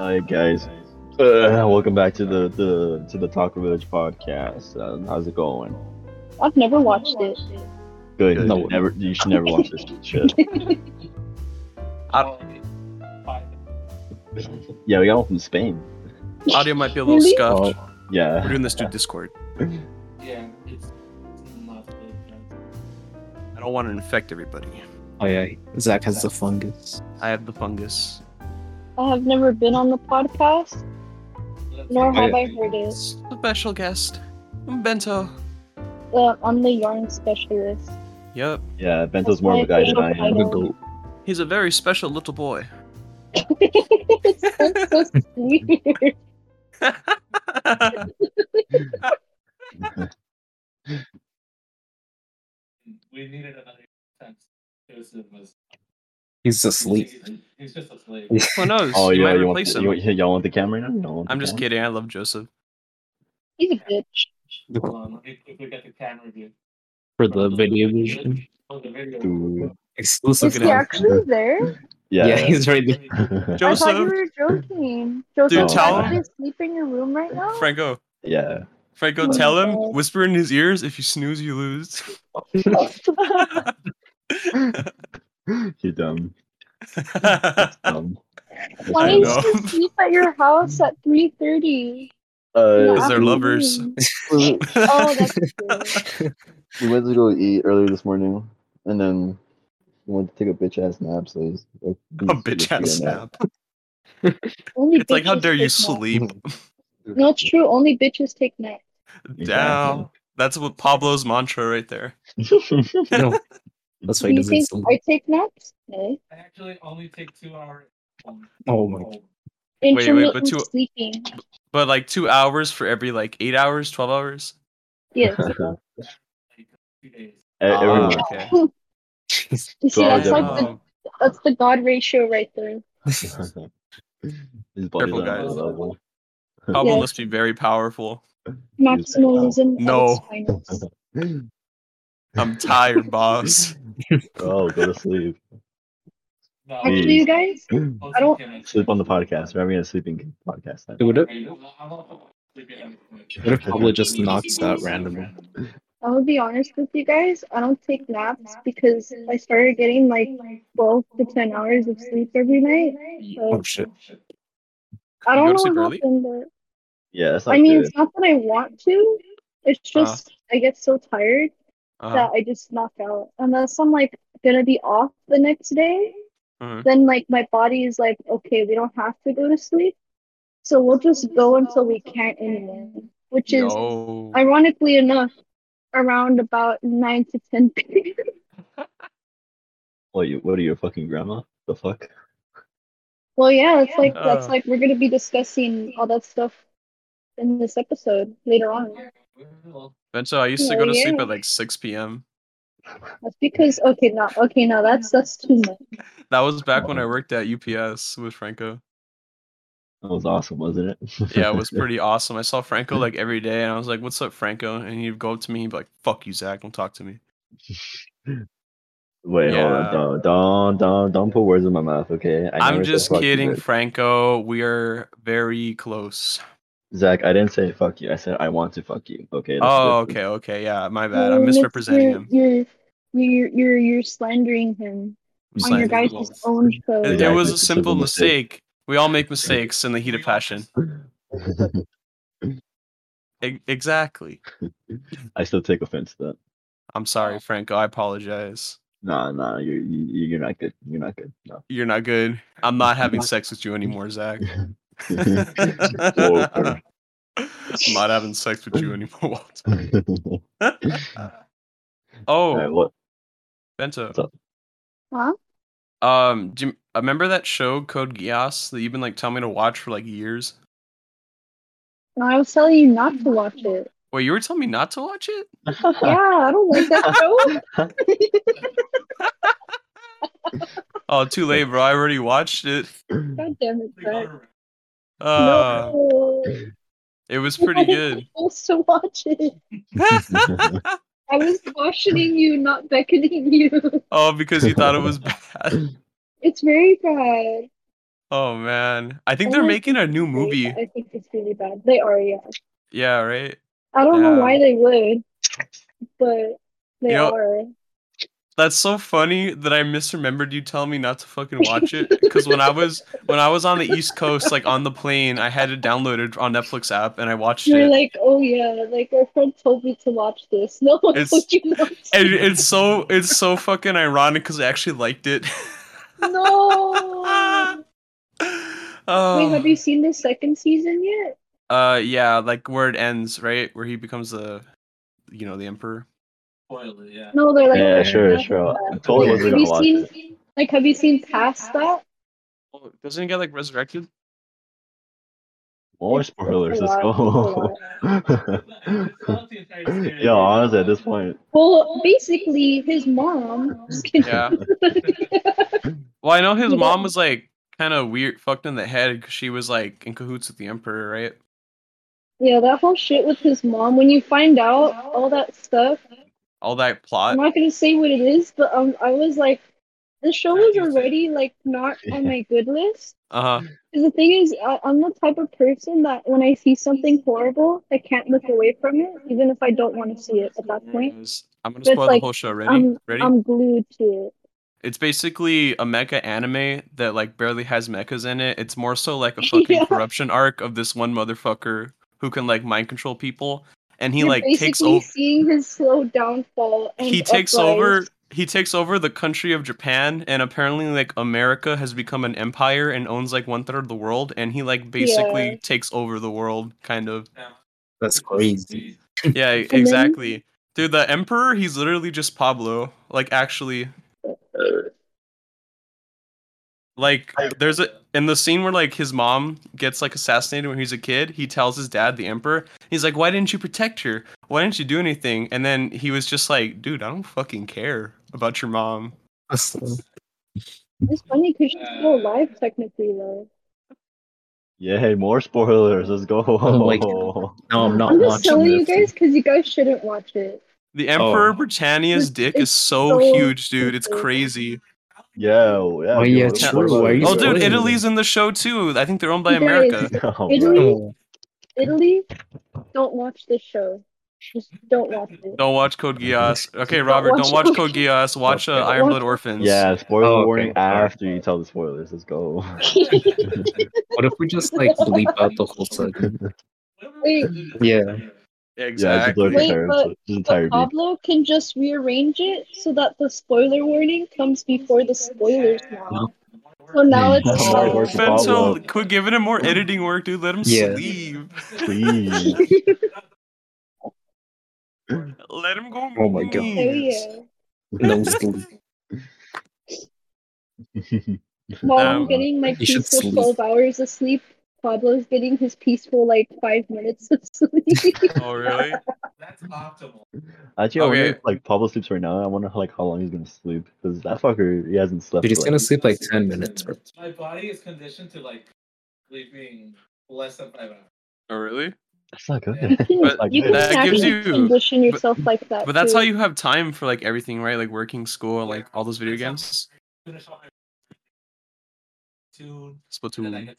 Hi guys, uh, welcome back to the, the to the Taco Village podcast. Uh, how's it going? I've never watched it. Good. Good. No, never. You should never watch this shit. I don't. Yeah, we got one from Spain. Audio might be a little Really? scuffed. We're doing this through Discord. Yeah, it's not good. I don't want to infect everybody. Oh yeah, Zach has the fungus. I have the fungus. I have never been on the podcast, nor have I heard it. Special guest, Bento. Uh, I'm the yarn specialist. Yep, Yeah, Bento's more of a guy than I I am. know. he's a very special little boy. That's so weird. We needed another sense. Joseph was. He's asleep. He's just asleep. Who knows? Oh you yeah, might you want, replace him. you, y'all want the camera now? You want I'm just camera? kidding. I love Joseph. He's a bitch. Hold on, if, if we get the camera view. For the video vision. Oh, the video. Dude. Exclusive. Is he actually there? Yeah. Yeah. he's right there. I thought you were joking. Joseph, Dude, is tell he him. actually asleep in your room right now? Franco. yeah. Franco, Oh, tell him. God. Whisper in his ears. If you snooze, you lose. You're dumb. Um, Why I is know. he sleep at your house at 3.30? uh, Because they're lovers. we Oh, that's true. We went to go eat earlier this morning, and then we went to take a bitch ass nap. So he's like, A bitch ass nap. Only It's like, how dare you take sleep? No, it's true. Only bitches take naps. Down. That's what Pablo's mantra right there. No, that's why Do he you doesn't think sleep. I take naps? No. I actually only take two hours. Um, Oh my. wait, Intermittent but two- sleeping. But like two hours for every like eight hours, twelve hours. Yes. like two days. E- Everyone. Ah, okay. You see, that's I like don't the that's the God ratio right there. His body's Careful, on guys. another level. Pablo Yeah. must be very powerful. Maximalism. at No. finest. I'm tired, boss. oh, go to sleep. No, Actually, you guys, I'll don't- sleep in it. Sleep on the podcast. We're having a sleeping podcast. Then. Would it? I'm also it. What if Pablo just knocks out randomly? I will be honest with you guys. I don't take naps because I started getting like 12 to 10 hours of sleep every night. Oh shit. I don't know what early? happened, but Yeah, I mean, good. it's not that I want to. It's just I get so tired Uh-huh. that I just knock out. Unless I'm like gonna be off the next day, Mhm. then like my body is like, okay, we don't have to go to sleep. So we'll just go until we can't anymore. Which is Yo. ironically enough around about nine to ten p.m. What, you, what are you, fucking grandma? The fuck? Well, yeah, it's like that's Uh. like we're gonna be discussing all that stuff in this episode later on. Bento, I used to go to sleep at like 6 p.m. That's because okay, now okay, now that's that's too much. That was back when I worked at UPS with Franco. That was awesome, wasn't it? Yeah, it was pretty awesome. I saw Franco like every day, and I was like, "What's up, Franco?" And he'd go up to me, and be like, "Fuck you, Zach! Don't talk to me." Wait, hold on. Don't, don't, don't, don't put words in my mouth, okay? I I'm just kidding, Franco. We are very close. Zach, I didn't say fuck you. I said I want to fuck you. Okay. Oh, different. okay, okay, yeah, my bad. I'm misrepresenting you're, him. You're you're you're you're slandering him I'm on your guys' own show. It, it was a it's a simple simple mistake. mistake. We all make mistakes in the heat of passion. E- exactly. I still take offense to that. I'm sorry, Franco. I apologize. Nah, nah, you're you're not good. You're not good. No. You're not good. I'm not having sex with you anymore, Zach. Whoa. I'm not having sex with you anymore. All oh, right, what? Bento. What's up? Um, do you remember that show Code Geass that you've been like telling me to watch for like years? No, I was telling you not to watch it. Wait, you were telling me not to watch it? Yeah, I don't like that show. Oh, too late, bro. I already watched it. God damn it, Brett. Uh, no. it was pretty good. supposed to watch it. I was cautioning you, not beckoning you. oh, because you thought it was bad. It's very bad. Oh man, I think I they're making a new movie. I think it's really bad. They are, yeah. Yeah, right. I don't Yeah. know why they would, but they You know- are. That's so funny that I misremembered you telling me not to fucking watch it. Because when I was when I was on the East Coast, like on the plane, I had it downloaded on Netflix app and I watched it. You're like, oh yeah, like our friend told me to watch this. No one It's- told you not it's so it's so fucking ironic because I actually liked it. No. oh. Wait, have you seen the second season yet? Uh, yeah, like where it ends, right? Where he becomes the, you know, the emperor. Spoil it, yeah. No, they're like. Yeah, sure, sure. I totally Like, wasn't have you gonna watch seen, Like, have you seen past that? Oh, doesn't he get like resurrected? More spoilers. Let's go. It's not the. Yo, honestly, at this point, Well, basically, his mom. Yeah. Well, I know his Yeah. mom was like kind of weird, fucked in the head because she was like in cahoots with the emperor, right? yeah, that whole shit with his mom. When you find out all that stuff, All that plot. I'm not gonna say what it is, but um, I was like, the show was already like not on my good list. Uh huh. 'Cause the thing is, I, I'm the type of person that when I see something horrible, I can't look away from it, even if I don't want to see it at that point. I'm gonna But, spoil like, the whole show. Ready? I'm Ready? I'm glued to it. It's basically a mecha anime that like barely has mechas in it. It's more so like a fucking Yeah. corruption arc of this one motherfucker who can like mind control people, and he You're like takes basically over. seeing his slow downfall. And He takes uprise. over. He takes over the country of Japan, and apparently like America has become an empire and owns like one third of the world, and he like basically Yeah. takes over the world, kind of. That's crazy. Yeah, then- exactly. Dude, the emperor, he's literally just Pablo. Like actually. Uh. Like there's a in the scene where like his mom gets like assassinated when he's a kid, he tells his dad, the emperor, he's like, Why didn't you protect her? Why didn't you do anything? And then he was just like, Dude, I don't fucking care about your mom. That's- It's funny because she's still alive technically though. yay, more spoilers. Let's go. Oh my God. No, I'm not I'm just watching telling you guys because you guys shouldn't watch it. The Emperor Oh. Britannia's It's- dick is so, so huge, dude. It's stupid. crazy. Yeah, yeah. Oh, dude, yeah, what- true. what about Why are you it? Oh, dude, spoiling Italy's in the show too. I think they're owned by guys- America. No. Italy? Oh, Italy, don't watch this show. Just don't watch it. Don't watch Code Geass. Okay, Don't Robert, watch don't watch Code Code Geass. Watch uh, Iron Blood Orphans. Yeah, spoiler Oh, okay. warning after you tell the spoilers. Let's go. what if we just like bleep out the whole segment? Wait. Yeah. Yeah, exactly. like Wait, entire, but- just entire But beat. Pablo can just rearrange it so that the spoiler warning comes before the spoilers now. So now it's Oh, work for Pablo. Bento, quit giving him more editing work, dude. Let him Yeah. sleep. Please. Let him go. Oh my God. oh yeah. No sleep. While Um, I'm getting my you peaceful 12 hours of sleep, Pablo's getting his peaceful like five minutes of sleep. Oh really? That's optimal. Actually, I wonder if like Pablo sleeps right now. I wonder like how long he's gonna sleep because that fucker he hasn't slept. Dude, he's for, gonna sleep like 10 minutes, bro. My body is conditioned to like sleeping less than five hours. Oh really? That's not good. You can, But Like you can that gives actually you- condition yourself like that. But that's too. how you have time for like everything, right? Like working, school, like all those video games. Finish all my tune, and Splatoon.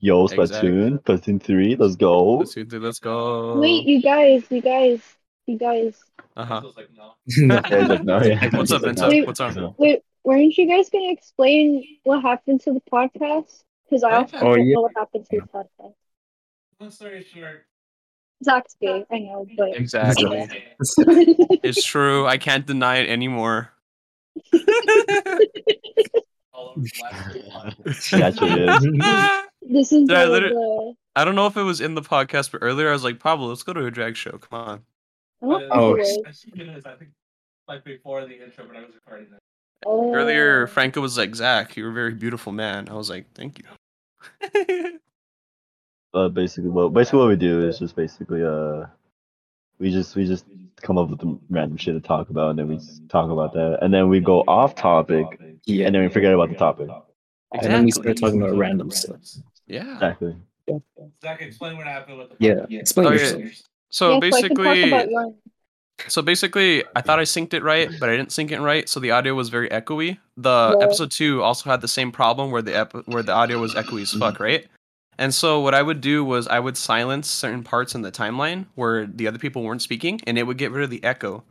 Get to. Yo, Exactly. Splatoon, Splatoon three. Let's go. Splatoon, dude, let's go. Wait, you guys, you guys, you guys. Uh huh. So it's like no. No. Yeah, like. What's up, He's like, Wait. What's up? No. Wait, weren't you guys gonna explain what happened to the podcast? Because I also Oh, don't yeah. know what happened to the podcast. Long story short. Zach's gay, I know, but Exactly. It's true. I can't deny it anymore. all over the last She actually is. this is Yeah, the, the I don't know if it was in the podcast, but earlier I was like, Pablo, let's go to a drag show. Come on. I Oh. I think like before the intro, but I was recording that. Oh. Earlier, Franco was like, Zach, you're a very beautiful man. I was like, thank you. But basically, what basically what we do is just basically uh, we just we just come up with some random shit to talk about, and then we talk about that, and then we go off topic, Yeah. and then we forget about the topic. And then we start talking about random stuff. Yeah. Exactly. Zach, explain what happened with the Yeah. Explain Okay. yourself. So Yes, I can talk basically, about So basically, I thought I synced it right, but I didn't sync it right, so the audio was very echoey. The Yeah. episode two also had the same problem where the ep- where the audio was echoey as fuck, right? And so what I would do was I would silence certain parts in the timeline where the other people weren't speaking, and it would get rid of the echo.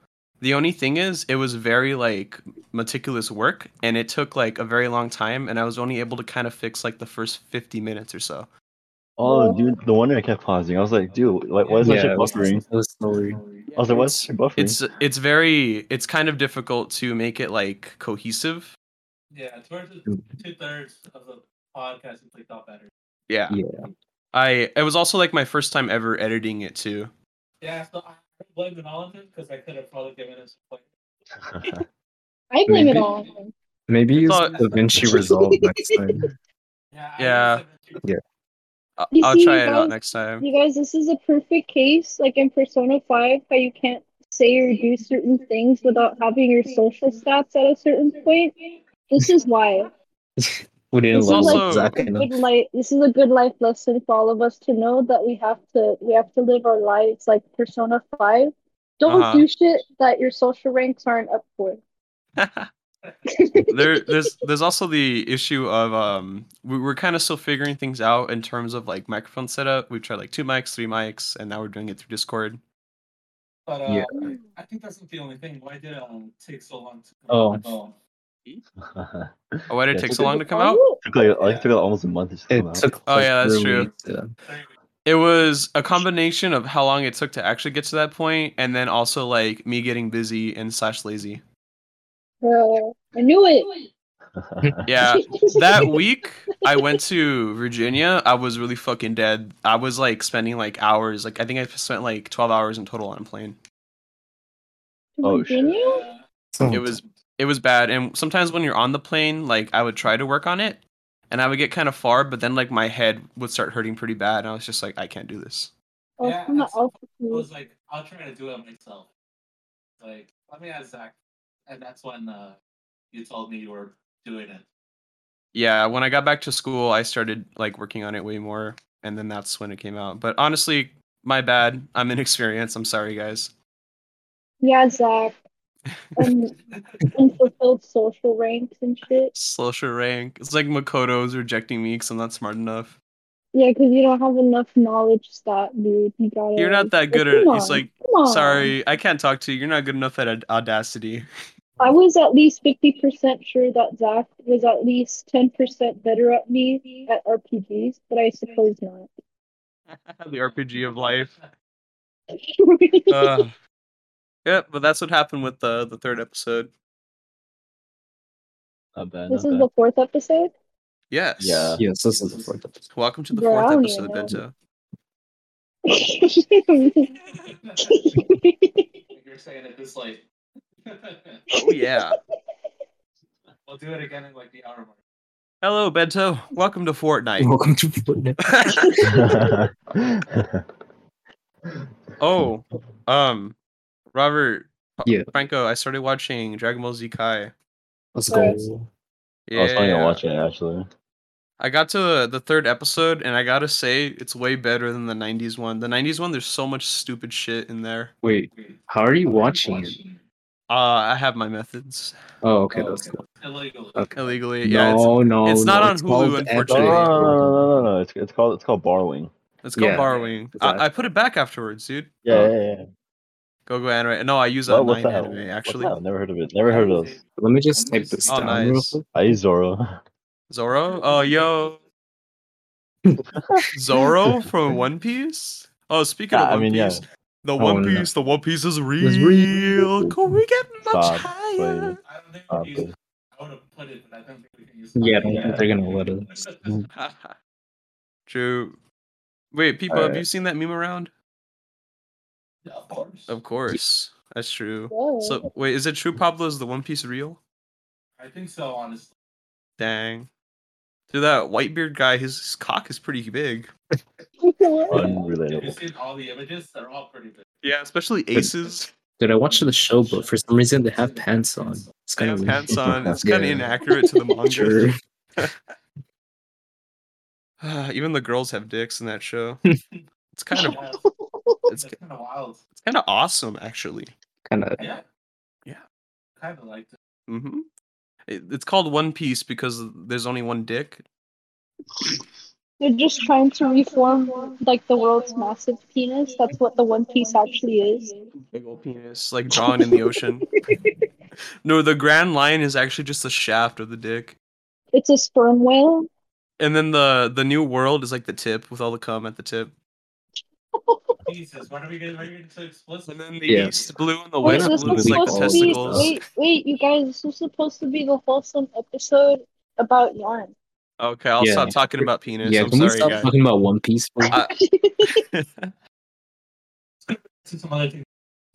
The only thing is, it was very like meticulous work, and it took like a very long time, and I was only able to kind of fix like the first fifty minutes or so. Oh, dude, the wonder I kept pausing. I was like, dude, like, why is that yeah, shit it was, buffering? it was. I was like, what's It's- shit buffering? It's it's very it's kind of difficult to make it like cohesive. Yeah, towards the mm. two thirds of the podcast, it's like got better. Yeah. Yeah. I it was also like my first time ever editing it too. Yeah, so I blame it all on him because I could have probably given him some points. I blame it Maybe. all on him. Maybe use So- DaVinci Resolve next time. Yeah. I Yeah. would've said that too. I- You I'll see, try you it out next time. You guys, this is a perfect case, like in Persona 5, how you can't say or do certain things without having your social stats at a certain point. This is why. we didn't This is level like- up Good life. This is a good life lesson for all of us to know that we have to we have to live our lives like Persona 5. Don't Uh-huh. do shit that your social ranks aren't up for. there there's there's also the issue of um we, we're kind of still figuring things out in terms of like microphone setup. We've tried like two mics, three mics, and now we're doing it through Discord. But uh, Yeah. I, I think that's not the only thing. Why did it um, take so long to Oh. oh. Oh, why did it take so long to come out? Oh, took like, like took like almost a month to just come It out. took. Oh, like, yeah, that's true. yeah. It was a combination of how long it took to actually get to that point, and then also like me getting busy and slash lazy. uh, I knew it. Yeah, that week I went to Virginia. I was really fucking dead. I was like spending like hours. Like I think I spent like twelve hours in total on a plane. Oh, shit. Virginia? So- It was it was bad. And sometimes when you're on the plane, like I would try to work on it, and I would get kind of far, but then like my head would start hurting pretty bad, and I was just like, I can't do this. Oh, Yeah, I'm not that's- It altitude. was like I'll try to do it myself. Like let me ask Zach, and that's when uh, you told me you were doing it. Yeah, when I got back to school, I started like working on it way more, and then that's when it came out. But honestly, my bad. I'm inexperienced. I'm sorry, guys. Yeah, Zach. Um, unfulfilled social ranks and shit. Social rank. It's like Makoto's rejecting me because I'm not smart enough. Yeah, because you don't have enough knowledge stat, dude. You gotta. You're not that good at. He's like, sorry, I can't talk to you. You're not good enough at Audacity. I was at least 50% sure that Zach was at least 10% better at me at RPGs, but I suppose not. the RPG of life. Uh, yeah, but that's what happened with the the third episode. Not bad. this not is bad. the fourth episode? Yes. Yeah. Yes, this is the fourth episode. Welcome to the Bro, fourth episode, even know. Bento. You're saying it this late. Oh yeah. we'll do it again in like the hour mark. Hello, Bento. Welcome to Fortnite. Welcome to Fortnite. oh, um, Robert. Yeah. Franco, I started watching Dragon Ball Z Kai. Let's go. Yeah. I was planning on watching it actually. I got to the, the third episode, and I gotta say, it's way better than the '90s one. The '90s one, there's so much stupid shit in there. Wait, how are you watching it? Uh, I have my methods Oh, okay, that's cool. Illegal. Okay. illegally. Yeah, it's, no, no, it's not no, on Hulu, called unfortunately. Epic. no, no, no, no, no. It's it's called it's called borrowing. it's called Yeah. borrowing. Exactly. I, I put it back afterwards, dude. Yeah, Oh. yeah, yeah. Go go anime. No, I use a What, what's nine that? anime actually. that? Never heard of it. Never heard of those. Let me just type this Oh, down real nice. quick. I use Zoro. Zoro. Oh yo. Zoro from One Piece. Oh, speaking Yeah, of I One mean, yeah. Piece, the Oh, One no. Piece, the One Piece is real. It's real. Can we get much Stop higher? playing. I don't think Uh, we use I would have put it, but I don't think we can use Yeah, I don't think they're gonna let us. True. Wait, people, have Alright. you seen that meme around? Yeah, of course. Of course, that's true. Whoa. So wait, is it true Pablo is the One Piece real? I think so, honestly. Dang. Dude, that white beard guy, his, his cock is pretty big. Have you seen all the images? They're all pretty big. Yeah, especially Aces. Dude, I watched the show, but for some reason they have pants on. It's They kind have of pants on. It's kind of inaccurate to the manga. Sure. Even the girls have dicks in that show. It's kind of Yeah, it's it's kind of wild. it's kind of awesome actually. kind of. Yeah. Yeah. Kind of liked it. Mm-hmm. It, it's called One Piece because there's only one dick. They're just trying to reform like the world's massive penis. That's what the One Piece actually is. Big old penis, like drawn in the ocean. no, the Grand Line is actually just the shaft of the dick. It's a sperm whale. And then the the new world is like the tip with all the cum at the tip. Jesus, when are we getting, when are you so explicit? And then the Yeah. east blue and the Wait, west this blue is like the supposed to be. testicles. Wait, wait, you guys. This was supposed to be the wholesome episode about yarn. Okay, I'll Yeah. stop talking about penis. Yeah, I'm can we sorry, stop guys. talking about One Piece? bro? I- to some other things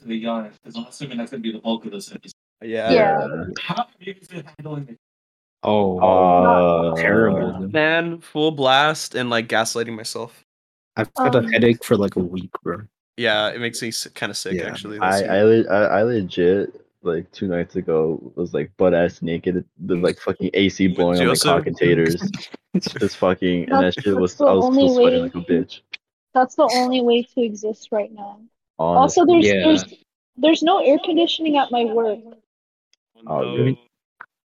to the yarn, because I'm assuming that's going to be the bulk of this episode. yeah. Yeah. How are you guys handling it? oh, Uh, terrible. Man, full blast and like gaslighting myself. I've had Um, a headache for like a week, bro. Yeah, it makes me kind of sick Yeah. actually. I I, I I legit like two nights ago was like butt ass naked, the like fucking AC blowing on my Joseph? cock and taters. Just fucking and that That's- shit was the I was only still sweating way- like a bitch. That's the only way to exist right now. Also, there's Yeah. there's there's no air conditioning at my work. Oh, No. really?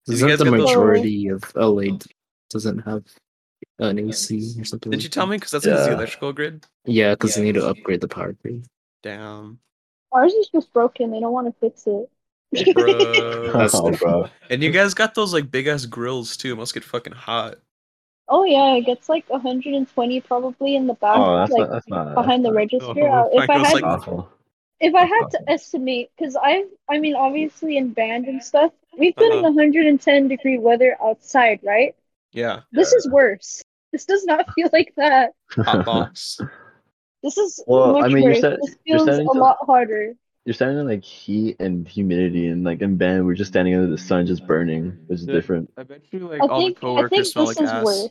Did you Isn't guys the get those- majority of LA doesn't have an AC or something? Did like you tell that? me? Because that's because the electrical grid. Yeah, because they Yeah. need to upgrade the power grid. Damn, Ours is just broken. They don't want to fix it. bro. That's oh, bro. and you guys got those like big ass grills too. It must get fucking hot. Oh yeah, it gets like 120 probably in the back, Oh, that's like not that's not behind the register. Oh, Uh, if I had like- awful. if I had to estimate, because I I mean obviously in band and stuff, we've been in Uh-huh. 110 degree weather outside, right? Yeah, This is worse. This does not feel like that. hot box. This is Well, much I mean, you're worse. set- this you're feels a to- lot harder. You're standing in like heat and humidity, and like in band, we're just standing under the sun, just burning, which is Yeah. different. I bet you like I all think the I coworkers think smell this like is ass. worse.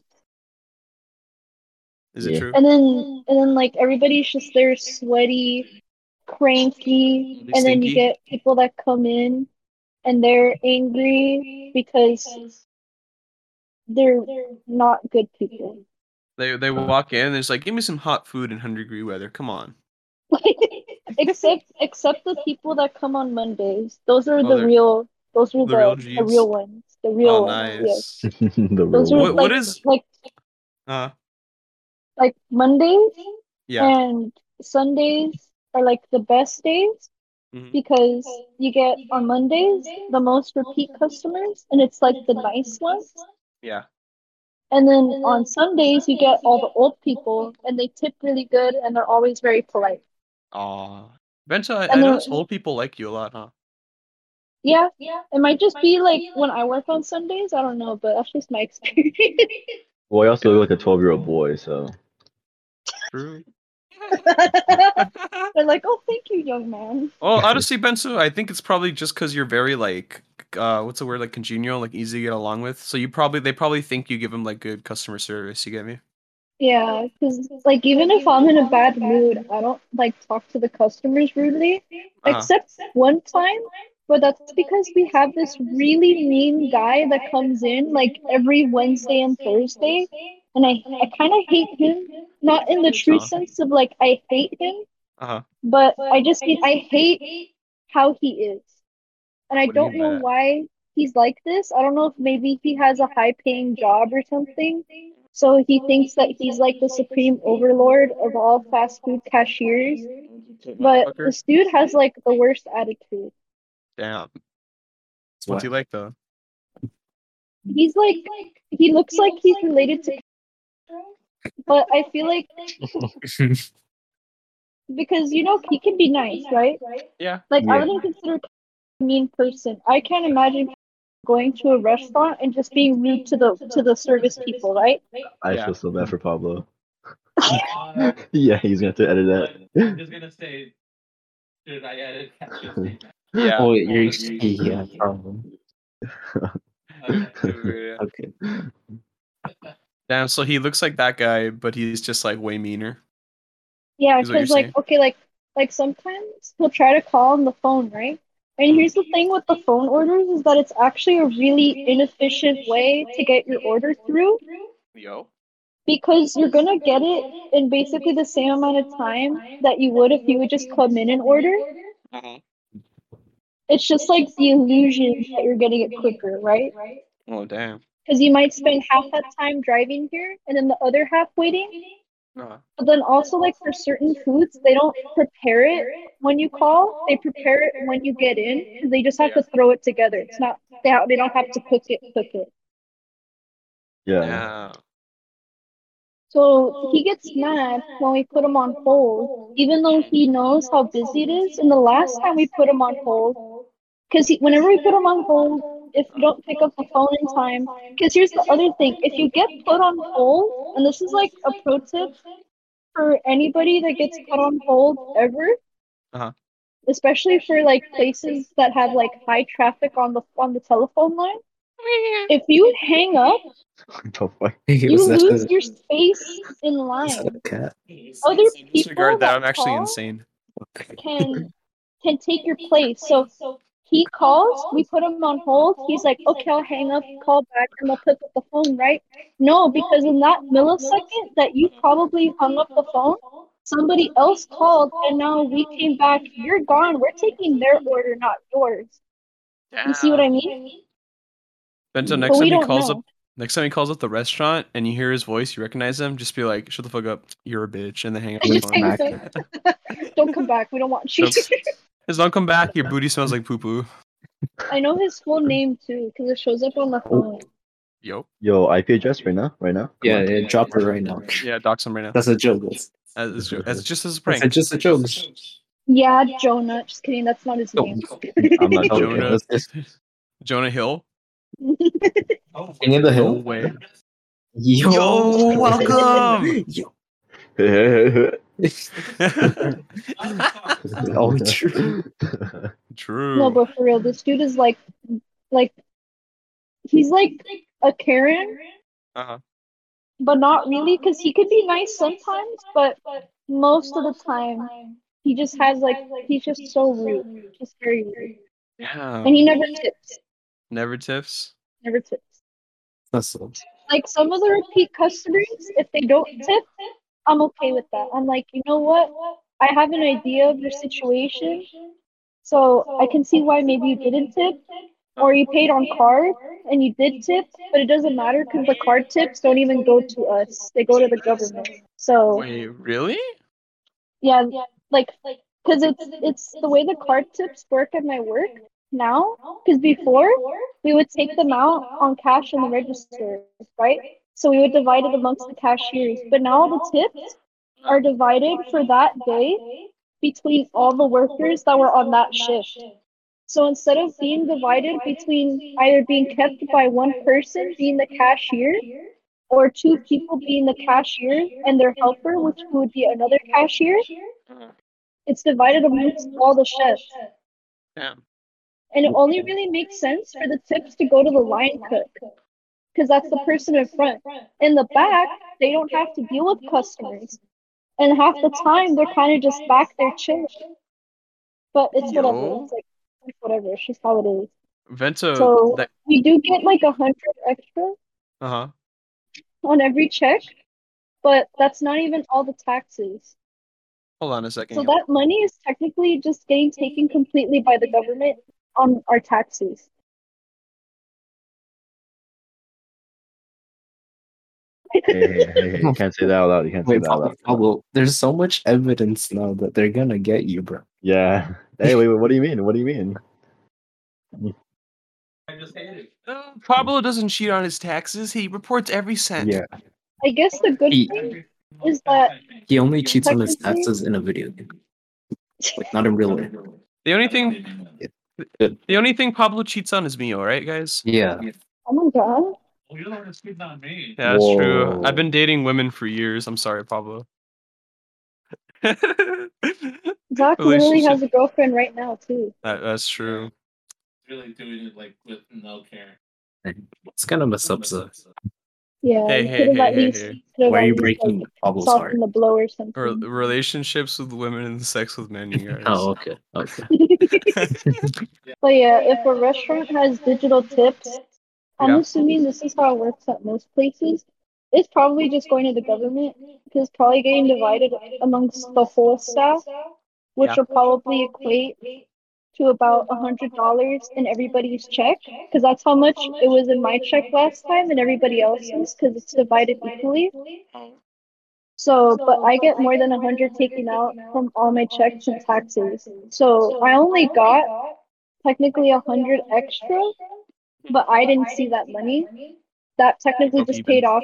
Is it Yeah. true? And then and then like everybody's just there sweaty, cranky, Really and then you get people that come in and they're angry because they're not good people. They they walk in and it's like, give me some hot food in hundred degree weather. Come on. except except the people that come on Mondays. Those are Oh, the real those are the the, real the real ones. The real oh, ones. Yes. nice. the Those real are What- like, is- like Uh, like Mondays yeah. and Sundays are like the best days Mhm. because you get on Mondays the most repeat customers and it's like the nice ones. Yeah. And then on Sundays you get all the old people and they tip really good and they're always very polite. Aw. Bento, I, I And then- notice old people like you a lot, huh? Yeah, yeah. it might just be like when I work on Sundays, I don't know, but that's just my experience. Well, I also look like a 12 year old boy, so True. They're like, "Oh, thank you, young man." Oh, honestly, Bensu, I think it's probably just because you're very like, uh, what's the word, like congenial, like easy to get along with. So you probably, they probably think you give them like good customer service. You get me? Yeah, because like even if I'm in a bad mood, I don't like talk to the customers rudely. Uh-huh. Except one time, but that's because we have this really mean guy that comes in like every Wednesday and Thursday, and I I kind of hate him. Not in the true Uh-huh. sense of like I hate him, Uh huh. but I just mean I hate how he is, and I What do you don't mean know that? why he's like this. I don't know if maybe he has a high paying job or something. So he thinks that he's like the supreme overlord of all fast food cashiers. But Motherfucker. this dude has like the worst attitude. Damn. That's What's he like though? He's like he looks like he's related to but I feel like because you know he can be nice, right? Yeah. Like I wouldn't consider a mean person. I can't imagine going to a restaurant and just being rude to the to the service people, right? I Yeah. feel so bad for Pablo. Uh, yeah, he's gonna have to edit but I'm just gonna say, should I edit caption? Yeah. oh, you're yeah, probably. Okay. Okay. Damn. So he looks like that guy, but he's just like way meaner. Yeah, Is because like saying? okay, like like sometimes he'll try to call on the phone, right? And here's the thing with the phone orders is that it's actually a really inefficient way to get your order through Yo. because you're gonna get it in basically the same amount of time that you would if you would just come in and order. Uh-huh. It's just like the illusion that you're getting it quicker, right? Oh damn. Because you might spend half that time driving here and then the other half waiting. Uh, But then also like for certain foods, they don't prepare it when you call. They prepare it when you get in because they just have to throw it together. It's not they, ha- they don't have to cook it, cook it. Yeah. yeah. So he gets mad when we put him on hold, even though he knows how busy it is. And the last time we put him on hold, because whenever we put him on hold, if you don't pick up the phone in time, because here's the other thing: if you get put on hold, and this is like a pro tip for anybody that gets put on hold ever, Uh-huh. especially for like places that have like high traffic on the on the telephone line. If you hang up, What you lose a- your space in line. Other people Disregard that. that I'm actually insane. can can take your place. So he calls, we put him on hold. He's like, okay, I'll hang up, call back, and they'll pick up the phone, right? No, because in that millisecond that you probably hung up the phone, somebody else called, and now we came back. You're gone. We're taking their order, not yours. You see what I mean? Bento, But next we time he calls know. up, next time he calls up the restaurant and you hear his voice, you recognize him. Just be like, "Shut the fuck up, you're a bitch," and then hang up the phone. hang Don't come back. We don't want you. Don't- Just don't come back. Your booty smells like poo poo. I know his full name too, because it shows up on the oh. phone. Yo. Yo, IP address right now? Right now? Come Yeah, on. yeah, drop it right now. Yeah, dox him right now. That's a joke. That's, As, as just as a that's prank. just a joke. Yeah, Jonah. Just kidding. That's not his Oh. name. I'm not. Jonah. Let's Jonah Hill. Oh, King of the No Hill. way. Yo, Yo, welcome. Yo. Oh, true. True. No, but for real, this dude is like, like, he's like a Karen, uh-huh. but not really, because he could be nice sometimes, but most of the time, he just has like, he's just so rude, just very rude, Yeah. and he never tips, Never tips. never tips. That's so. Like some of the repeat customers, if they don't tip, I'm okay with that. I'm like, you know what? I have an idea of your situation, so I can see why maybe you didn't tip, or you paid on card and you did tip, but it doesn't matter because the card tips don't even go to us; they go to the government. So Wait, really? yeah, like because it's it's the way the card tips work at my work now. Because before we would take them out on cash in the register, right? So we would divide it amongst the cashiers. But now the tips are divided for that day between all the workers that were on that shift. So instead of being divided between either being kept by one person being the cashier or two people being the cashier and their helper, which would be another cashier, it's divided amongst all the chefs. Yeah. And it only really makes sense for the tips to go to the line cook because that's the person in front. In the back, they don't have to deal with customers. And half the time, they're kind of just back there chilling. But it's Yo. whatever. It's like, it's whatever. It's just how it is. Bento. So- that, We do get like a hundred extra uh-huh. on every check, but that's not even all the taxes. Hold on a second. So that money is technically just getting taken completely by the government on our taxes. Hey, hey, hey, hey, you can't say that out loud. You can't say Wait, that out Pablo, loud. Pablo, there's so much evidence now that they're gonna get you, bro. Yeah. Hey, wait, wait. What do you mean? What do you mean? I just hate it. Uh, Pablo doesn't cheat on his taxes. He reports every cent. Yeah, I guess the good He- thing is that he only cheats on his taxes in a video game, like not in real life. The only thing the only thing Pablo cheats on is me. All right, guys? Yeah, oh my god, Well, you're the one that's cheating on me. Yeah, that's true. I've been dating women for years. I'm sorry, Pablo. Zach literally Relationship. has a girlfriend right now too. That, that's true. Really doing it like with no care. it's kind of messed up. So Yeah, Hey, hey, hey, hey, least hey. why are you breaking like, Pablo's heart? softened the blow or Or something. relationships with women and sex with men, you oh, guys. Oh, okay, okay. But yeah, if a restaurant has digital tips, I'm Yeah. assuming this is how it works at most places. It's probably just going to the government because probably getting divided amongst the whole staff, which Yeah. will probably equate to about a hundred dollars in everybody's check because that's how much it was in my check last time and everybody else's because it's divided equally. So, but I get more than a hundred taken out from all my checks and taxes. So I only got technically a hundred extra, but I didn't see that money. That technically Okay, just paid off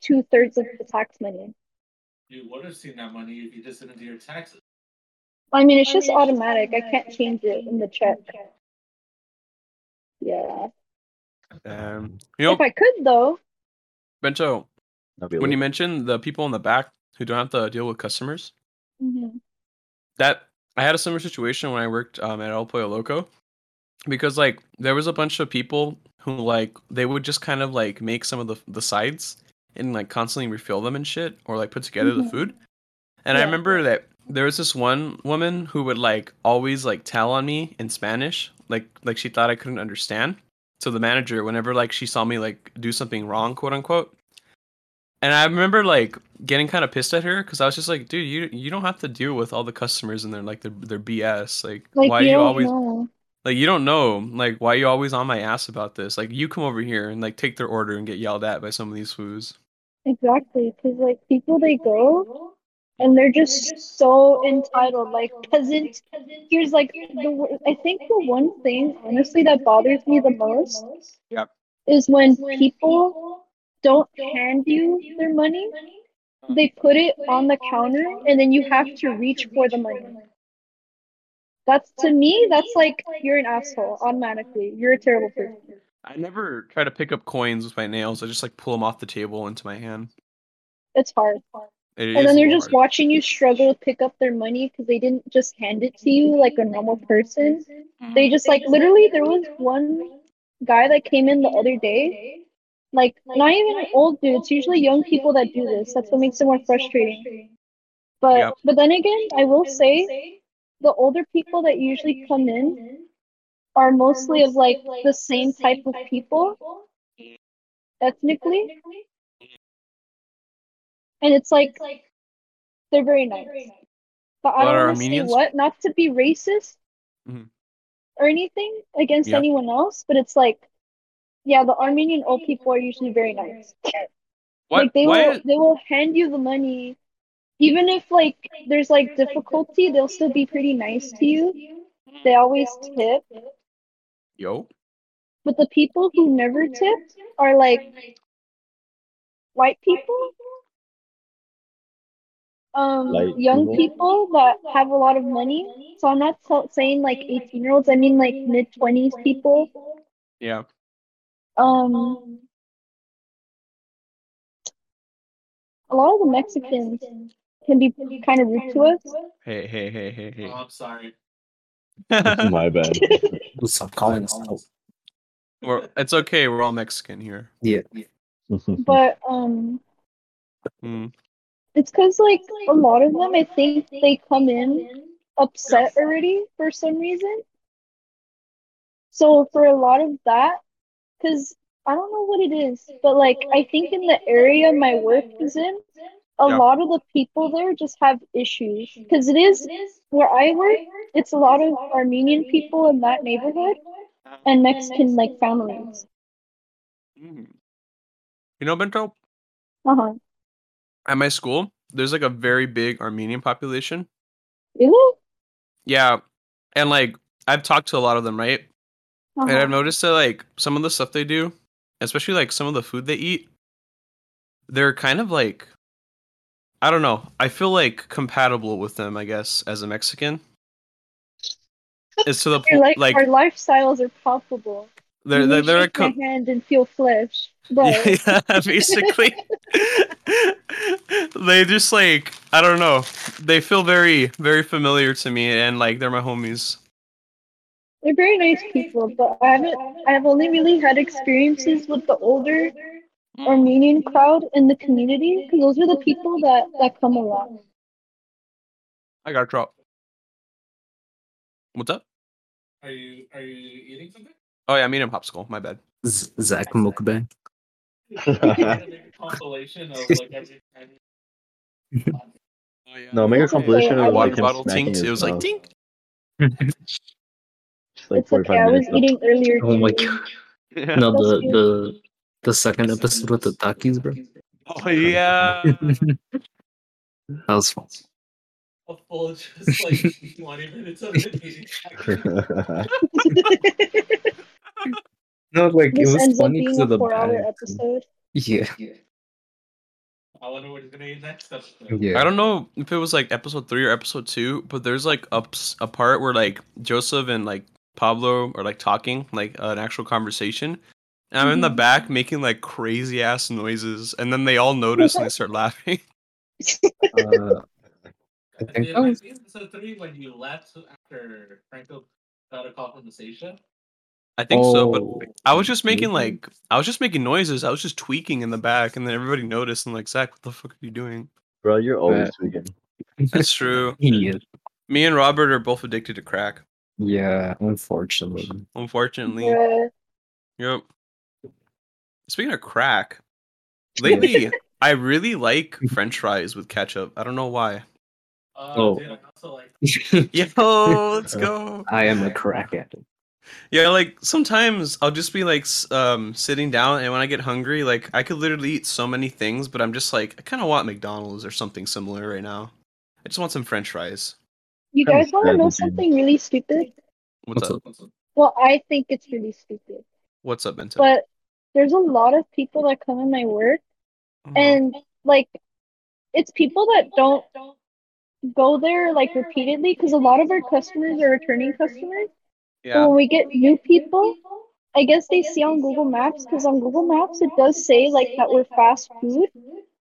two thirds of the tax money. You would have seen that money if you just didn't do your taxes. I mean, it's just automatic. I can't change it in the check. Yeah. Um, you know, If I could though. Bento, when you mentioned the people in the back who don't have to deal with customers, Mhm. that I had a similar situation when I worked um, at El Pollo Loco, because like there was a bunch of people who like they would just kind of like make some of the the sides and like constantly refill them and shit, or like put together Mhm. the food. And I remember that there was this one woman who would like always like tell on me in Spanish, like like she thought I couldn't understand. So the manager, whenever like she saw me like do something wrong, quote unquote, and I remember like getting kind of pissed at her because I was just like, dude, you you don't have to deal with all the customers and their like their their BS. Like, Like why you, you always know. Like you don't know like why you always on my ass about this? Like you come over here and like take their order and get yelled at by some of these fools. Exactly, because like people they go and they're just so entitled. Like peasant. Here's like the I think the one thing honestly that bothers me the most Yep. is when people don't hand you their money. They put it on the counter and then you have to reach for the money. That's to me, that's like you're an asshole automatically. You're a terrible person. I never try to pick up coins with my nails. I just like pull them off the table into my hand. It's hard. It And then they're little just hard. watching you struggle to pick up their money because they didn't just hand it to you like a normal person. Mm-hmm. They just like literally there was one guy that came in the other day. Like not even an old dude. It's usually young people that do this. That's what makes it more frustrating. But Yep. but then again, I will say the older people that usually come in are mostly of like the same type of people ethnically. And it's like they're very nice. But I don't want to say what, not to be racist Mhm. or anything against Yeah. anyone else, but it's like, yeah, the Armenian old people are usually very nice. What? Like they will, they will hand you the money, even if like there's like difficulty, they'll still be pretty nice to you. They always tip, Yo. but the people who never tip are like white people. um Light young people? people that have a lot of money. So I'm not t- saying like 18 year olds. I mean like mid 20s people. Yeah. Um, a lot of the Mexicans can be kind of rude to us. Hey, hey, hey, hey, hey. Oh, I'm sorry. My bad. Stop calling us out. We're, it's okay. We're all Mexican here. Yeah. But um, Mm. it's because like a lot of them, I think they come in upset already for some reason. So for a lot of that, because I don't know what it is, but like I think in the area my work is in, a Yeah. lot of the people there just have issues. Because it is where I work, it's a lot of Armenian people in that neighborhood and Mexican like families. Mm. You know, Bento, Uh huh. at my school, there's like a very big Armenian population. Really? Yeah. And like, I've talked to a lot of them, right? And Uh-huh. I've noticed that like some of the stuff they do, especially like some of the food they eat, they're kind of like I don't know. I feel like compatible with them, I guess, as a Mexican. It's to the point like, like our lifestyles are palpable. they're they're, they're my com- hand and feel flesh. But yeah, basically. they just like I don't know. They feel very very familiar to me and like they're my homies. they're very nice people. But I haven't. I've only really had experiences with the older Mm. Armenian crowd in the community because those are the people that that come a lot. I got a drop. What's up? Are you are you eating something? Oh yeah, I'm eating popsicle. My bad. Z- Zach Mukbang. You're gonna make a compilation of like every time. Oh, yeah. No, make a compilation of water like bottle tinks. It was like mouth. tink. like it's okay. 45 I was minutes. eating earlier. Oh my god. No, the the the second episode with the Takis, bro. Oh yeah. That was fun. A full just like 20 minutes of it. No, like This it was ends up funny being because a of the four-hour episode. Yeah, I wonder what he's gonna eat next episode. yeah. I don't know if it was like episode three or episode two, but there's like a, a part where like Joseph and like Pablo are like talking, like uh, an actual conversation. And I'm in the Mhm. back making like crazy ass noises, and then they all notice and they start laughing. Uh, I think Did that I was episode three when you left after Franco got a call from the station? I think so, but Oh, I was just making like I was just making noises. I was just tweaking in the back, and then everybody noticed and like Zach, what the fuck are you doing? Bro, you're always Right. tweaking. That's true. Yeah, Me and Robert are both addicted to crack. yeah. Unfortunately, Unfortunately. Bruh. Yep. Speaking of crack, lately I really like French fries with ketchup. I don't know why. Uh, Oh. dude, I also like Yo, let's go. I am a crack addict. Yeah, like sometimes I'll just be like um sitting down and when I get hungry, like I could literally eat so many things, but I'm just like I kind of want McDonald's or something similar right now. I just want some French fries. You guys want to know something really stupid? What's, What's up? Well, I think it's really stupid. What's up, Bento? But there's a lot of people that come in my work, Mhm. and like, it's people that don't go there like repeatedly because a lot of our customers are returning customers. So yeah. when we get new people, I guess they see on Google Maps because on Google Maps it does say like that we're fast food,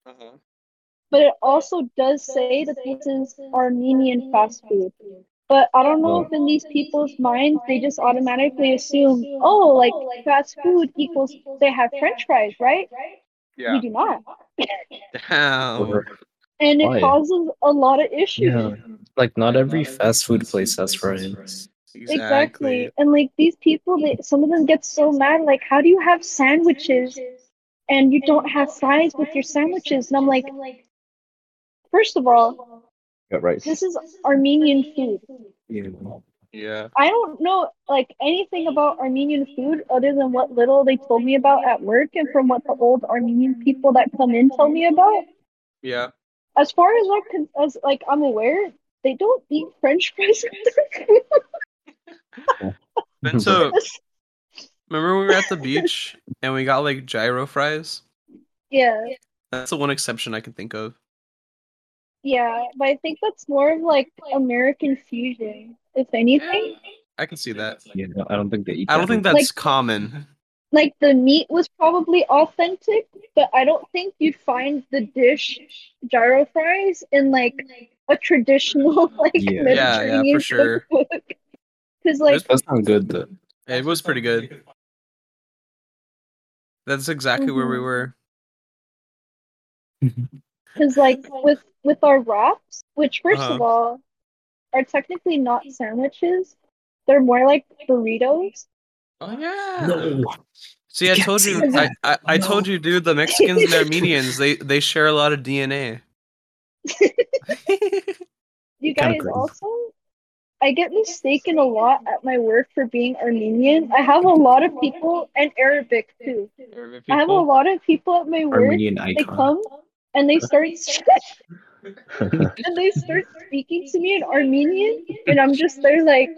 Uh-huh. but it also does say that this is Armenian fast food. But I don't know if in these people's minds they just automatically assume, oh, like fast food equals they have French fries, right? Yeah. We do not, Damn. and it Why? causes a lot of issues. Yeah, like not every fast food place has fries. Exactly. And like these people, they some of them get so mad. Like, how do you have sandwiches and you don't have fries with your sandwiches? And I'm like, first of all, Got rice. this is Armenian food. Yeah. Yeah. I don't know like anything about Armenian food other than what little they told me about at work and from what the old Armenian people that come in tell me about. Yeah. As far as I can, as like I'm aware, they don't eat French fries with their food. Bento, remember when we were at the beach and we got like gyro fries? yeah. That's the one exception I can think of. Yeah, but I think that's more of like American fusion, if anything. I can see that. Yeah, no, I don't think they eat. I don't that. think that's common. Like the meat was probably authentic, but I don't think you'd find the dish gyro fries in like a traditional like Yeah. Yeah, yeah, for sure. Because like That's not good though. It was pretty good. That's exactly where we Mhm. were. Because like with with our wraps, which 1st of Uh-huh. all are technically not sandwiches, they're more like burritos. Oh yeah. No. See, I Can't told you. I, that. I, I told you, dude. The Mexicans and Armenians, they they share a lot of DNA. You guys also, I get mistaken a lot at my work for being Armenian. I have a lot of people and Arabic too. I have a lot of people at my work. Armenian They come and they start and they start speaking to me in Armenian, and I'm just there like,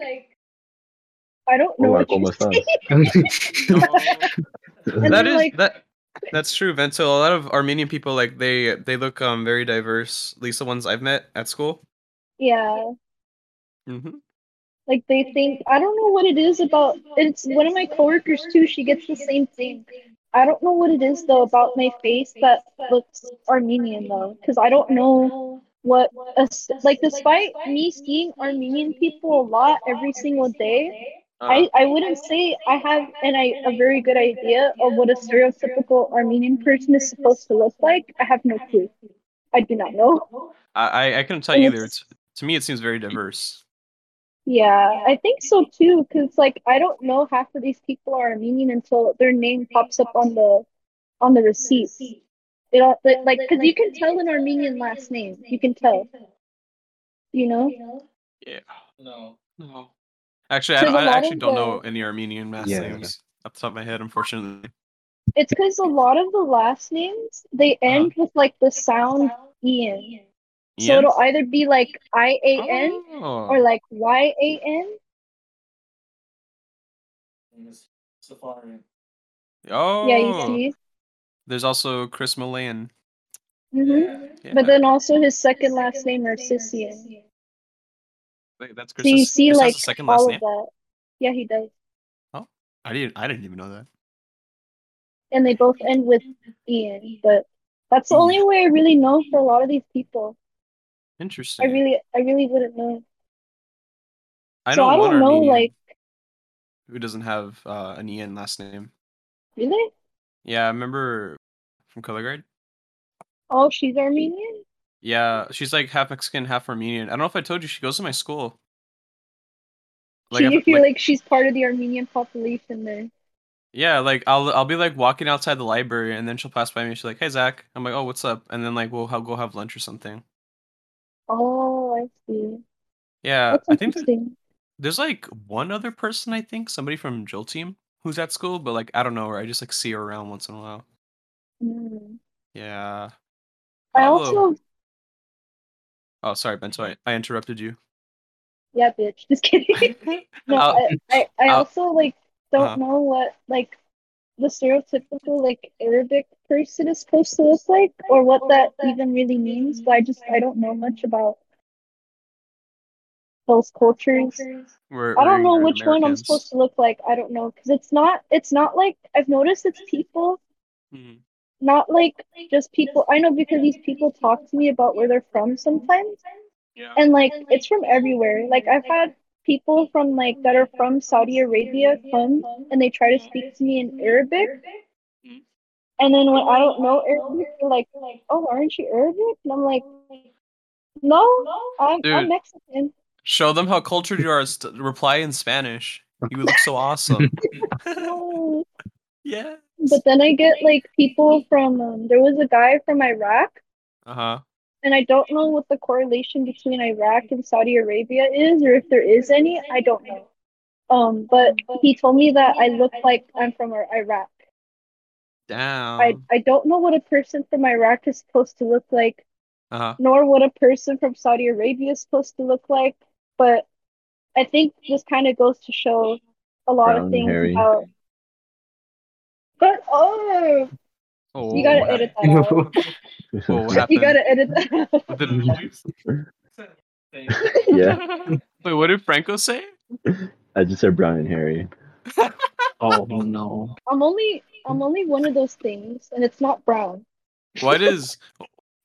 I don't know Hola, what you're saying. And that they're is like- that. That's true, Bento. A lot of Armenian people like they they look um very diverse. At least the ones I've met at school. Yeah, hmm like they think I don't know what it is about. It's one of my coworkers too. She gets the same thing. I don't know what it is though about my face that looks Armenian though, because I don't know what a, like. Despite me seeing Armenian people a lot every single day, I, uh. I wouldn't say I have an, I, a very good idea of what a stereotypical Armenian person is supposed to look like. I have no clue. I do not know. I I, couldn't tell you either. It's, to me, it seems very diverse. Yeah, I think so too. Because like I don't know half of these people are Armenian until their name pops up on the on the receipt. It all but, like because you can tell an Armenian last name. You can tell. You know. Yeah. No. No. Actually, I, There's don't, a I lot actually don't the- know any Armenian last Yeah. names off the top of my head, unfortunately. It's because a lot of the last names they end uh-huh. with like the sound Ian. So it'll either be like I A N Oh. or like Y A N. Safari. oh. Yeah, you see. There's also Chris Mullane. hmm Yeah. But then also his second last name Narcissian. Wait, that's Chris. So you see Chris like second last all name. of that. Yeah, he does. Oh, I didn't. I didn't even know that. And they both end with Ian, but that's the only way I really know for a lot of these people. I really I really wouldn't know. I so I don't know Armenian like who doesn't have uh, an Ian last name. really? Yeah, I remember from color guard. Oh, she's Armenian? Yeah, she's like half Mexican, half Armenian. I don't know if I told you she goes to my school. Like, you if- feel like- like she's part of the Armenian population there. Yeah, like I'll I'll be like walking outside the library and then she'll pass by me. She's like, "Hey Zach," I'm like, "Oh, what's up?" And then like we'll ha- go have lunch or something. Oh, I see. Yeah, That's I think that interesting. there's like one other person I think somebody from Jill team who's at school, but like I don't know her. I just like see her around once in a while. Mm. Yeah. I Pablo. also Oh, sorry, Bento. I, I interrupted you. yeah, bitch. Just kidding. No, I'll- I, I, I I'll- also like don't Uh-huh. know what like the stereotypical like Arabic person is supposed to look like or what that even really means. But I just I don't know much about those cultures. We're, I don't know which one I'm supposed to look like. I don't know because it's not it's not like I've noticed it's people, Mhm. not like just people. I know because these people talk to me about where they're from sometimes, Yeah. and like it's from everywhere. Like I've had people from like that are from Saudi Arabia come and they try to speak to me in Arabic, and then when I don't know Arabic, they're like, "Oh, aren't you Arabic?" And I'm like, "No, I'm Dude. I'm Mexican." Show them how cultured you are. St- reply in Spanish. You would look so awesome. Yeah. But then I get like people from um, there was a guy from Iraq, Uh huh. and I don't know what the correlation between Iraq and Saudi Arabia is, or if there is any. I don't know. Um, but he told me that I look like I'm from Iraq. Damn. I I don't know what a person from Iraq is supposed to look like, Uh huh. nor what a person from Saudi Arabia is supposed to look like. But I think this kind of goes to show a lot Brown of things hairy. about. But oh, Oh, you gotta edit that out. Whoa, what You gotta edit that out. What did- yeah, Wait, what did Franco say? I just said brown and hairy. Oh no. I'm only I'm only one of those things, and it's not brown. Why does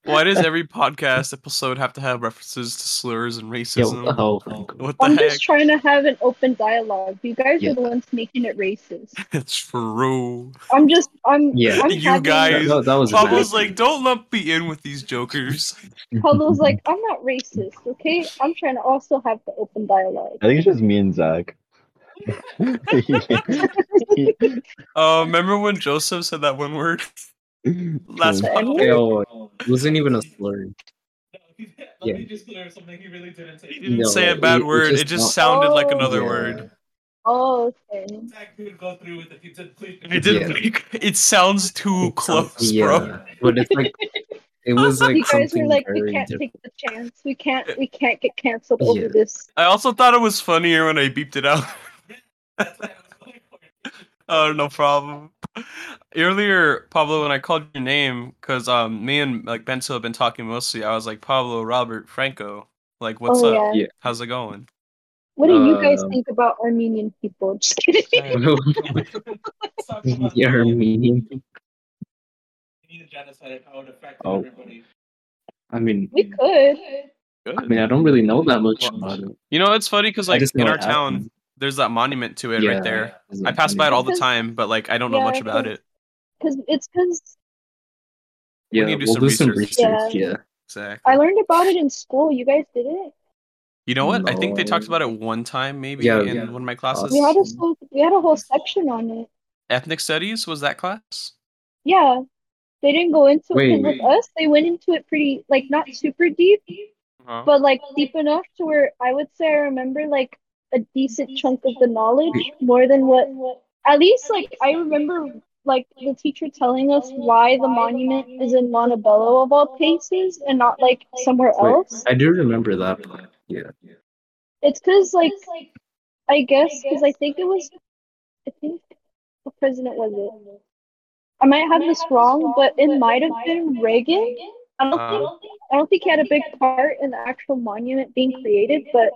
why does every podcast episode have to have references to slurs and racism? what the hell? Franco? What the I'm heck? just trying to have an open dialogue. You guys Yeah. are the ones making it racist. It's true. I'm just I'm Yeah. I'm You having, guys- That, that was Pablo's like, don't lump me in with these jokers. Pablo's like I'm not racist, okay? I'm trying to also have the open dialogue. I think it's just me and Zach. Uh, remember when Joseph said that one word? Last The podcast? It wasn't even a slur. Let Yeah. me just clear something. He really didn't say. He didn't No, say a bad it word. just It just not- sounded like Oh. another Yeah. word. Oh, okay. Zach did go through with it. He did please. It didn't. Yeah. Make, it sounds too It sounds- close, bro. yeah, But it's like it was like you guys were something like, we very can't different. take the chance. We can't we can't get canceled over this. I also thought it was funnier when I beeped it out. oh, no problem. Earlier, Pablo, when I called your name, because um, me and like Bento have been talking mostly, I was like Pablo Robert Franco. Like, what's oh up? yeah. Yeah. How's it going? What do you guys Um, think about Armenian people? Just kidding. Let's talk about the Armenian. Armenian genocide and how it affected Oh. everybody. I mean, We could. I mean, I don't really know that much Well, about it. You know, it's funny because like just in our it town, happened. There's that monument to it Yeah, right there. it's I pass by it all the time, but like I don't know much about it. Because it's because We Yeah, need to do we'll some do some research. research. Yeah. Yeah. Exactly. I learned about it in school. You guys did it. You know what? I think they talked about it one time, maybe Yeah, in yeah. one of my classes. We had a Awesome. whole, we had a whole section on it. Ethnic studies was that class? Yeah, they didn't go into it Wait, 'cause with wait. us. They went into it pretty like not super deep, Uh-huh. but like deep enough to where I would say I remember like a decent chunk of the knowledge more than what at least like I remember like the teacher telling us why the monument is in Montebello of all places and not like somewhere Wait, else. I do remember that. part, Yeah. It's because like I guess because I think it was I think what president was it? I might have this wrong, but it might have been Reagan. I don't Uh, think I don't think he had a big part in the actual monument being created, but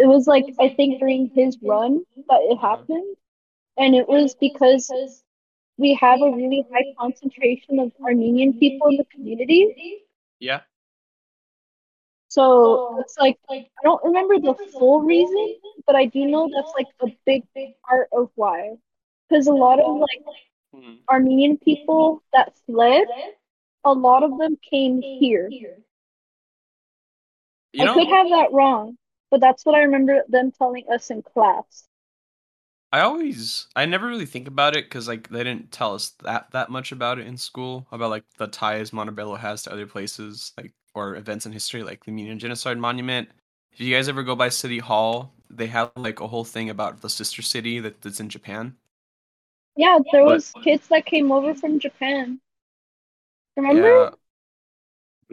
it was like I think during his run that it happened, and it was because we have a really high concentration of Armenian people in the community. Yeah. So it's like I don't remember the full reason, but I do know that's like a big, big part of why. Because a lot of like Hmm. Armenian people that fled, a lot of them came here. You I know, could have that wrong, but that's what I remember them telling us in class. I always, I never really think about it because like they didn't tell us that that much about it in school about like the ties Montebello has to other places, like or events in history, like the Armenian Genocide Monument. If you guys ever go by City Hall, they have like a whole thing about the sister city that, that's in Japan. Yeah, there But- was kids that came over from Japan. Remember? Yeah.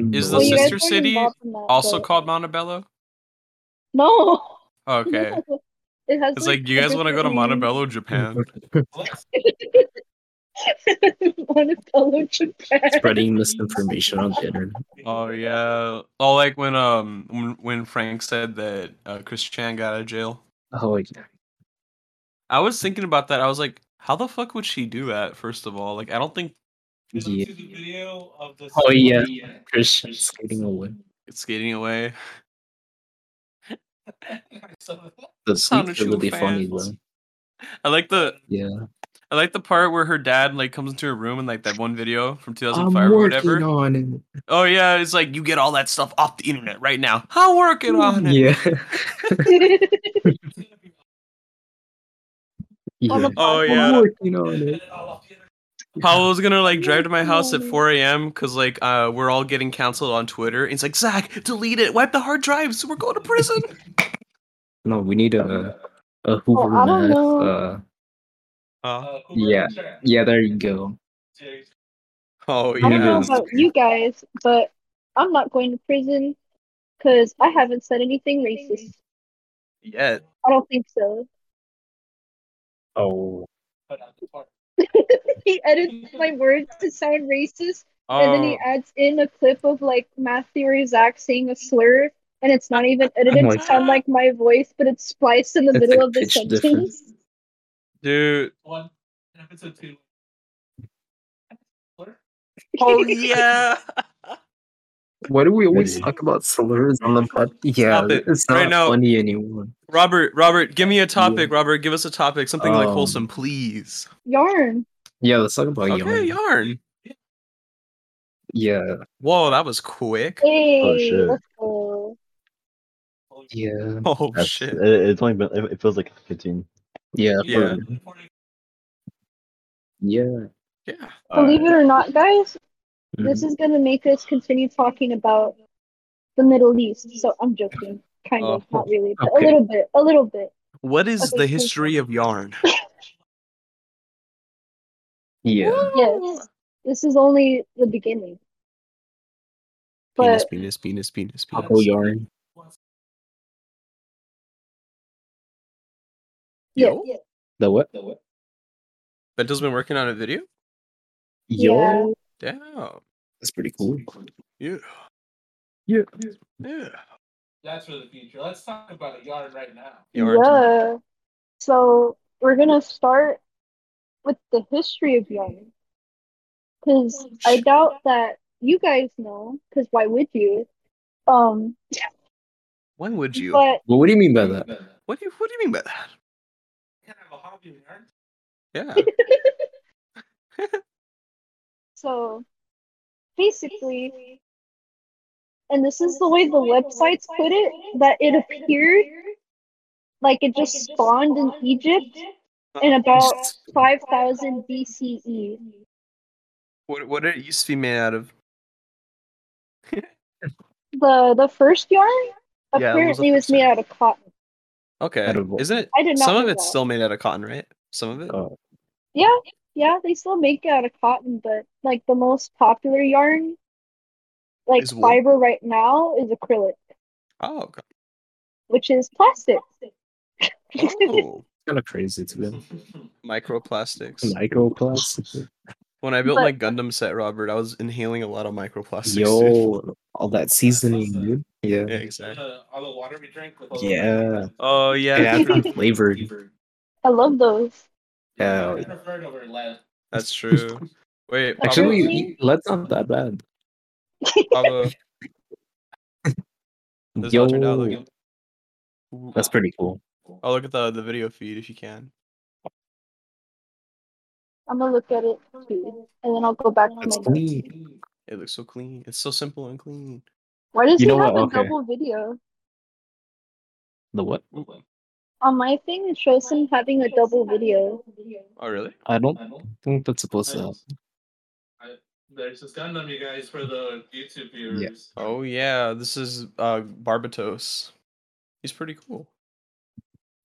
Mm-hmm. Is the Well, sister city that, also but- called Montebello? No. Okay. no. It has It's like, do you guys want to go to Montebello, Japan? Montebello, Japan. Spreading misinformation on the internet. Oh yeah. Oh, like when um when, when Frank said that uh, Chris Chan got out of jail. Oh yeah. I was thinking about that. I was like, how the fuck would she do that? First of all, like I don't think Did Yeah. see the video of the Oh, yeah. Chris Chan skating away. it's skating away. The scenes are really fan. funny though. I like the Yeah. I like the part where her dad like comes into her room and like that one video from I'm 2005 or whatever. Oh yeah, it's like you get all that stuff off the internet right now. I'm working on it. Yeah. yeah. Oh, yeah. I'm working on it. Paul was gonna like drive to my house at 4 a.m. because like uh we're all getting canceled on Twitter. And he's like, Zach, delete it, wipe the hard drives. We're going to prison. No, we need a a Hoover I don't know. Uh, Uh, Uh, Yeah. yeah, there you go. oh yeah. I don't know about you guys, but I'm not going to prison because I haven't said anything racist. Yet. I don't think so. Oh. he edits my words to sound racist, and then he Oh, adds in a clip of like Matthew or Zach saying a slur, and it's not even edited my to sound like my voice, but it's spliced in the It's middle of the sentence. difference. dude. One episode two. Oh yeah. Why do we always Really? talk about slurs on the pod? Yeah, Stop it. it's not Right now. funny anymore. Robert, Robert, give me a topic. Robert, give us a topic. Something like Um, wholesome, please. Yarn. Yeah, let's talk about Okay, yarn. yarn. Yeah, Whoa, that was quick. Hey, shit. let's yeah, Oh That's, shit. it, it's only been. It, it feels like 15. yeah, Yeah. for- yeah. Yeah. Believe it or not, guys, this Mhm. is gonna make us continue talking about the Middle East. So I'm joking, kind of, Oh, not really, but okay. a little bit, a little bit. What is Okay, the cool. history of yarn? Yeah. Yes, this is only the beginning. Penis, But penis, penis, penis, Taco penis. yarn. yeah, Yo? The what? Bento's been working on a video? yeah. Yo, Damn. that's pretty cool. Yeah. Yeah. Yeah. That's for the future. Let's talk about yarn right now. Yarn. Yeah. So we're gonna start with the history of yarn, because I doubt that you guys know. Because why would you? Um, When would you? but Well, what do you mean by that? What do you what do you mean by that? Can I have a hobby of yarn? Yeah. so basically, and this is the way the websites put it, that it appeared like it just spawned in Egypt in uh, about 5000 BCE. What what did it used to be made out of? The the first yarn Yeah, it was apparently was made out of cotton. Okay. Edible. Isn't it? I did not Some of it's that. still made out of cotton, right? Some of it. Oh, Yeah, yeah, they still make it out of cotton, but like the most popular yarn, like Is wool? fiber right now, is acrylic, Oh. okay. which is plastic. Oh. kind of crazy to be Microplastics. Microplastics. When I built But- my Gundam set, Robert, I was inhaling a lot of microplastics. dude. Yo, all that seasoning, dude. Yeah. Yeah, exactly. Uh, all the water we drink. With all the- Yeah. Oh yeah, Yeah, flavored. I love those. Yeah. I preferred over lead. that's true. Wait, Pablo, Actually, Actually- let's not that bad. Pablo, this is how it turned out. That's pretty cool. I'll look at the the video feed if you can. I'm gonna look at it too, and then I'll go back to It's my. clean. It looks so clean. It's so simple and clean. Why does You he know have what? a Okay. double video? The what? On my thing, it shows him having a double video. Oh really? I don't I think that's supposed to I- happen. I- There's this Gundam, you guys, for the YouTube viewers. Yeah. Oh yeah, this is uh Barbatos. He's pretty cool.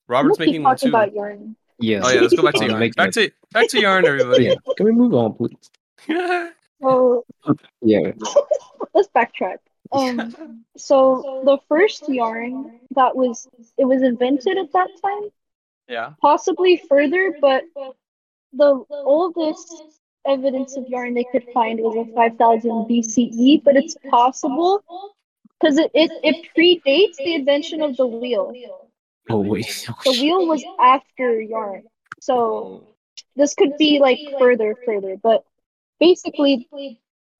Robert's Let's keep making one too. about yarn. Yeah. Oh yeah, let's go back to yarn. make Back to back to yarn, everybody. yeah. Can we move on, please? oh. Yeah. let's backtrack. Um, so the first yarn that was it was invented at that time, yeah. possibly further, but the oldest evidence of yarn they could find was in 5000 BCE, but it's possible because it, it, it predates the invention of the wheel. Oh wait. The wheel was after yarn. So this could be like further, further, but basically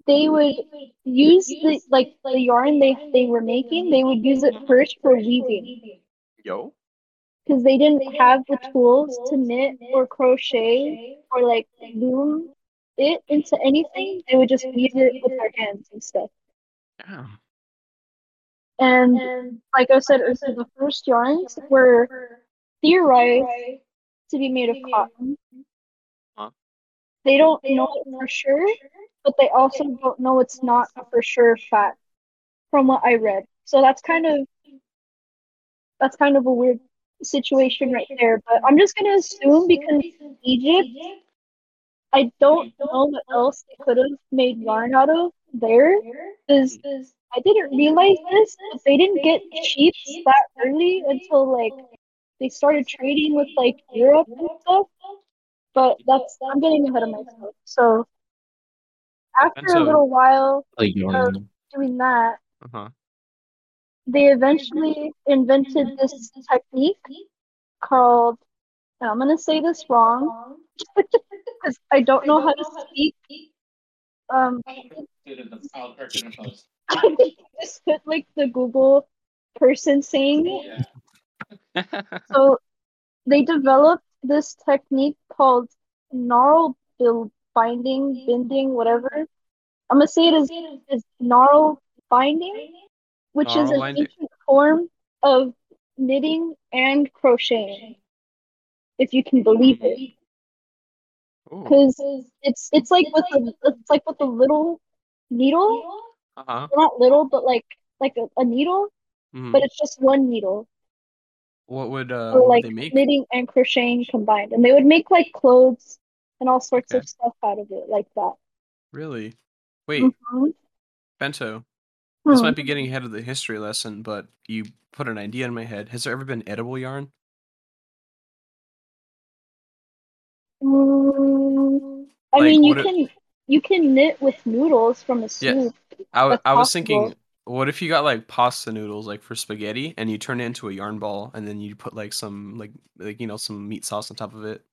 they would use the like the yarn they they were making, they would use it first for weaving Yo. because they didn't have the tools to knit or crochet or like loom it into anything. They would just weave it with their hands and stuff. Yeah. And like I said, earlier, the first yarns were theorized to be made of cotton. They don't know it for sure, but they also don't know it's not a for sure fact from what I read. So that's kind of that's kind of a weird situation right there. But I'm just gonna assume because Egypt, I don't know what else they could have made yarn out of there. Because I didn't realize this, but they didn't get sheets that early until like they started trading with like Europe and stuff. But that's I'm getting ahead of myself. So after so- a little while Like yarn. doing that, Uh huh. they eventually invented this technique called I'm gonna say this wrong because I don't know how to speak. Um, Did it the I'll correct it just put like the Google person saying it. So they developed this technique called gnarl build binding, binding, whatever. I'm gonna say it as, as gnarl binding, which is Gnarl an binding. ancient form of knitting and crocheting, if you can believe it. Because it's it's like with the it's like with a little needle, Uh huh. not little, but like like a, a needle, Mhm. but it's just one needle. What would uh or what like would they make? knitting and crocheting combined. And they would make like clothes and all sorts Okay. of stuff out of it, like that. Really? Wait, Mhm. Bento. This Hmm. might be getting ahead of the history lesson, but you put an idea in my head. Has there ever been edible yarn? Mm, I Like, mean, you would it- can you can knit with noodles from a Yeah. soup. I, w- That's I was thinking, what if you got like pasta noodles, like for spaghetti, and you turn it into a yarn ball, and then you put like some like like you know some meat sauce on top of it?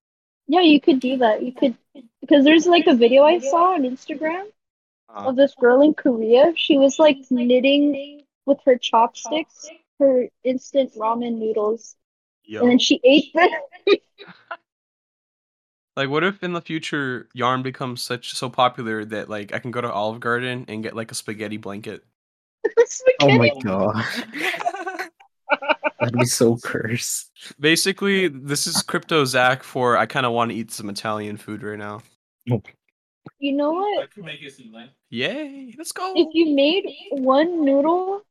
Yeah, you could do that. You could because there's like a video I saw on Instagram Uh, of this girl in Korea. She was like knitting with her chopsticks her instant ramen noodles, yo. and then she ate them. Like, what if in the future yarn becomes such so popular that like I can go to Olive Garden and get like a spaghetti blanket? Oh my god. That'd be so cursed. Basically, this is crypto Zach for I kind of want to eat some Italian food right now. You know what? can make it seem like. Yay! Let's go. If you made one noodle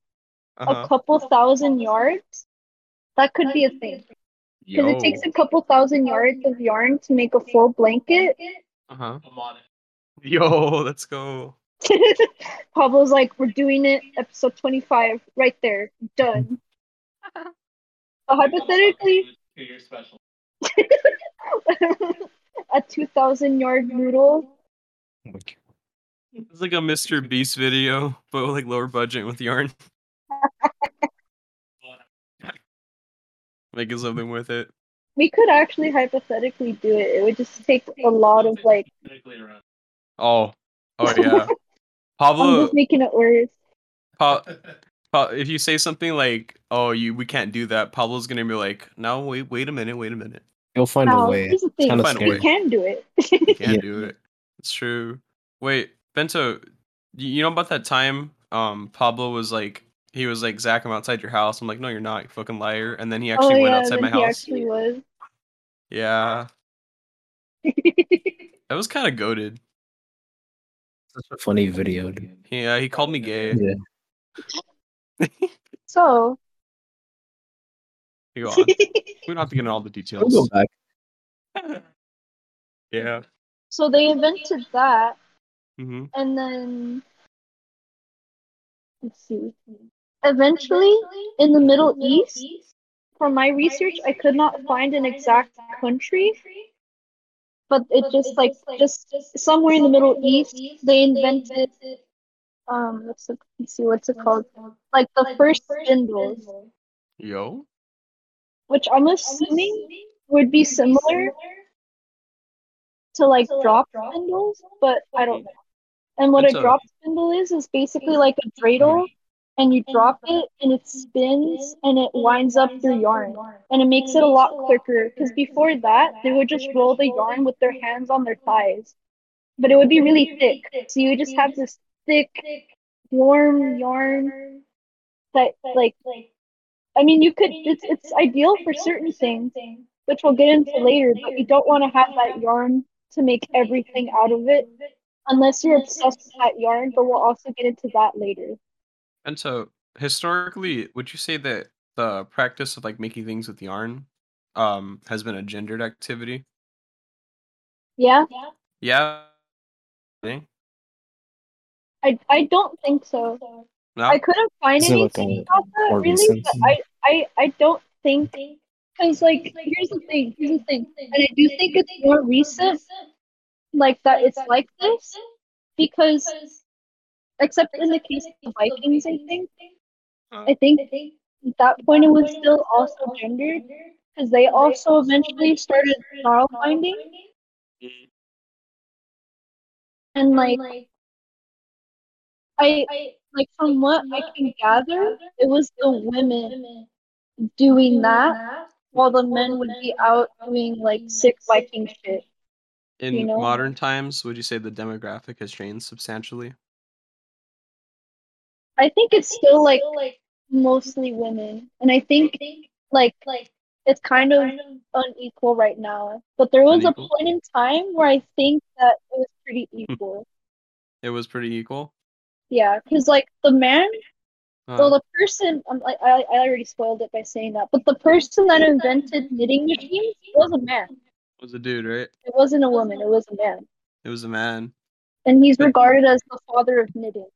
Uh-huh. a couple thousand yards, That could be a thing. Because it takes a couple thousand yards of yarn to make a full blanket. Uh-huh. I'm on it. Yo, let's go. Pablo's like, we're doing it, episode 25, right there, done. So hypothetically, Two year special. a 2,000 yard noodle. My God. It's like a Mr. Beast video, but with like lower budget with yarn. Making something with it. We could actually hypothetically do it. It would just take a lot of like. Oh, oh yeah. I'm Pablo, just making it worse. Pa- Pa- if you say something like, "Oh, you we can't do that," Pablo's gonna be like, "No, wait, wait a minute, wait a minute. You'll find Now, a way. here's the thing: kinda Find a we way. can do it. You can't Yeah. do it. It's true." Wait, Bento, you know about that time? Um, Pablo was like, he was like, "Zach, I'm outside your house." I'm like, "No, you're not, you fucking liar!" And then he actually oh went yeah, outside then my he house. actually was. Yeah, that was kind of goaded. Such a funny video. dude. Yeah, he called me gay. Yeah. so. You go on. We don't have to get into all the I'll go details. back. yeah. so they invented that, hmm and then let's see. Eventually, in the Middle East, from my research, I could not find an exact country, but it just like just somewhere in the Middle East, they invented um let's, look, let's see what's it called? like the first spindles, Yo. which I'm assuming would be similar to like drop spindles, but I don't know. And what a a- drop spindle is is basically like a dreidel, and you drop it and it spins and it winds up your yarn, and it makes it a lot quicker. Because before that, they would just roll the yarn with their hands on their thighs, but it would be really thick. So you would just have this thick, warm yarn that like. I mean, you could. It's it's ideal for certain things, which we'll get into later. But you don't want to have that yarn to make everything out of it, unless you're obsessed with that yarn. But we'll also get into that later. And so, historically, would you say that the practice of like making things with yarn um has been a gendered activity? Yeah, Yeah. Think? I I don't think so. No. I couldn't find Is like anything about that really. But? I I I don't think because like here's the thing. Here's the thing, and I do think it's more recent, like that. It's like this because except in the case of the Vikings, I think. I think at that point it was still also gendered because they also eventually started nalbinding and like I like from what I can gather, it was the women doing that while the men would be out doing like sick Viking shit. In you know? modern times, would you say the demographic has changed substantially? I think it's still like mostly women, and I think like like it's kind of unequal right now. But there was Unequal? a point in time where I think that it was pretty equal. It was pretty equal. Yeah, because like the man, Uh, well, the person, I'm like, I, I already spoiled it by saying that, but the person that invented knitting machines was a man. was a dude, right? It wasn't a woman. It was a man, It was a man. and he's regarded as the father of knitting.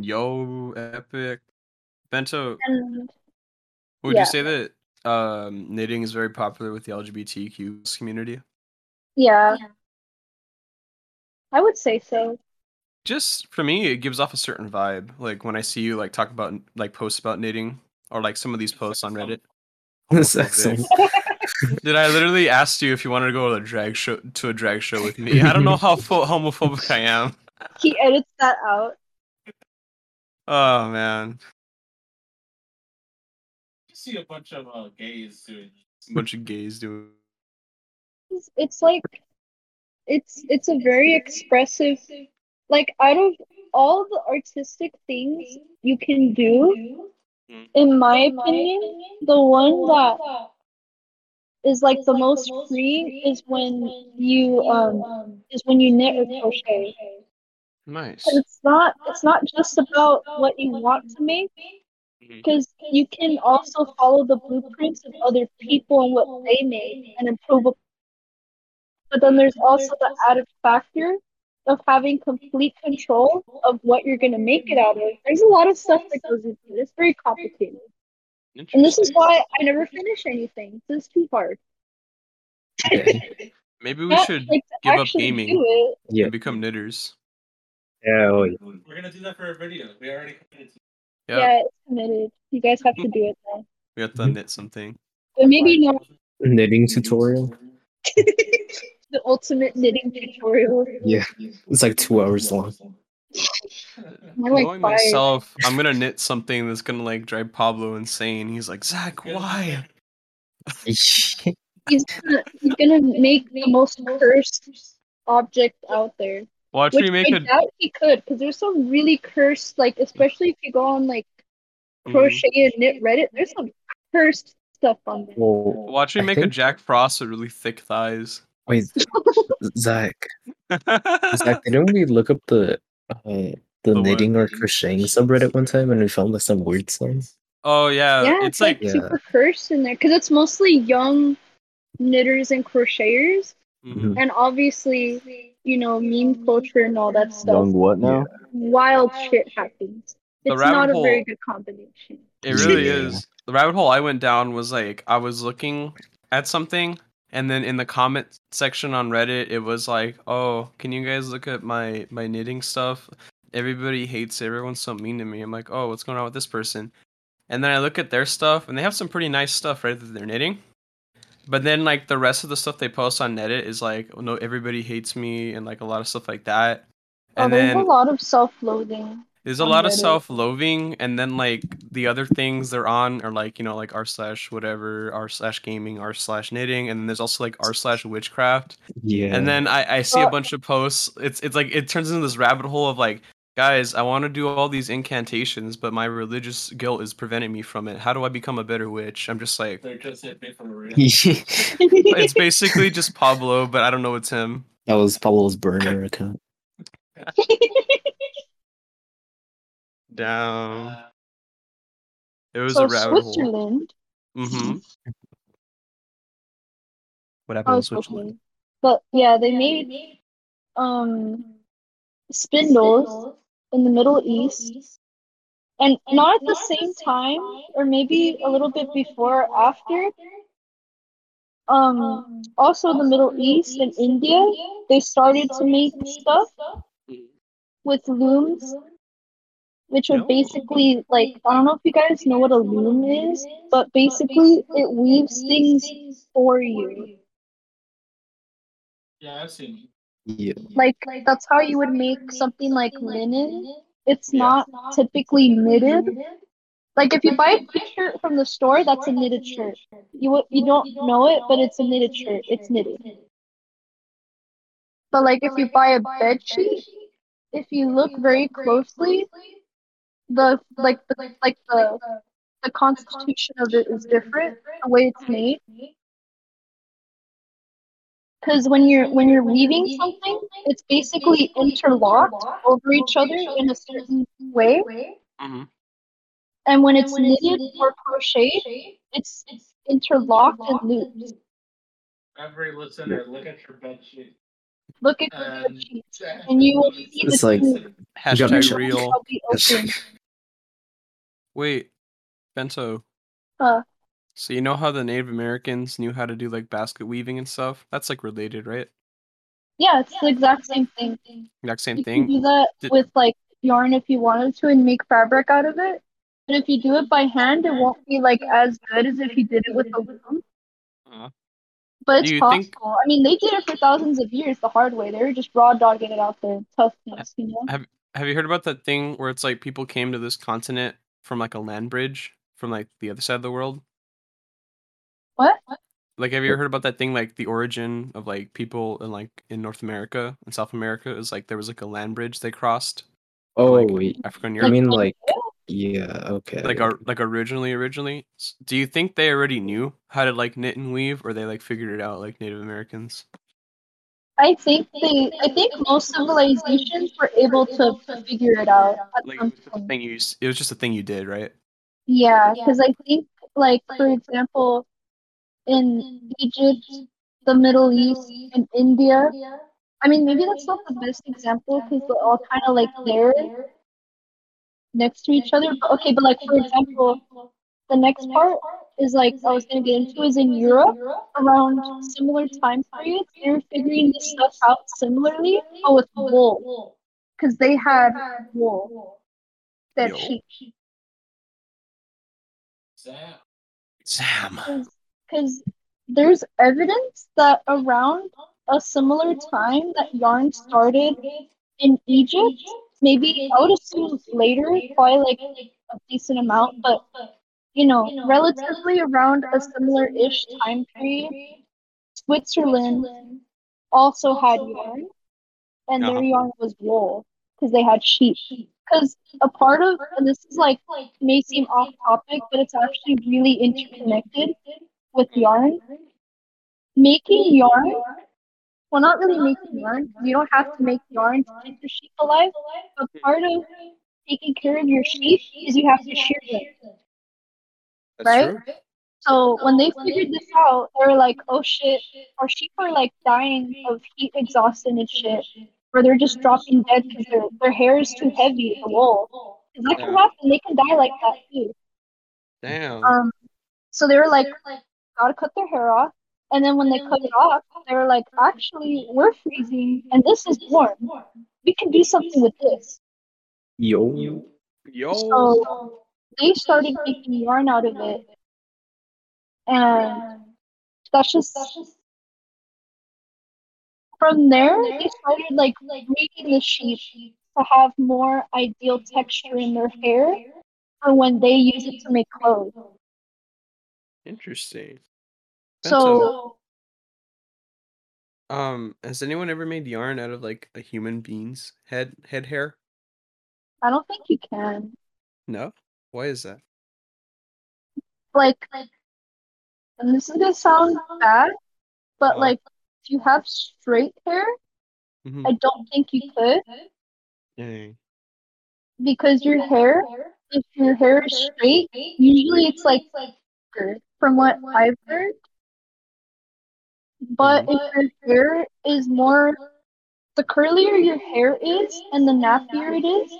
Yo, epic. Bento, And would Yeah. you say that um, knitting is very popular with the LGBTQ community? yeah, I would say so. Just for me, it gives off a certain vibe. Like when I see you like talk about like posts about knitting, or like some of these posts on Reddit. That's excellent. Did I literally asked you if you wanted to go to a drag show to a drag show with me? I don't know how pho- homophobic I am. He edits that out. Oh man, You see a bunch of uh, gays doing a bunch of gays doing. It's, it's like, it's it's a very expressive. Like out of all the artistic things you can do, Mm. in my opinion, the one that is like the most free is when you um is when you knit or crochet. Nice. It's not it's not just about what you want to make, mm-hmm. because you can also follow the blueprints of other people and what they made and improve. up- But then there's also the added factor of having complete control of what you're gonna make it out of. There's a lot of stuff that goes into it. It's very complicated, and this is why I never finish anything. This is too hard. Okay. Maybe we should like, give up gaming. do it. Yeah. become knitters. Yeah. Oh, yeah. We're gonna do that for a video. We already committed to Yep. Yeah, it's committed. You guys have to do it now. We have to knit something. But maybe not Knitting tutorial. the ultimate knitting tutorial. Yeah. It's like two hours long. More like Knowing five. myself, I'm gonna knit something that's gonna like drive Pablo insane. He's like, Zach, why? He's gonna, he's gonna make the most cursed object out there. Watch Which me make I a doubt he could, because there's some really cursed, like especially if you go on like Mhm. crochet and knit Reddit, there's some cursed stuff on there. well, Watch me I make a Jack Frost with really thick thighs. Wait, Zach. Zach, didn't we look up the uh, the, The what? knitting or crocheting subreddit one time and we found like some weird stuff? oh yeah, yeah, it's like Yeah. super cursed in there because it's mostly young knitters and crocheters, mhm. and obviously, you know, meme culture and all that stuff. Young what now? Wild shit happens. The It's rabbit not a very good combination. It really is. The rabbit hole I went down was like I was looking at something and then in the comment section on Reddit it was like, "Oh, can you guys look at my my knitting stuff? Everybody hates it. Everyone's so mean to me." I'm like, "Oh, what's going on with this person?" And then I look at their stuff and they have some pretty nice stuff right that they're knitting. But then like the rest of the stuff they post on Reddit is like, "Oh no, everybody hates me" and like a lot of stuff like that. Oh, And there's then a lot of self-loathing. there's a on lot of self-loathing, and then like the other things they're on are like you know like r slash whatever r slash gaming r slash knitting, and then there's also like r slash witchcraft, Yeah. and then I I see a bunch of posts. It's it's like it turns into this rabbit hole of like guys, I want to do all these incantations, but my religious guilt is preventing me from it. How do I become a better witch? I'm just like They're just hit me for real. it's basically just Pablo, but I don't know it's him. that was Pablo's burner account. Down. It was so a rabbit hole. Switzerland. Mm-hmm. What happened Oh, in Switzerland? okay. But yeah, they made um spindles in the Middle East, and not at the same time, or maybe a little bit before or after. Um, also in the Middle East and India, they started to make stuff with looms, which would basically like I don't know if you guys know what a loom is, but basically it weaves things for you. yeah, I've seen. Yeah. Like that's how you would make something like linen. It's not typically knitted. Like if you buy a t-shirt from the store, that's a knitted shirt. You you don't know it, but it's a knitted shirt. It's knitted. But like if you buy a bed sheet, if you look very closely, the like the like the the constitution of it is different. The way it's made. Because when you're when you're weaving something, it's basically interlocked over each other in a certain way. Mhm. And when it's knitted or crocheted, it's it's interlocked and looped. Every listener, look at your bed sheet. Look at the Um, bed sheet, and you will see It's the like- two got Hashtag real. Wait, Bento. Uh. So you know how the Native Americans knew how to do like basket weaving and stuff? That's like related, right? Yeah, it's the exact same thing. Exact same You thing. do that Did- with like yarn if you wanted to and make fabric out of it. But if you do it by hand, it won't be like as good as if you did it with a loom. Uh, But it's you think- possible. I mean, they did it for thousands of years the hard way. They were just raw dogging it out there, toughness, you know. have you heard about that thing where it's like people came to this continent from like a land bridge from like the other side of the world? What? Like, have you ever heard about that thing? Like the origin of like people in like in North America and South America is like there was like a land bridge they crossed. Oh like, wait. Africa and I mean like yeah, okay. like ar- like originally originally do you think they already knew how to like knit and weave or they like figured it out like native americans I think they. I think most civilizations were able to figure it out like it was just a point. thing you it was just a thing you did right Yeah, because I think, like, for example, in Egypt, the Middle East, and India, I mean, maybe that's not the best example because they're all kind of like there next to each other. But okay, but like, for example, the next part is like I was gonna get into is in Europe around similar time periods. They're figuring this stuff out similarly, but with wool, because they had wool, that sheep. Sam. Sam. Because there's evidence that around a similar time that yarn started in Egypt, maybe I would assume later, probably like a decent amount, but you know, relatively around a similar-ish time period, Switzerland also had yarn, and Uh-huh. their yarn was wool because they had sheep. Because a part of, and this is like may seem off topic, but it's actually really interconnected with yarn. Making yarn, well, not really making yarn. You don't have to make yarn to keep your sheep alive. But part of taking care of your sheep is you have to shear them. Right? true. So when they figured this out, they were like, "Oh shit, our sheep are like dying of heat exhaustion and shit, or they're just dropping dead because their their hair is too heavy, the wool. that can happen. They can die like that too. Damn. Um, so they were like, gotta cut their hair off. And then when they cut it off, they were like, actually, we're freezing and this is warm. We can do something with this. Yo. Yo. So they started making yarn out of it. And that's just from there, they started like breeding the sheep to have more ideal texture in their hair for when they use it to make clothes. Interesting. So Um, has anyone ever made yarn out of like a human being's head head hair? I don't think you can. No. Why is that? like and this is gonna sound bad, but Uh-huh. like if you have straight hair, Mhm. I don't think you could Dang. because your hair, if your hair is straight, usually it's like thicker, from what I've heard. But mm-hmm. if your hair is more, the curlier your hair is and the nappier it is,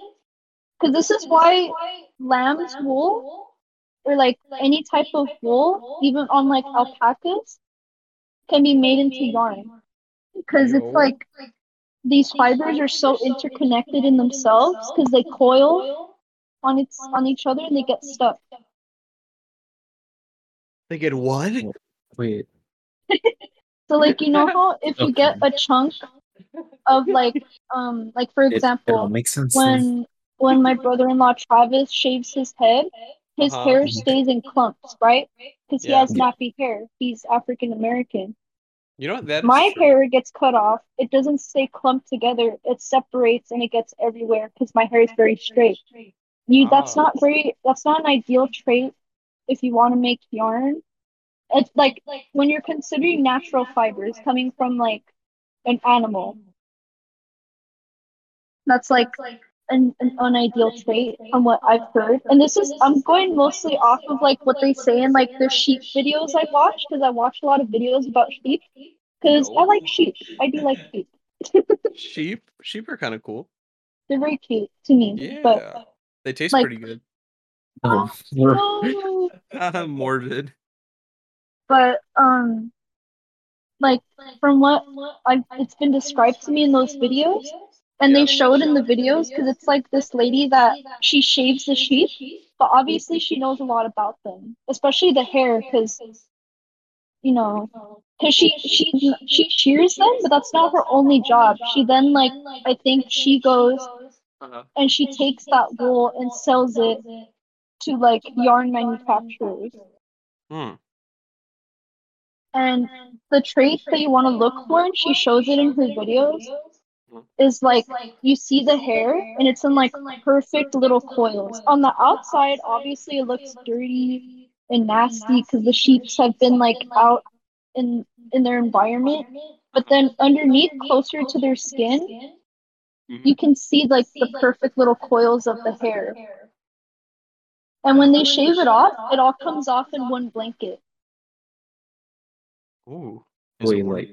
because this is why lamb's wool or like any type of wool, even on like alpacas, can be made into yarn. Because it's like these fibers are so interconnected in themselves because they coil on its on each other and they get stuck. They get what? Wait. So like you know how if you get a chunk of like um like for It, it all example sense. now. when when my brother-in-law Travis shaves his head, his Uh-huh. hair stays in clumps, right? Because he has nappy hair. He's African American. You know what? That is My true. hair gets cut off. It doesn't stay clumped together. It separates and it gets everywhere because my hair is very straight. You that's Ah. not very that's not an ideal trait if you want to make yarn. It's like when you're considering natural fibers coming from like an animal. That's like an, an unideal trait from what I've heard. And this is I'm going mostly off of like what they say in like the sheep videos I watch because I watch a lot of videos about sheep because I like sheep. I do like sheep. Sheep. Sheep are kind of cool. They're very cute to me. Yeah. But They taste like- pretty good. Oh, we're- no. Morbid. But um like from what I it's been described to me in those videos and they showed in the videos because it's like this lady that she shaves the sheep but obviously she knows a lot about them especially the hair because you know because she she she shears them but that's not her only job she then like i think she goes Uh-huh. and she takes that wool and sells it to like yarn manufacturers Hmm. And the trait that you want to look for and she shows it in her videos is like you see the hair and it's in like perfect little coils on the outside obviously it looks dirty and nasty because the sheeps have been like out in in their environment but then underneath closer to their skin Mhm. you can see like the perfect little coils of the hair And when they shave it off, it all comes off in one blanket. Ooh. Is Wait, warm? like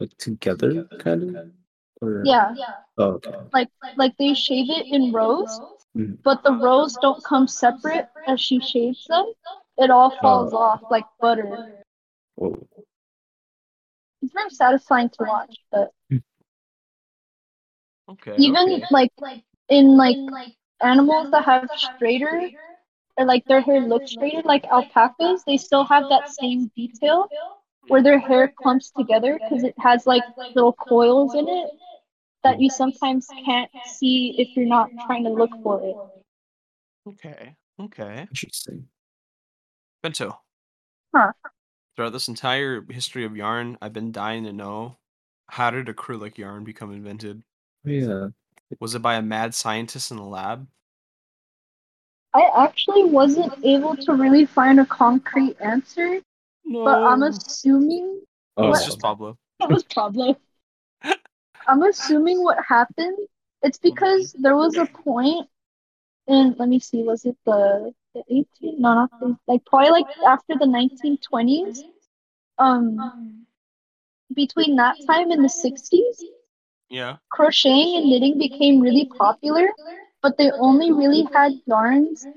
like together, kind of. Or Yeah, Oh, okay. like like they shave it in rows, Mhm. but the rows don't come separate as she shaves them. It all falls Oh. off like butter. Whoa. It's very satisfying to watch, but Okay. even okay. like in like animals that have straighter or like their hair looks straighter, like alpacas, they still have that same detail where their hair clumps together because it has like little coils in it that you sometimes can't see if you're not trying to look for it. Okay. Okay. Interesting. Bento. Huh. Throughout this entire history of yarn, I've been dying to know how did acrylic yarn become invented? Oh, yeah. Was it by a mad scientist in a lab? I actually wasn't able to really find a concrete answer, No. but I'm assuming Oh, Oh, it's just Pablo. it was Pablo. I'm assuming what happened. It's because there was a and let me see, was it the the 18? No, not the, like probably like after the 1920s. Um, between that time and the 60s, Yeah. crocheting and knitting became really popular, but they only really had yarns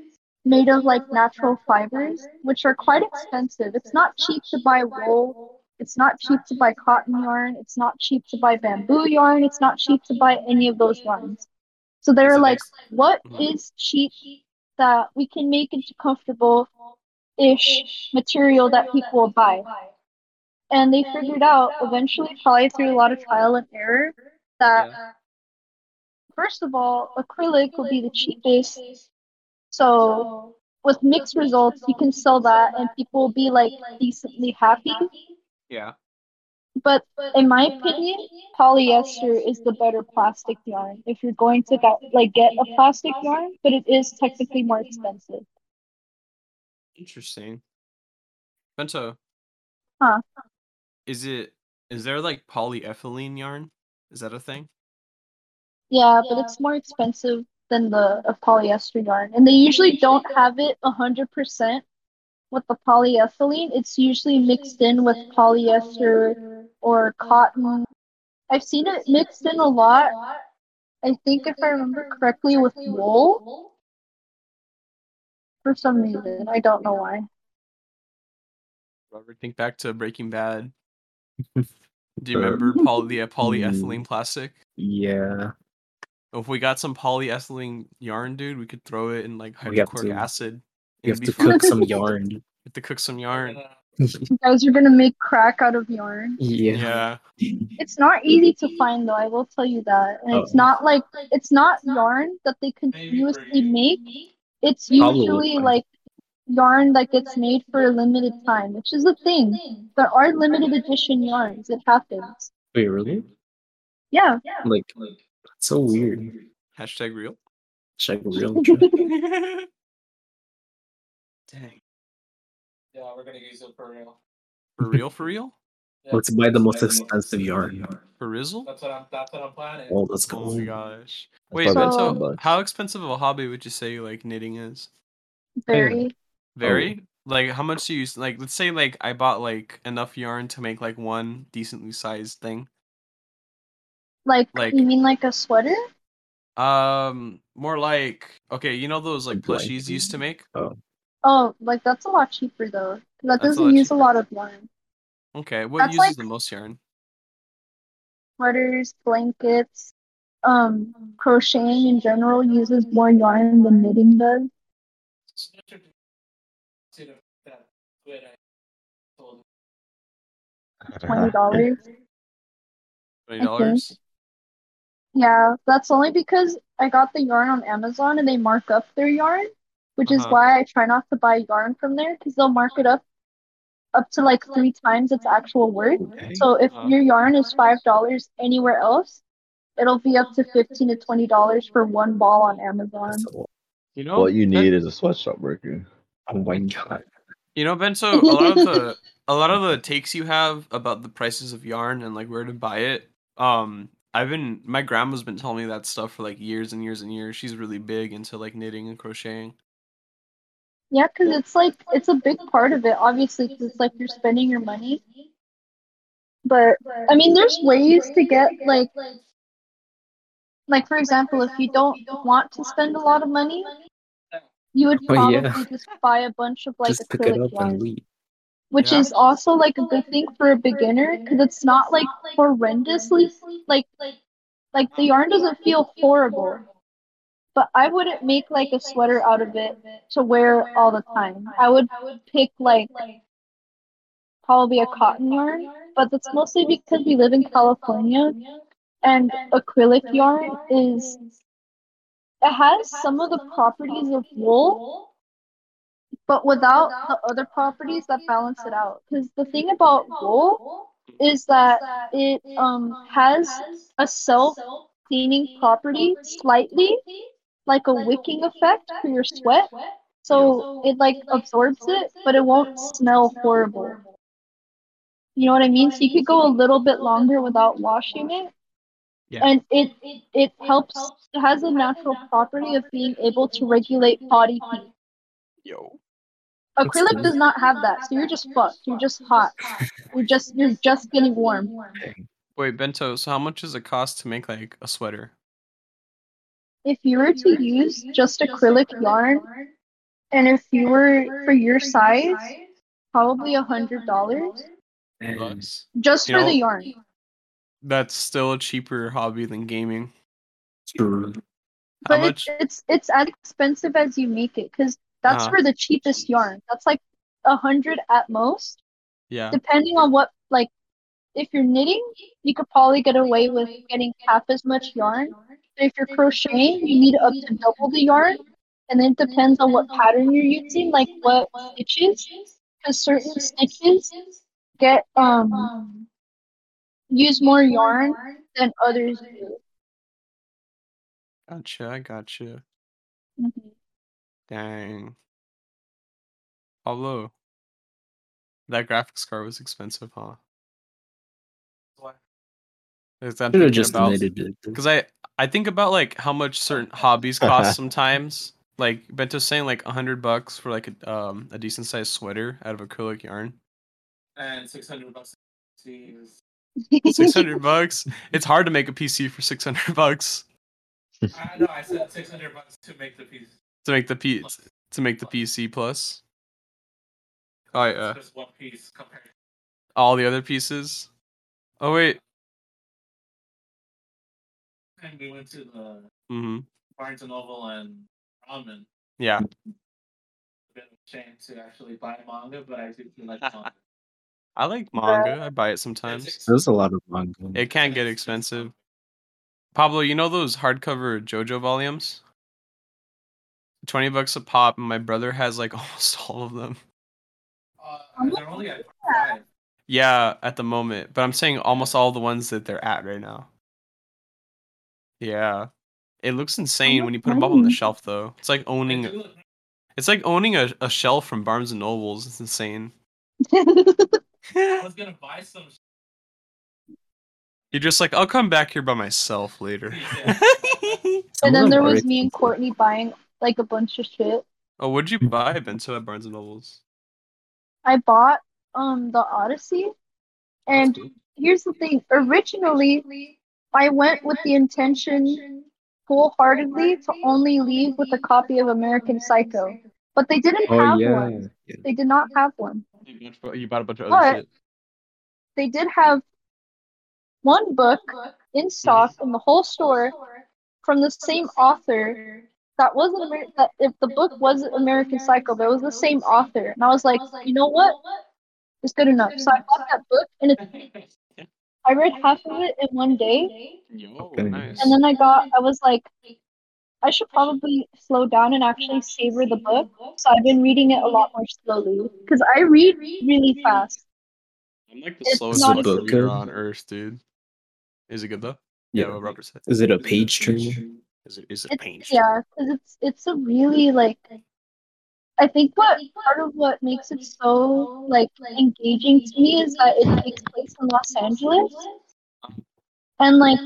made of like natural fibers, which are quite expensive. It's not cheap to buy wool. It's not cheap to buy cotton yarn. It's not cheap to buy bamboo yarn. It's not cheap to buy any of those yarns. So they Is were like, ex- what Mhm. is cheap that we can make into comfortable ish material that people will buy? And they figured out eventually, probably through a lot of trial and error, that first of all, acrylic will be the cheapest. So with mixed results, you can sell that and people will be like decently happy. Yeah. But in my opinion, polyester is the better plastic yarn. If you're going to get, like get a plastic yarn, but it is technically more expensive. Interesting. Bento. Huh. Is it is there like polyethylene yarn? Is that a thing? Yeah, but it's more expensive than the a polyester yarn. And they usually don't have it 100% with the polyethylene. It's usually mixed in with polyester or cotton. I've seen it mixed in a lot. I think if I remember correctly with wool for some reason. I don't know why. Robert, think back to Breaking Bad. Do you Uh, remember poly the polyethylene plastic? Yeah. If we got some polyethylene yarn, dude, we could throw it in like We have hydrochloric to- acid. You have to fun. cook some yarn. We have to cook some yarn. You guys are gonna make crack out of yarn. Yeah. Yeah. It's not easy to find though, I will tell you that. And it's Oh. not like it's not yarn that they continuously make. It's usually like yarn that gets made for a limited time, which is a thing. There are limited edition yarns. It happens. Wait, really? Yeah. Like, like, that's so weird. Hashtag real. Check real. Dang. Yeah, we're gonna use it for real. For real, for real? Yeah, Let's buy the most expensive yarn. For Rizzle? That's what I'm. That's what I'm planning. Oh, let's Oh my gosh. That's Wait, probably about Bento, 10 bucks. how expensive of a hobby would you say like knitting is? Very. Very? Oh. Like how much do you use like let's say like I bought like enough yarn to make like one decently sized thing. Like, Like- you mean like a sweater? Um more like okay, you know those like plushies you used to make? Oh, Oh, like that's a lot cheaper though. That That's doesn't lot use a lot of yarn. Okay, what That's uses like- the most yarn? Sweaters, blankets, um, crocheting in general uses more yarn than knitting does. See the- that squid I told Twenty dollars. Twenty dollars? Yeah, that's only because I got the yarn on Amazon and they mark up their yarn, which is Uh-huh. why I try not to buy yarn from there because they'll mark it up up to like three times its actual worth. Okay. So if Uh-huh. your yarn is five dollars anywhere else, it'll be up to fifteen to twenty dollars for one ball on Amazon. That's a lot. You know What you Ben- need is a sweatshop worker. Oh my god. You know, Bento, a lot of the a lot of the takes you have about the prices of yarn and like where to buy it. Um, I've been my grandma's been telling me that stuff for like years and years and years. She's really big into like knitting and crocheting. Yeah, because it's like it's a big part of it, obviously, because it's like you're spending your money. But I mean, there's ways to get like, like for example, if you don't want to spend a lot of money, you would Oh, probably yeah. just buy a bunch of like Just pick it acrylic up yarn, and leave. Which Yeah. is also like a good thing for a beginner because it's not like horrendously like like the yarn doesn't feel horrible. But I wouldn't make like a sweater out of it to wear all the time. I would pick like probably a cotton yarn, but that's mostly because we live in California and acrylic yarn is it has some of the properties of wool, but without the other properties that balance it out. Because the thing about wool is that it um has a self cleaning property slightly like a wicking effect for your sweat. So it like absorbs it, but it won't smell horrible. You know what I mean? So you could go a little bit longer without washing it. Yeah. And it it helps it has a natural property of being able to regulate body heat. Yo. That's Acrylic cool. does not have that, so you're just fucked. You're just hot. You're just you're just getting warm. Wait, Bento. So how much does it cost to make like a sweater? If you were to use just acrylic yarn, and if you were for your size, probably a hundred dollars And Bucks. just You for know- the yarn. That's still a cheaper hobby than gaming. true. How But much? it's, it's it's as expensive as you make it, because that's Uh-huh. for the cheapest yarn. That's like a hundred at most, Yeah. depending on what like. If you're knitting, you could probably get away with getting half as much yarn. But if you're crocheting, you need up to double the yarn, and then it depends on what pattern you're using, like what stitches, because certain stitches get um use more yarn than others do. Gotcha. I gotcha. Mhm. Dang. Pablo. That graphics card was expensive, huh? Is that Should have just about? knitted it. Because I I think about like how much certain hobbies cost sometimes. Like Bento's saying, like a hundred bucks for like a um a decent sized sweater out of acrylic yarn. And 600 bucks. Six hundred bucks. It's hard to make a PC for six hundred bucks I know, I said 600 bucks to make the piece. To make the P to make the PC plus. Oh yeah, Just one piece compared. all the other pieces. Oh wait. And we went to the Mm-hmm. Barnes and Noble and Ramen. Yeah. A bit of a shame to actually buy manga, but I do feel like manga. I like manga. I buy it sometimes. There's a lot of manga. It can get expensive. Pablo, you know those hardcover JoJo volumes? Twenty bucks a pop, and my brother has like almost all of them. Uh, they're only at five. Yeah, at the moment, but I'm saying almost all the ones that they're at right now. Yeah, it looks insane when you put them up on the shelf, though. It's like owning. It's like owning a, a shelf from Barnes and Nobles. It's insane. I was gonna buy some. You're just like, I'll come back here by myself later. Yeah. And then there was me and. Courtney buying like a bunch of shit. oh, what'd you buy, Bento, at Barnes and Nobles? I bought um the Odyssey, and here's the thing. Originally, I went with the intention wholeheartedly to only leave with a copy of American Psycho, but they didn't Oh have yeah. one. yeah. They did not have one. You bought a bunch of But- other shit. They did have one book in stock in the whole store from the same author that wasn't Amer- that if the book wasn't American Psycho, but it was the same author. And I was like, you know what? It's good enough. So I bought that book and it, I read half of it in one day. Yo, Okay. nice. And then I got I was like I should probably slow down and actually savor the book. So I've been reading it a lot more slowly because I read really fast. I'm like the It's slowest not book a- reader uh, on earth, dude. Is it good though? Yeah. what Robert said. Is it a page turner? Is it is it It's, page? yeah, because it's it's a really like I think what part of what makes it so like engaging to me is that it takes place in Los Angeles, and like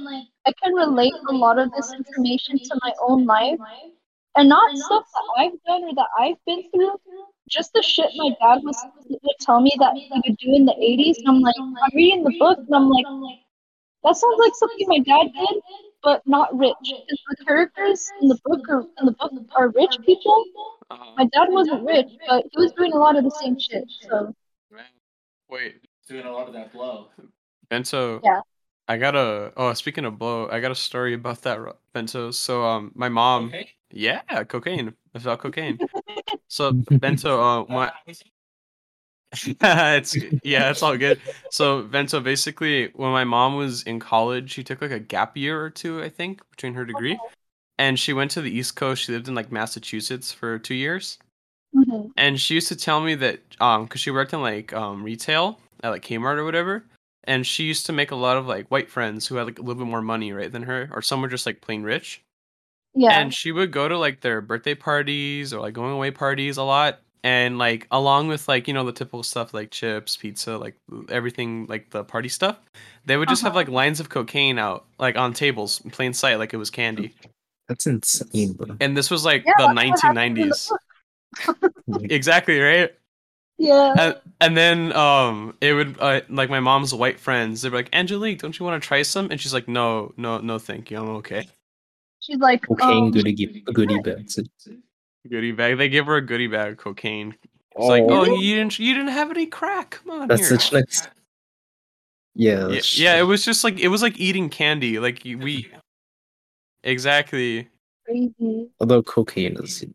I can relate a lot of this information to my own life, and not stuff that I've done or that I've been through, just the shit my dad was would tell me that he would do in the 80s. And I'm like, I'm reading the book and I'm like, that sounds like something my dad did, but not rich. Because the characters in the book are in the book are rich people. Uh, My dad wasn't rich, but he was doing a lot of the same shit. So wait, Doing a lot of that blow. Bento. Yeah. I got a. Oh, speaking of blow, I got a story about that, Bento. So, um, my mom. Okay. Yeah, cocaine. It's about cocaine. So, Bento, uh, my. it's yeah, it's all good. So Bento, basically, when my mom was in college, she took like a gap year or two, I think, between her degree, and she went to the East Coast. She lived in like Massachusetts for two years, mhm. and she used to tell me that um, because she worked in like um retail at like Kmart or whatever, and she used to make a lot of like white friends who had like a little bit more money, right, than her, or some were just like plain rich. yeah, And she would go to like their birthday parties or like going away parties a lot. And like along with like, you know, the typical stuff like chips, pizza, like everything like the party stuff, they would just have Uh-huh. like lines of cocaine out like on tables in plain sight, like it was candy. That's insane, bro. And this was like Yeah, the that's what happened in the 1990s. exactly, right? yeah. And, and then um it would uh, like my mom's white friends, they'd be like, Angelique, don't you want to try some? And she's like, No, no, no, thank you. I'm okay. She's like, Cocaine um, goodie goodie bags. Goodie bag. They give her a goodie bag of cocaine. It's like, oh, oh you didn't you didn't have any crack. Come on that's here. such nice. Yeah, yeah, that's- yeah, it was just like it was like eating candy. Like we exactly. crazy. Although cocaine is, It's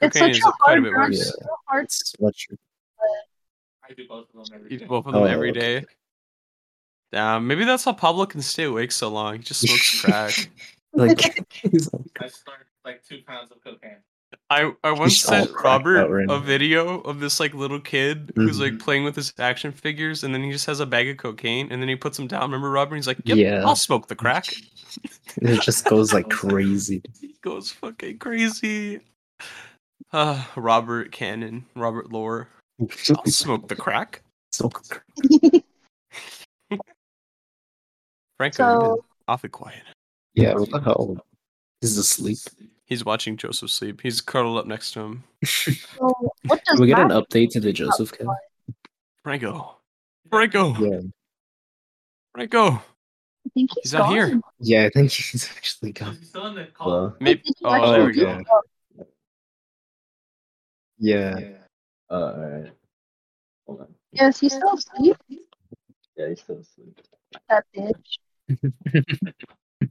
Cocaine such is a quite a hard bit drug. worse. It's so hard. it's much. I do both of them every day. Eat both of oh, them Oh, every okay. day. Damn, maybe that's how Pablo can stay awake so long. He just smokes crack. Like, like, I start like two pounds of cocaine. I I once Just sent Robert right a video of this like little kid who's Mhm. like playing with his action figures, and then he just has a bag of cocaine, and then he puts them down. Remember Robert? He's like, "Yep, Yeah. I'll smoke the crack." it just goes like crazy. He goes fucking crazy. Uh, Robert Cannon, Robert Lore. I'll smoke the crack. so Franco, you've been So- awfully quiet. yeah, what the hell? He's asleep. He's watching Joseph sleep. He's curled up next to him. So what does we get an update to the Joseph cam. Franco. Franco. Yeah, Franco. I think he's, He's not here. yeah, I think he's actually gone. He's still in the call? Well, Maybe. Oh, actually there we do go. it? Yeah, uh, alright. Hold on. Yes, he's still asleep. Yeah, he's still asleep. That bitch.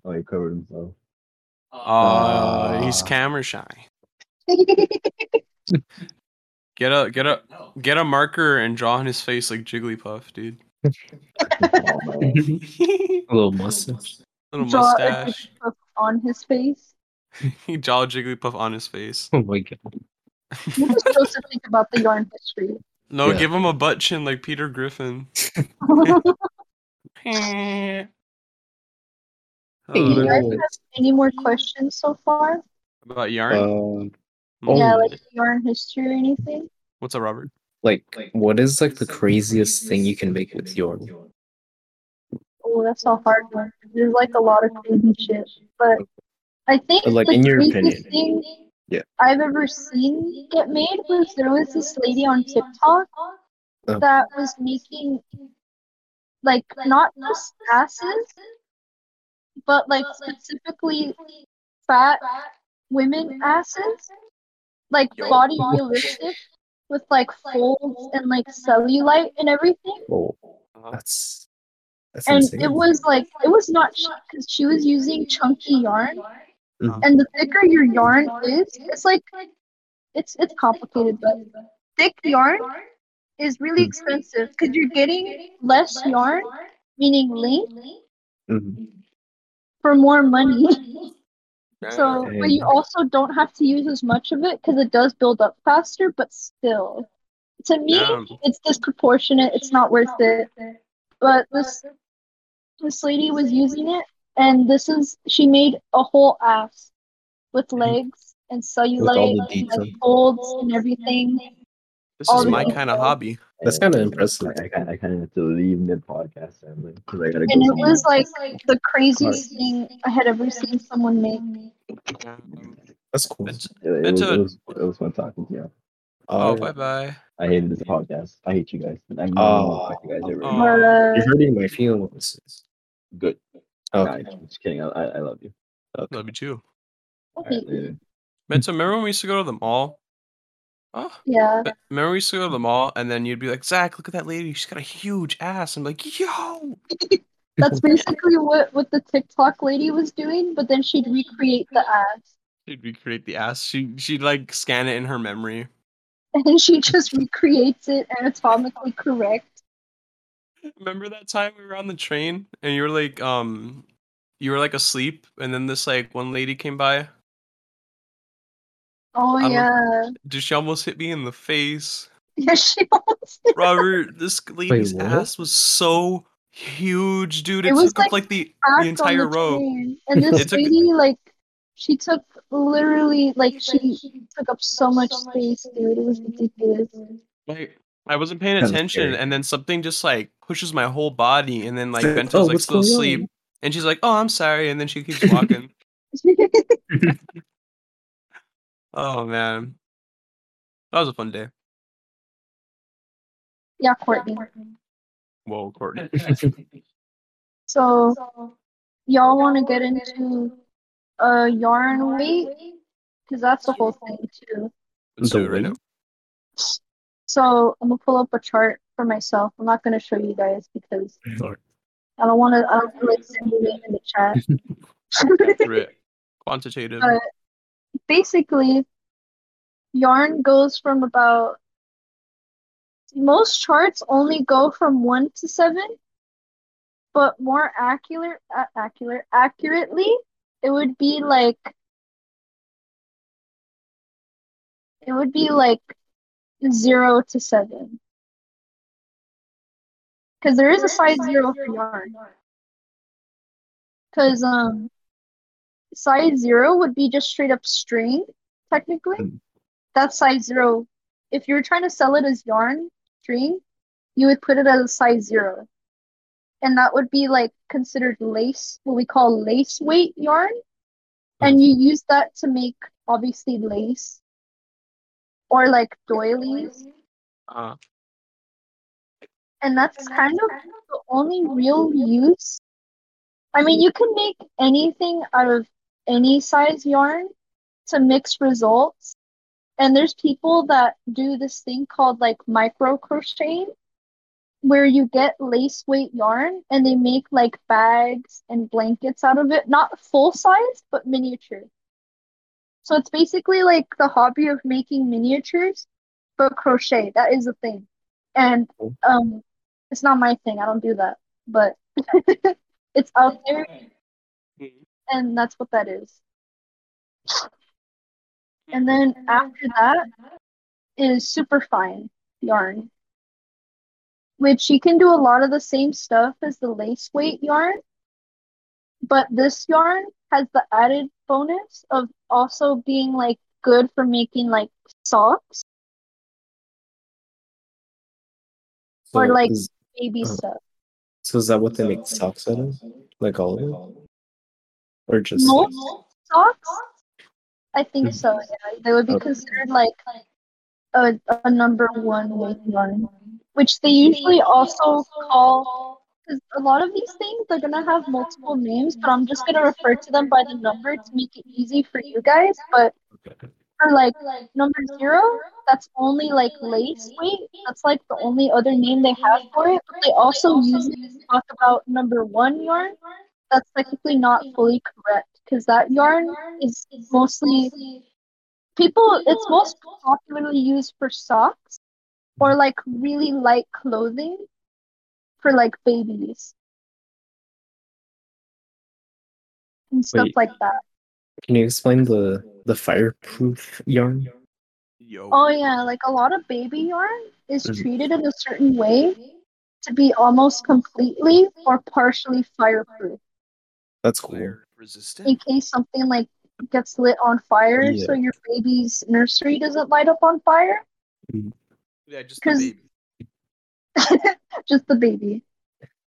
Oh, he covered himself. Uh, he's Ah. camera shy. Get a get a No. get a marker and draw on his face like Jigglypuff, dude. A little mustache. Little Draw mustache. Jigglypuff on his face. he draw Jigglypuff on his face. Oh my god. What does Joseph think about the yarn history? No, Yeah. give him a butt chin like Peter Griffin. Do you guys have any more questions so far? about yarn? Um, Mm. Yeah, like yarn history or anything? What's up, Robert? like, what is like the craziest thing you can make with yarn? Oh, that's a hard one. There's like a lot of crazy shit. But I think But, like, the in your craziest opinion. thing Yeah. I've ever seen get made was there was this lady on TikTok Oh. that was making like not just asses, but like specifically fat women asses, like Yo. body realistic with like folds and like cellulite and everything. Oh, that's that's And insane. it was like it was not because she was using chunky yarn, Mhm. and the thicker your yarn is, it's like it's it's complicated, but thick yarn is really Mhm. expensive because you're getting less yarn, meaning length, Mhm. For more money. So, Yeah. but you also don't have to use as much of it because it does build up faster. But still, to me, Damn. it's disproportionate. It's not worth it. But this this lady was using it, and this is she made a whole ass with mm-hmm. legs and all the cellulite and like folds and everything. This all is my kind of hobby. That's kinda impressive. I, I, I kind of have to leave mid podcast, family, because I gotta go. And it was like the craziest thing I had ever seen someone make. That's cool. Bento, It, it, was, it was it was fun talking to you. Oh, Uh, bye bye. I hated this podcast. I hate you guys. I really Oh. want to talk to you guys ever. Oh. again. But You're hurting my feelings. Good. Nah, Okay. I'm just kidding. I, I I love you. Love you too. All right, later. Mensa, remember when we used to go to the mall? Oh, yeah, remember we used to go to the mall and then you'd be like, Zach, look at that lady. She's got a huge ass. I'm like, yo. that's basically what what the TikTok lady was doing. But then she'd recreate the ass, She'd recreate the ass. She she'd like scan it in her memory. and she just recreates it anatomically correct. Remember that time we were on the train and you were like, um, you were like asleep and then this like one lady came by. Oh I don't- yeah, did she almost hit me in the face. yeah. She almost did. Robert, this lady's what? ass was so huge, dude. It, It was, took up like, like the packed the entire row. train. And this It took- lady, like, she took literally, like, she took up so much space, dude. It was ridiculous. Like I wasn't paying attention, scary. and then something just like pushes my whole body, and then like Like, Benta's "Oh, like what's still asleep, on?" and she's like, "Oh, I'm sorry," and then she keeps walking. Oh man, that was a fun day. yeah, Courtney. Whoa, Courtney. So, y'all want to get into uh yarn weight? Because that's the whole thing, too. Let's do it right now. So, I'm gonna pull up a chart for myself. I'm not gonna show you guys because I don't want to. I don't feel like sending it in the chat. Quantitative. Uh, basically yarn goes from about most charts only go from 1 to 7 but more accurate uh, accurate accurately it would be like it would be like 0 to 7 because there is a size 0 for yarn. Because um size zero would be just straight up string, technically. Mm. That's size zero. If you're trying to sell it as yarn string, you would put it as a size zero. And that would be like considered lace, what we call lace weight yarn. And you use that to make obviously lace or like doilies. Uh, And that's kind of the only real use. I mean, you can make anything out of any size yarn to mix results. And there's people that do this thing called like micro crocheting, where you get lace weight yarn and they make like bags and blankets out of it, not full size, but miniature. So it's basically like the hobby of making miniatures, but crochet. That is a thing. And um it's not my thing. I don't do that. But it's out there and that's what that is. And hmm. then after that is superfine yarn, which you can do a lot of the same stuff as the lace weight yarn, but this yarn has the added bonus of also being like good for making like socks or like is, baby Oh. stuff. so is that what they make socks out of? Like all of it? Or just like, socks? I think mm-hmm. so, yeah. They would be Okay. considered like a, a number one weight yarn, which they usually also call, because a lot of these things they're gonna have multiple names, but I'm just gonna refer to them by the number to make it easy for you guys. But okay. for like number zero, that's only like lace weight. That's like the only other name they have for it. But they also use it to talk about number one yarn. That's technically not fully correct because that yarn is mostly people. It's most popularly used for socks or like really light clothing for like babies and stuff Wait. like that. Can you explain the the fireproof yarn? Yo. Oh yeah, like a lot of baby yarn is Mhm. treated in a certain way to be almost completely or partially fireproof That's cool. Resistant. in case something like gets lit on fire Yeah. so your baby's nursery doesn't light up on fire. Yeah, just the 'Cause- baby. Just the baby.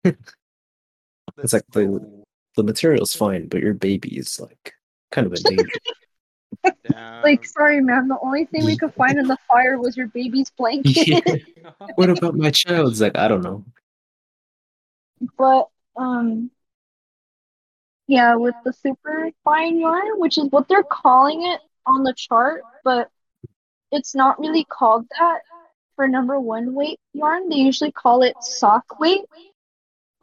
It's like the the material's fine, but your baby is like kind of in danger. Damn. Like, sorry, ma'am. The only thing we could find in the fire was your baby's blanket. Yeah. What about my child? Like, I don't know. but um, yeah, with the super fine yarn, which is what they're calling it on the chart, but it's not really called that for number one weight yarn. They usually call it sock weight,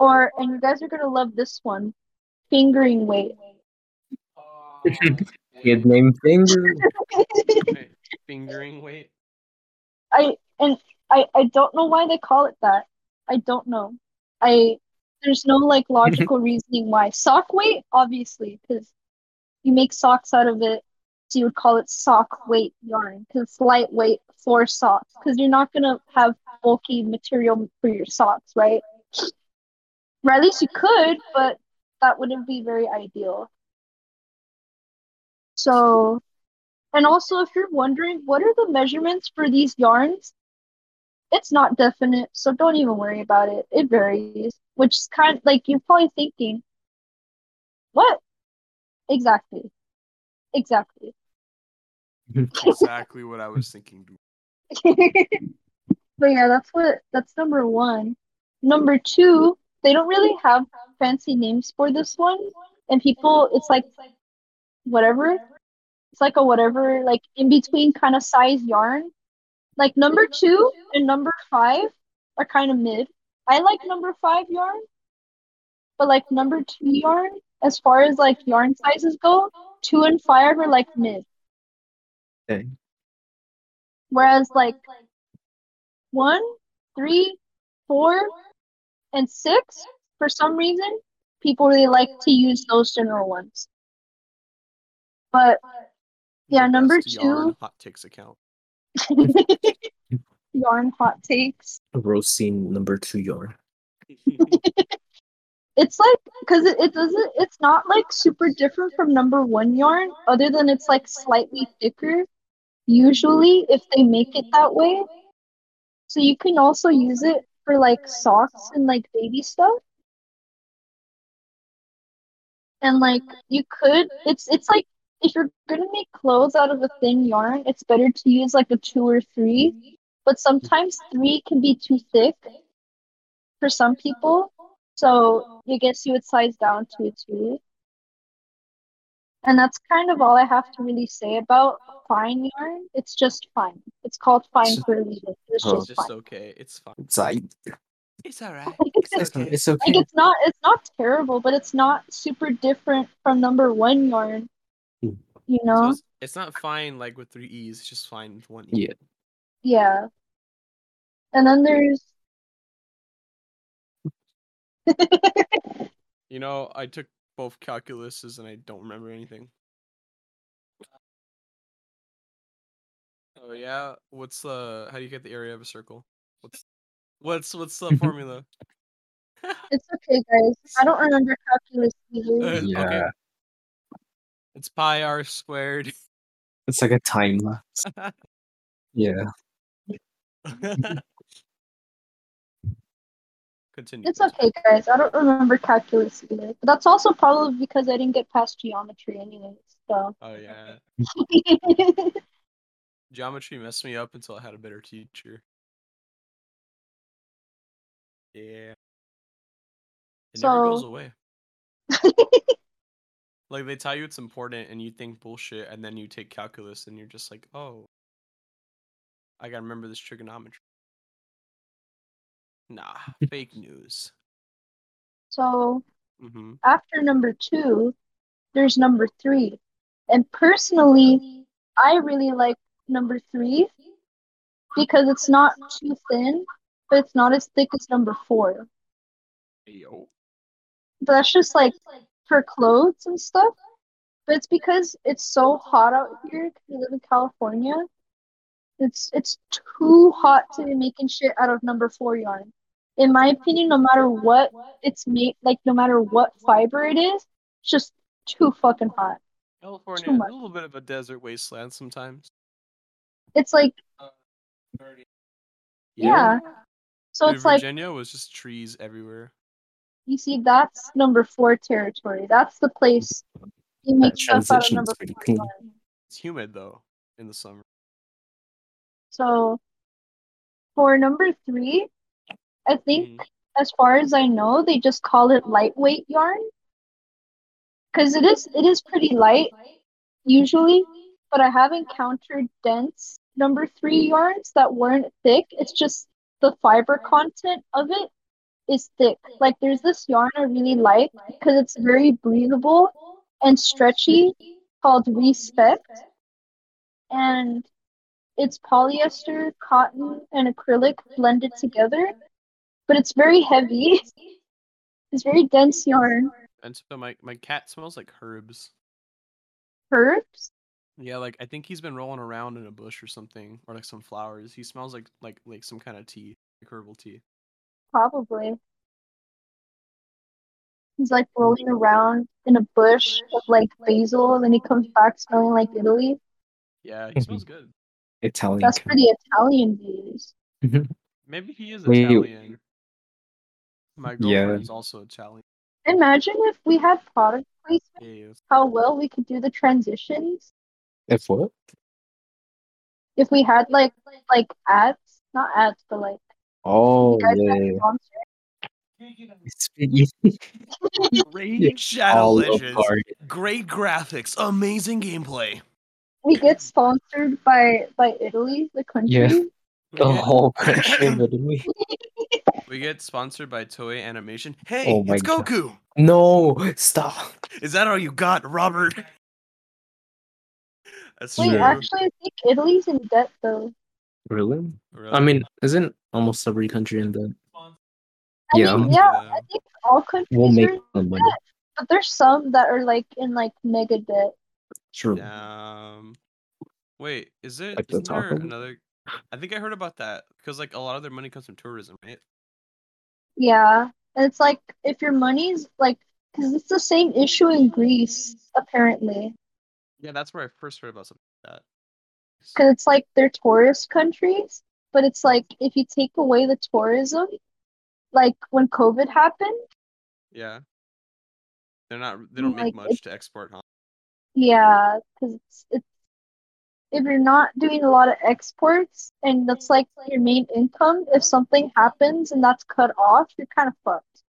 or and you guys are gonna love this one, fingering weight. Kid named Finger. Wait, fingering weight. I and I I don't know why they call it that. I don't know. I there's no like mm-hmm. logical reasoning why. Sock weight, obviously, because you make socks out of it, so you would call it sock weight yarn because it's lightweight for socks. Because you're not gonna have bulky material for your socks, right? Or at least you could, but that wouldn't be very ideal. So, and also if you're wondering what are the measurements for these yarns, it's not definite, so don't even worry about it. It varies, which is kind like you're probably thinking, what? Exactly. Exactly. Exactly what I was thinking. But yeah, that's what that's number one. Number two, they don't really have fancy names for this one. And people, it's like whatever. It's like a whatever, like in between kind of size yarn. Like number two and number five are kind of mid. I like number five yarn, but like number two yarn, as far as like yarn sizes go, two and five are like mid. Okay. Whereas like one, three, four, and six, for some reason, people really like to use those general ones. But Yeah, number two. hot takes account. yarn hot takes. Roast scene number two yarn. It's like because it, it doesn't it's not like super different from number one yarn, other than it's like slightly thicker, usually if they make it that way. So you can also use it for like socks and like baby stuff. And like you could it's it's like if you're gonna make clothes out of a thin yarn, it's better to use like a two or three. But sometimes three can be too thick for some people. So I guess you would size down to a two. And that's kind of all I have to really say about fine yarn. It's just fine. It's called fine for a reason. It's Oh. It's just just fine. okay. It's fine. It's like It's alright. It's, it's, okay. it's like okay. it's not it's not terrible, but it's not super different from number one yarn. You So know? it's, it's not fine like with three E's, it's just fine with one E. Yeah. Yeah. And then there's You know, I took both calculuses and I don't remember anything. Oh yeah, what's the how do you get the area of a circle? What's what's what's the formula? it's okay guys. I don't remember calculus either. Uh, Yeah. Okay. It's pi r squared. It's like a time lapse. Yeah. Continue. It's okay guys. I don't remember calculus either. But that's also probably because I didn't get past geometry anyways. So Oh yeah, geometry messed me up until I had a better teacher. Yeah. It never goes So- away. Like they tell you it's important and you think bullshit and then you take calculus and you're just like, "Oh, I got to remember this trigonometry." Nah, fake news. so Mhm. after number two, there's number three. And personally, I really like number three because it's not too thin, but it's not as thick as number four. Yo. But that's just like for clothes and stuff. But it's because it's so hot out here 'cause we live in California. It's it's too hot to be making shit out of number four yarn. In my opinion, no matter what it's made, like no matter what fiber it is, it's just too fucking hot. California, much. a little bit of a desert wasteland sometimes. It's like Thirty. yeah. So Dude, it's like Virginia was just trees everywhere. You see, that's number four territory. That's the place you make That stuff out of number four clean. It's humid though in the summer. So for number three, I think mm-hmm. as far as I know, they just call it lightweight yarn. Because it is it is pretty light usually, but I have encountered dense number three yarns that weren't thick. It's just the fiber content of it is thick. Like there's this yarn I really like because it's very breathable and stretchy called Respect. And it's polyester, cotton, and acrylic blended together. But it's very heavy. It's very dense yarn. And so my my cat smells like herbs. Herbs? Yeah, like I think he's been rolling around in a bush or something, or like some flowers. He smells like like like some kind of tea, like herbal tea. Probably. He's like rolling around in a bush of like basil, and then he comes back smelling like Italy. Yeah, he smells mhm. good. Italian. That's for the Italian views. Mm-hmm. Maybe he is Wait. Italian. My Yeah. girlfriend's also Italian. Imagine if we had product placement, Yeah, how well we could do the transitions. If what? If we had like like ads, not ads, but like Oh you yeah. had Speaking Raid Shadow all Legends. apart. Great graphics, amazing gameplay. We get sponsored by by Italy, the country. Yeah. We The get, whole country of Italy. we get sponsored by Toei Animation. Hey, Oh my it's God. Goku. No, stop. Is that all you got, Robert? That's Wait, true. actually, I think Italy's in debt though. Really? Really? I mean, isn't almost every country in the I Yeah. mean, yeah, Yeah. I think all countries will make are, the money? but there's some that are like in like mega debt. True. Um, wait, is it? Like isn't there another? I think I heard about that because like a lot of their money comes from tourism, right? Yeah, and it's like if your money's like, because it's the same issue in Greece apparently, Yeah, that's where I first heard about something like that. because it's like they're tourist countries, but it's like if you take away the tourism, like when COVID happened, Yeah, they're not. They don't make much to export, huh? yeah, because it's it's if you're not doing a lot of exports and that's like your main income, if something happens and that's cut off, you're kind of fucked.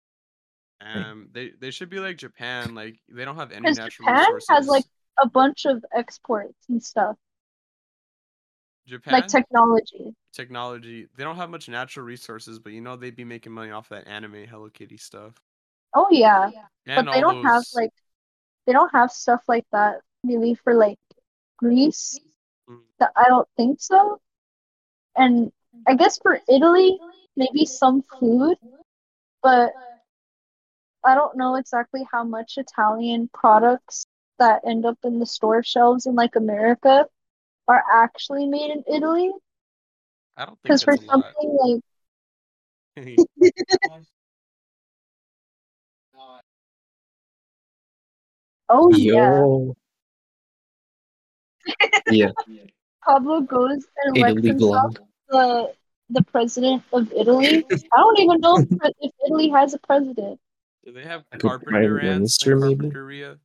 Um, they they should be like Japan. Like they don't have any Because natural Japan resources. has like a bunch of exports and stuff, Japan like technology. technology. They don't have much natural resources, but you know they'd be making money off that anime Hello Kitty stuff. Oh yeah, And but they don't have like they don't have stuff like that really for like Greece. Mm. That I don't think so. And I guess for Italy, maybe some food, but I don't know exactly how much Italian products that end up in the store shelves in like America are actually made in Italy. I don't think Because for that's a something like oh yeah, Yo. Yeah, Pablo goes and elects himself the the president of Italy. I don't even know if, if Italy has a president. Do they have a carpenter prime minister, maybe? carpinteria?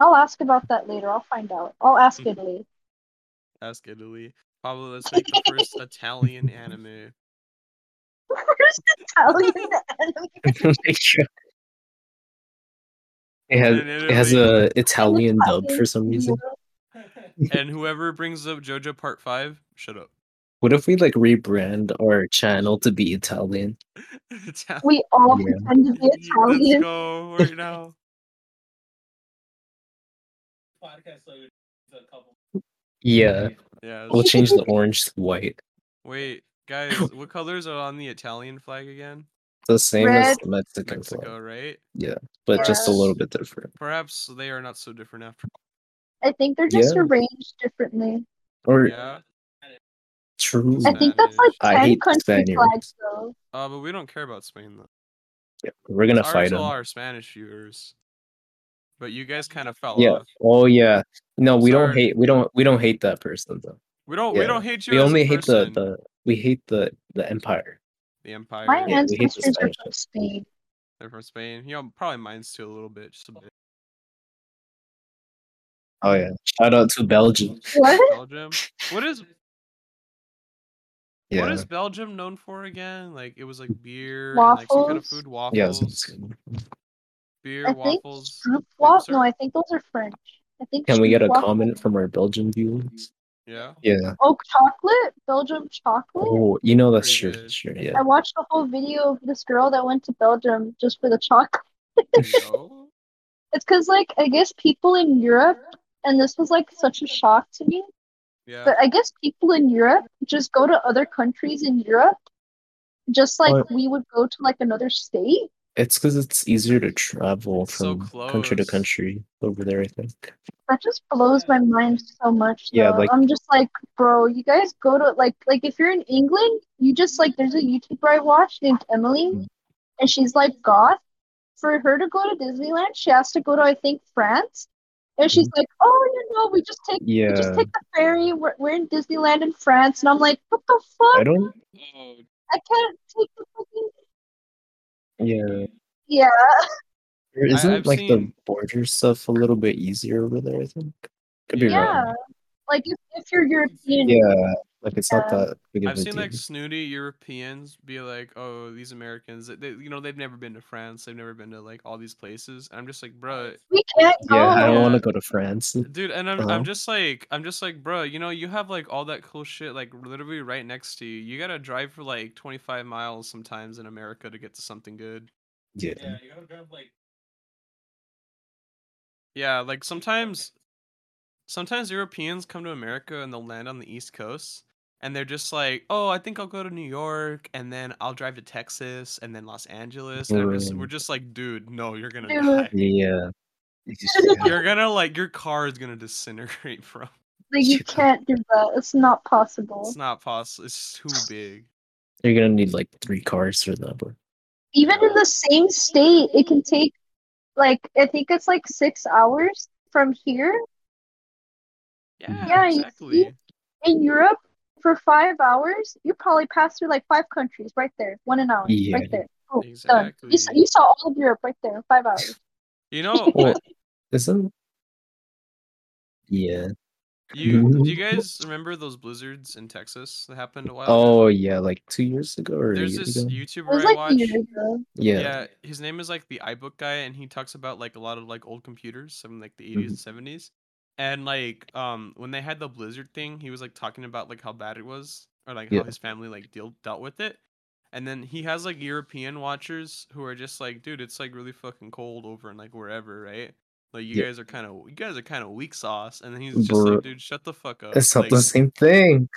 I'll ask about that later. I'll find out. I'll ask Mhm. Italy. Ask Italy. Pablo, let's make the first Italian anime. First Italian anime. it has it has a Italian dub for some reason. And whoever brings up JoJo Part Five, shut up. What if we like rebrand our channel to be Italian? Italian. We all Yeah. pretend to be Let's Italian. go right now. podcast a couple. Yeah, Yeah. we'll change the orange to white. Wait, guys, what colors are on the Italian flag again? The same as Red. the Mexican Mexico, flag, right? Yeah, but just a little bit different. Perhaps they are not so different after. all. I think they're just Yeah. arranged differently. Or Yeah. true. I think that's like I ten hate country Spaniards. flags though. Uh, but we don't care about Spain though. Yeah, we're gonna Ours fight all them. our Spanish viewers. But you guys kind of fell Yeah. off. Oh yeah. No, we don't hate. We don't. We don't hate that person though. We don't. We don't hate you. We as a only hate the the. We hate the the empire. the empire. My Yeah, we hate the ancestors are from Spain. They're from Spain. You know, probably mine's too a little bit, just a bit. Oh yeah. Shout out to Belgium. What? Belgium. What is Yeah. what is Belgium known for again? Like it was like beer and like some kind of Waffles? food, waffles, Yeah, it's- it's- beer, I think waffles. Stroop wa- No. I think those are French. I think. Can we get a Stroopwafel- comment from our Belgian viewers? Yeah. Yeah. Oh, chocolate, Belgium chocolate. Oh, you know that's Pretty true. good. That's true. I watched a whole video of this girl that went to Belgium just for the chocolate. There you go. It's because, like, I guess people in Europe, and this was like such a shock to me, Yeah. but I guess people in Europe just go to other countries in Europe, just like What? we would go to like another state. It's because it's easier to travel It's so from country to country over there. I think. That just blows my mind so much. Yeah, like- I'm just like, bro, you guys go to like like if you're in England, you just like there's a YouTuber I watch named Emily, Mm. and she's like goth. For her to go to Disneyland, she has to go to I think France, and she's like, oh, you know, we just take yeah. we just. Take the ferry. We're we're in Disneyland in France, and I'm like, what the fuck? I don't. I can't take the fucking Yeah. yeah. Isn't I've like seen- the border stuff a little bit easier over there? I think. Could be Yeah, wrong. like if, if you're European, Yeah. Like it's not Yeah. that big of I've a seen deal. like snooty Europeans be like, "Oh, these Americans, they, you know, they've never been to France, they've never been to like all these places." And I'm just like, "Bro, we can't go. yeah, I don't want to go to France. dude, and I'm, Uh-huh. I'm just like, I'm just like, bro, you know, you have like all that cool shit like literally right next to you. You gotta drive for like 25 miles sometimes in America to get to something good. Yeah. Yeah, you gotta drive like Yeah, like sometimes, sometimes Europeans come to America and they'll land on the East Coast. And they're just like, oh, I think I'll go to New York, and then I'll drive to Texas, and then Los Angeles. And just, we're just like, dude, no, you're gonna die. Yeah. You're gonna like your car is gonna disintegrate, bro. Like you can't do that. It's not possible. It's not possible. It's too big. You're gonna need like three cars for that. But Even in the same state, it can take like I think it's like six hours from here Yeah, Yeah, exactly. in Europe for five hours. You probably pass through like five countries right there, one an hour, Yeah. right there. Oh, done. You, saw, you saw all of Europe right there in five hours. You know, well, isn't? Yeah. you do you guys remember those blizzards in Texas that happened a while ago? Oh yeah, like two years ago or a There's this ago. YouTuber I like watch. a year ago. Yeah. Yeah, his name is like the 8-Bit guy, and he talks about like a lot of like old computers from like the 80s Mhm. and 70s. And like um when they had the Blizzard thing, he was like talking about like how bad it was, or like Yeah. how his family like deal dealt with it. And then he has like European watchers who are just like, dude, it's like really fucking cold over in like wherever, right? Like you Yeah. guys are kind of you guys are kind of weak sauce. And then he's just Bro, like, dude, shut the fuck up. It's not like, the same thing.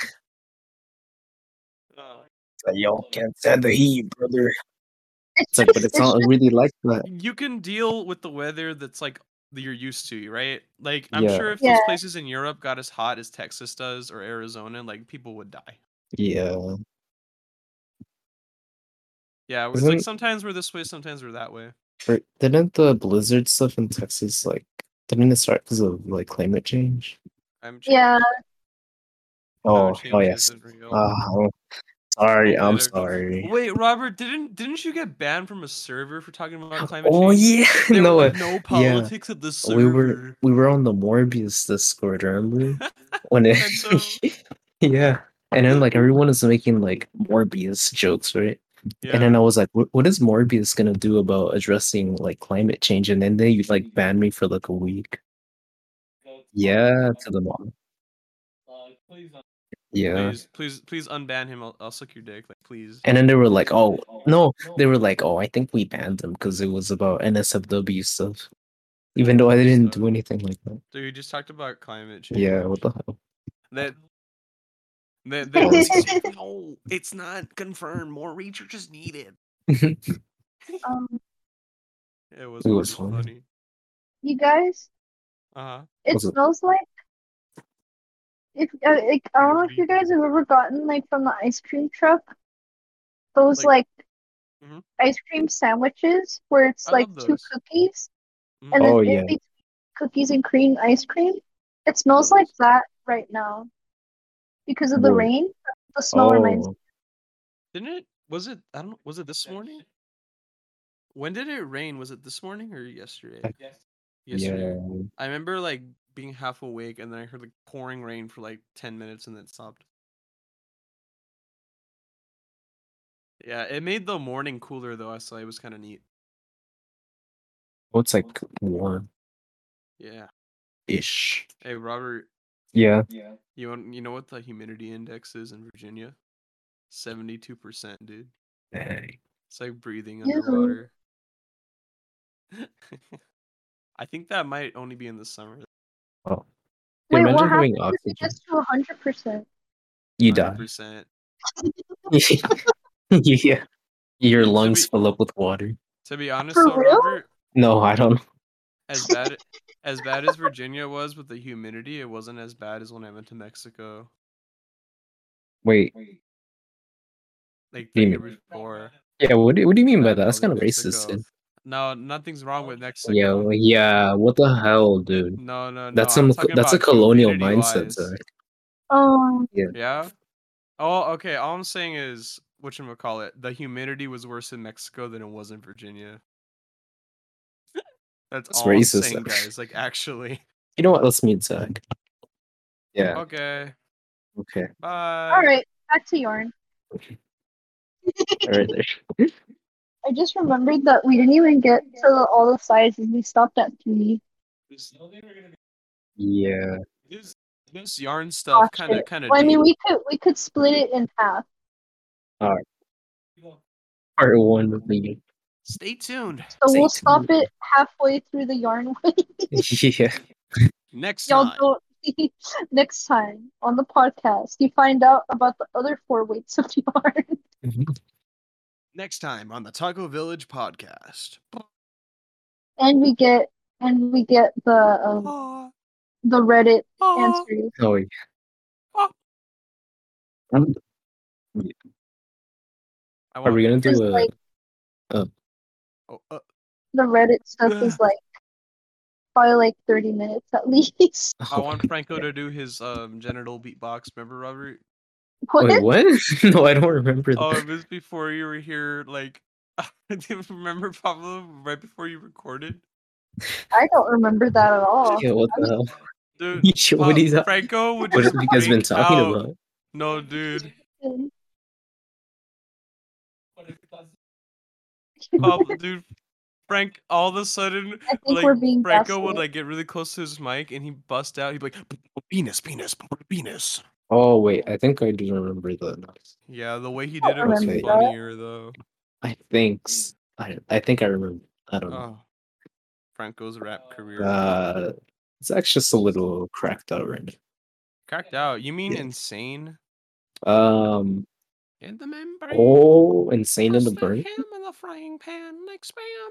uh, Y'all can't stand the heat, brother. It's, It's like, but it's not really like that. you can deal with the weather that's like that you're used to, right? Like I'm Yeah. sure if Yeah. those places in Europe got as hot as Texas does or Arizona, like people would die. Yeah. Yeah, it's like sometimes we're this way, sometimes we're that way. Or didn't the blizzard stuff in Texas like didn't it start because of like climate change? I'm yeah. Oh, climate oh, oh yes. isn't real. Oh, sorry, I'm sorry. Wait, Robert, didn't didn't you get banned from a server for talking about climate Oh change? Oh yeah, There no, were no yeah. politics at the server. we were we were on the Morbius Discord, remember? When it, And so- yeah, and then like everyone is making like Morbius jokes, right? yeah. And then I was like, what, what is Morbius gonna do about addressing like climate change? And then they like banned me for like a week. Yeah, to the mom. Uh, please. uh, Yeah. please, please, please unban him. I'll, I'll suck your dick, like please. And then they were like, oh no, they were like, oh, I think we banned him because it was about NSFW stuff. Even though I didn't do anything like that. So you just talked about climate change. Yeah, what the hell? That that, that was no, it's not confirmed. More research is needed. Um, It was, It was funny. funny. funny. you guys, Uh huh. it Was it- smells like if uh, like, I don't know if you guys have ever gotten like from the ice cream truck those Like- like, Mhm. ice cream sandwiches where it's I like two those. cookies Mhm. and then Oh, in yeah. cookies and cream ice cream. It smells like that right now because of the Whoa. rain. The smell reminds Oh, Didn't it? Was it? I don't. know, Was it this morning? When did it rain? Was it this morning or yesterday? Yes. Yesterday. yeah. I remember like being half awake, and then I heard like pouring rain for like ten minutes, and then it stopped. Yeah, it made the morning cooler though. I saw it was kind of neat. Oh, it's like warm Yeah. ish. Hey, Robert, Yeah. Yeah. you want you know what the humidity index is in Virginia? Seventy-two percent, dude. Dang. It's like breathing Ew. underwater. I think that might only be in the summer. Oh. Wait, Imagine what having happens if it oxygen. gets to hundred percent? You die. Percent. yeah. Your lungs be- fill up with water. To be honest, For though, real? Robert, No, I don't. as bad as bad as Virginia was with the humidity, it wasn't as bad as when I went to Mexico. Wait. Like do the you year before. Yeah, what do, what do you mean by that? That's kind of Mexico. racist. Dude. No, nothing's wrong with Mexico. Yeah, yeah. What the hell, dude? No, no, no. That's some that's a colonial mindset, humidity-wise. Zach. Um, Yeah. Oh, okay. All I'm saying is, what you call it? The humidity was worse in Mexico than it was in Virginia. That's, That's all I'm racist, saying, guys. Like, actually. You know what? Let's meet Zach. Yeah. Okay. Okay. Bye. all right, back to yarn. All right there. I just remembered that we didn't even get to all the sizes. We stopped at three. Yeah. This, this yarn stuff kind of kind of. Well, I mean, we could we could split it in half. All right. Part one of the Stay tuned. So Stay we'll stop it halfway through the yarn weight. yeah. Next Y'all time. don't. Next time on the podcast, you find out about the other four weights of yarn. Mm-hmm. Next time on the Taco Village podcast. and we get and we get the um, the Reddit ah. answers. Oh yeah. Um, I Are we gonna do a? like oh, uh, the Reddit stuff is like probably like thirty minutes at least. I want Franco to do his um genital beatbox. Remember, Robert? What? Wait, what? no, I don't remember that. Oh, it was before you were here. Like, I do you remember Pablo right before you recorded? I don't remember that at all. yeah, what the hell? Dude, what um, Pa- that? Franco would What just have you guys been talking out. about? No, dude. Pablo, oh, dude. Frank, all of a sudden, I think like we're being Franco would like get really close to his mic and he bust out. He'd be like, "Penis, penis, penis." Oh wait, I think I do remember that. now. Yeah, the way he did it was remember that. funnier though. I think s- I I think I remember. I don't know. Oh, Franco's rap career. Uh, Zach's just a little cracked out right Cracked out. You mean yeah. insane? now. Um. In the membrane. Oh, insane in the Roast burn. ham in the frying pan like spam.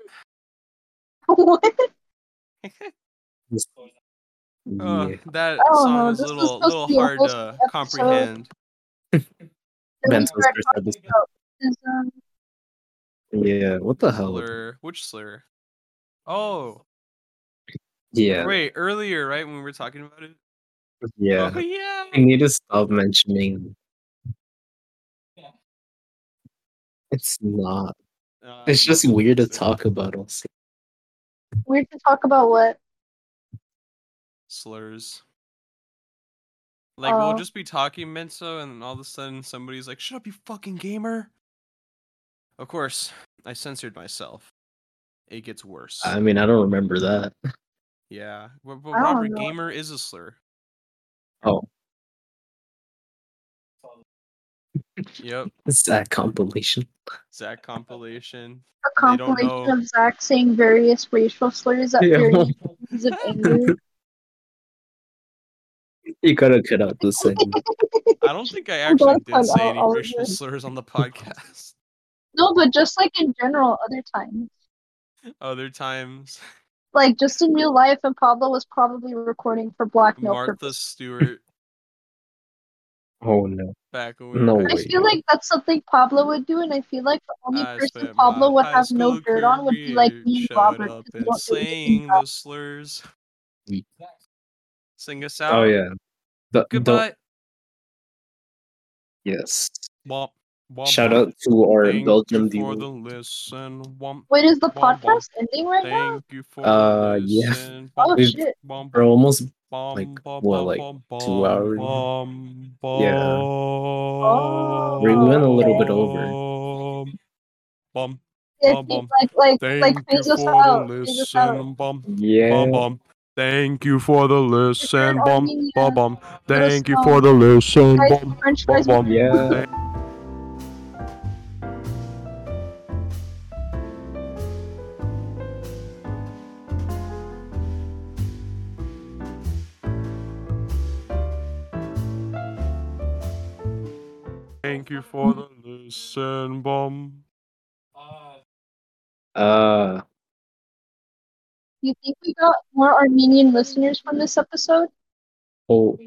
what? Oh, that Oh, song no, is a this little, to little hard to comprehend. that we Men's were first episode. about is, Yeah. What the hell? Slur. Which slur? Oh, Yeah. wait. Earlier, right when we were talking about it. Yeah. Oh yeah. I need to stop mentioning. It's not. Uh, It's just weird to talk about. Also. weird to talk about what? Slurs. Like we'll just be talking Menso, and all of a sudden somebody's like, "Shut up, you fucking gamer!" Of course, I censored myself. It gets worse. I mean, I don't remember that. yeah, but, but I Robert know. gamer is a slur. Oh, Yep, it's that compilation. Zach compilation. A compilation of Zach saying various racial slurs at Yeah. various times of anger. You gotta cut out the segment. I don't think I I'm gonna actually did say any all racial this. slurs on the podcast. No, but just like in general, other times. Other times, Like just in real life, and Pablo was probably recording for blackmail Martha purposes. Stewart Oh no. back when we No I way. feel like that's something Pablo would do, and I feel like the only I person Pablo would have no school dirt on would be like me and shut Robert. up 'cause and don't do anything saying those slurs. Ye- Sing us out. Oh yeah. The, the- Goodbye. yes. Womp, womp, Shout out to our Thank Belgium you for viewers. the listen. Womp, Wait, is the Womp womp. podcast ending right now? thank you for Uh, the yeah. listen. Oh We've- shit! womp, We're almost Like, what, like, two hours? Yeah. Oh. We went a little bit over. Bum. If Bum, you- bum. like like Thank like you phase us out. the Phase us out. Yeah. Bum bum. Thank you for the listen. Bum Armenia. bum bum. Thank you for the listen. Guys, Bum French bum bum. Yeah. Thank you for the listen. Bum. Uh, Uh, You think we got more Armenian listeners from this episode? oh,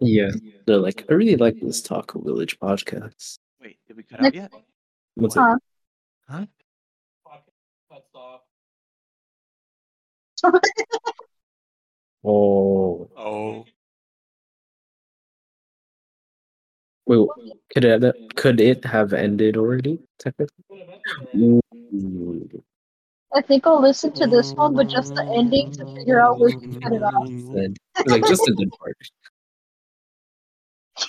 yeah. They're like, I really like this Taco Village podcast. Wait, did we cut out yet? What's it? Huh? Huh? fucking cuts off. Oh, Oh. wait. Could it could it have ended already? Technically. Ooh. I think I'll listen to this one, but just the ending to figure out where to cut it off. Then- Like just a good part.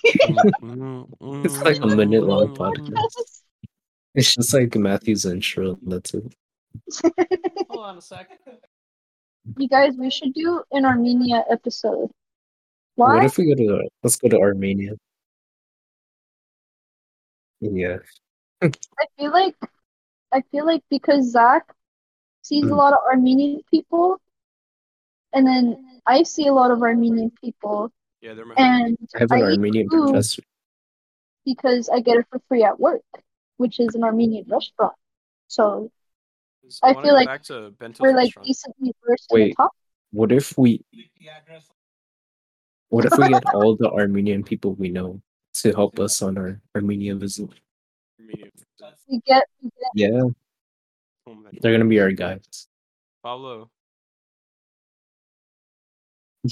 It's like a minute long podcast. It's just like Matthew's intro. and That's it. Hold on a second. You guys, we should do an Armenia episode. Why? What if we go to let's go to Armenia? Yeah. I feel like I feel like because Zach sees a Mm. lot of Armenian people, and then I see a lot of Armenian people, Yeah, they're my and I have an I Armenian professor. because I get it for free at work, which is an Armenian restaurant. So homies. I feel like to Bento's we're like restaurant. decently versed in the Wait. What if we what if we get all the Armenian people we know to help us on our Armenia visit? We get, we get Yeah, my they're gonna be our guys. Pablo.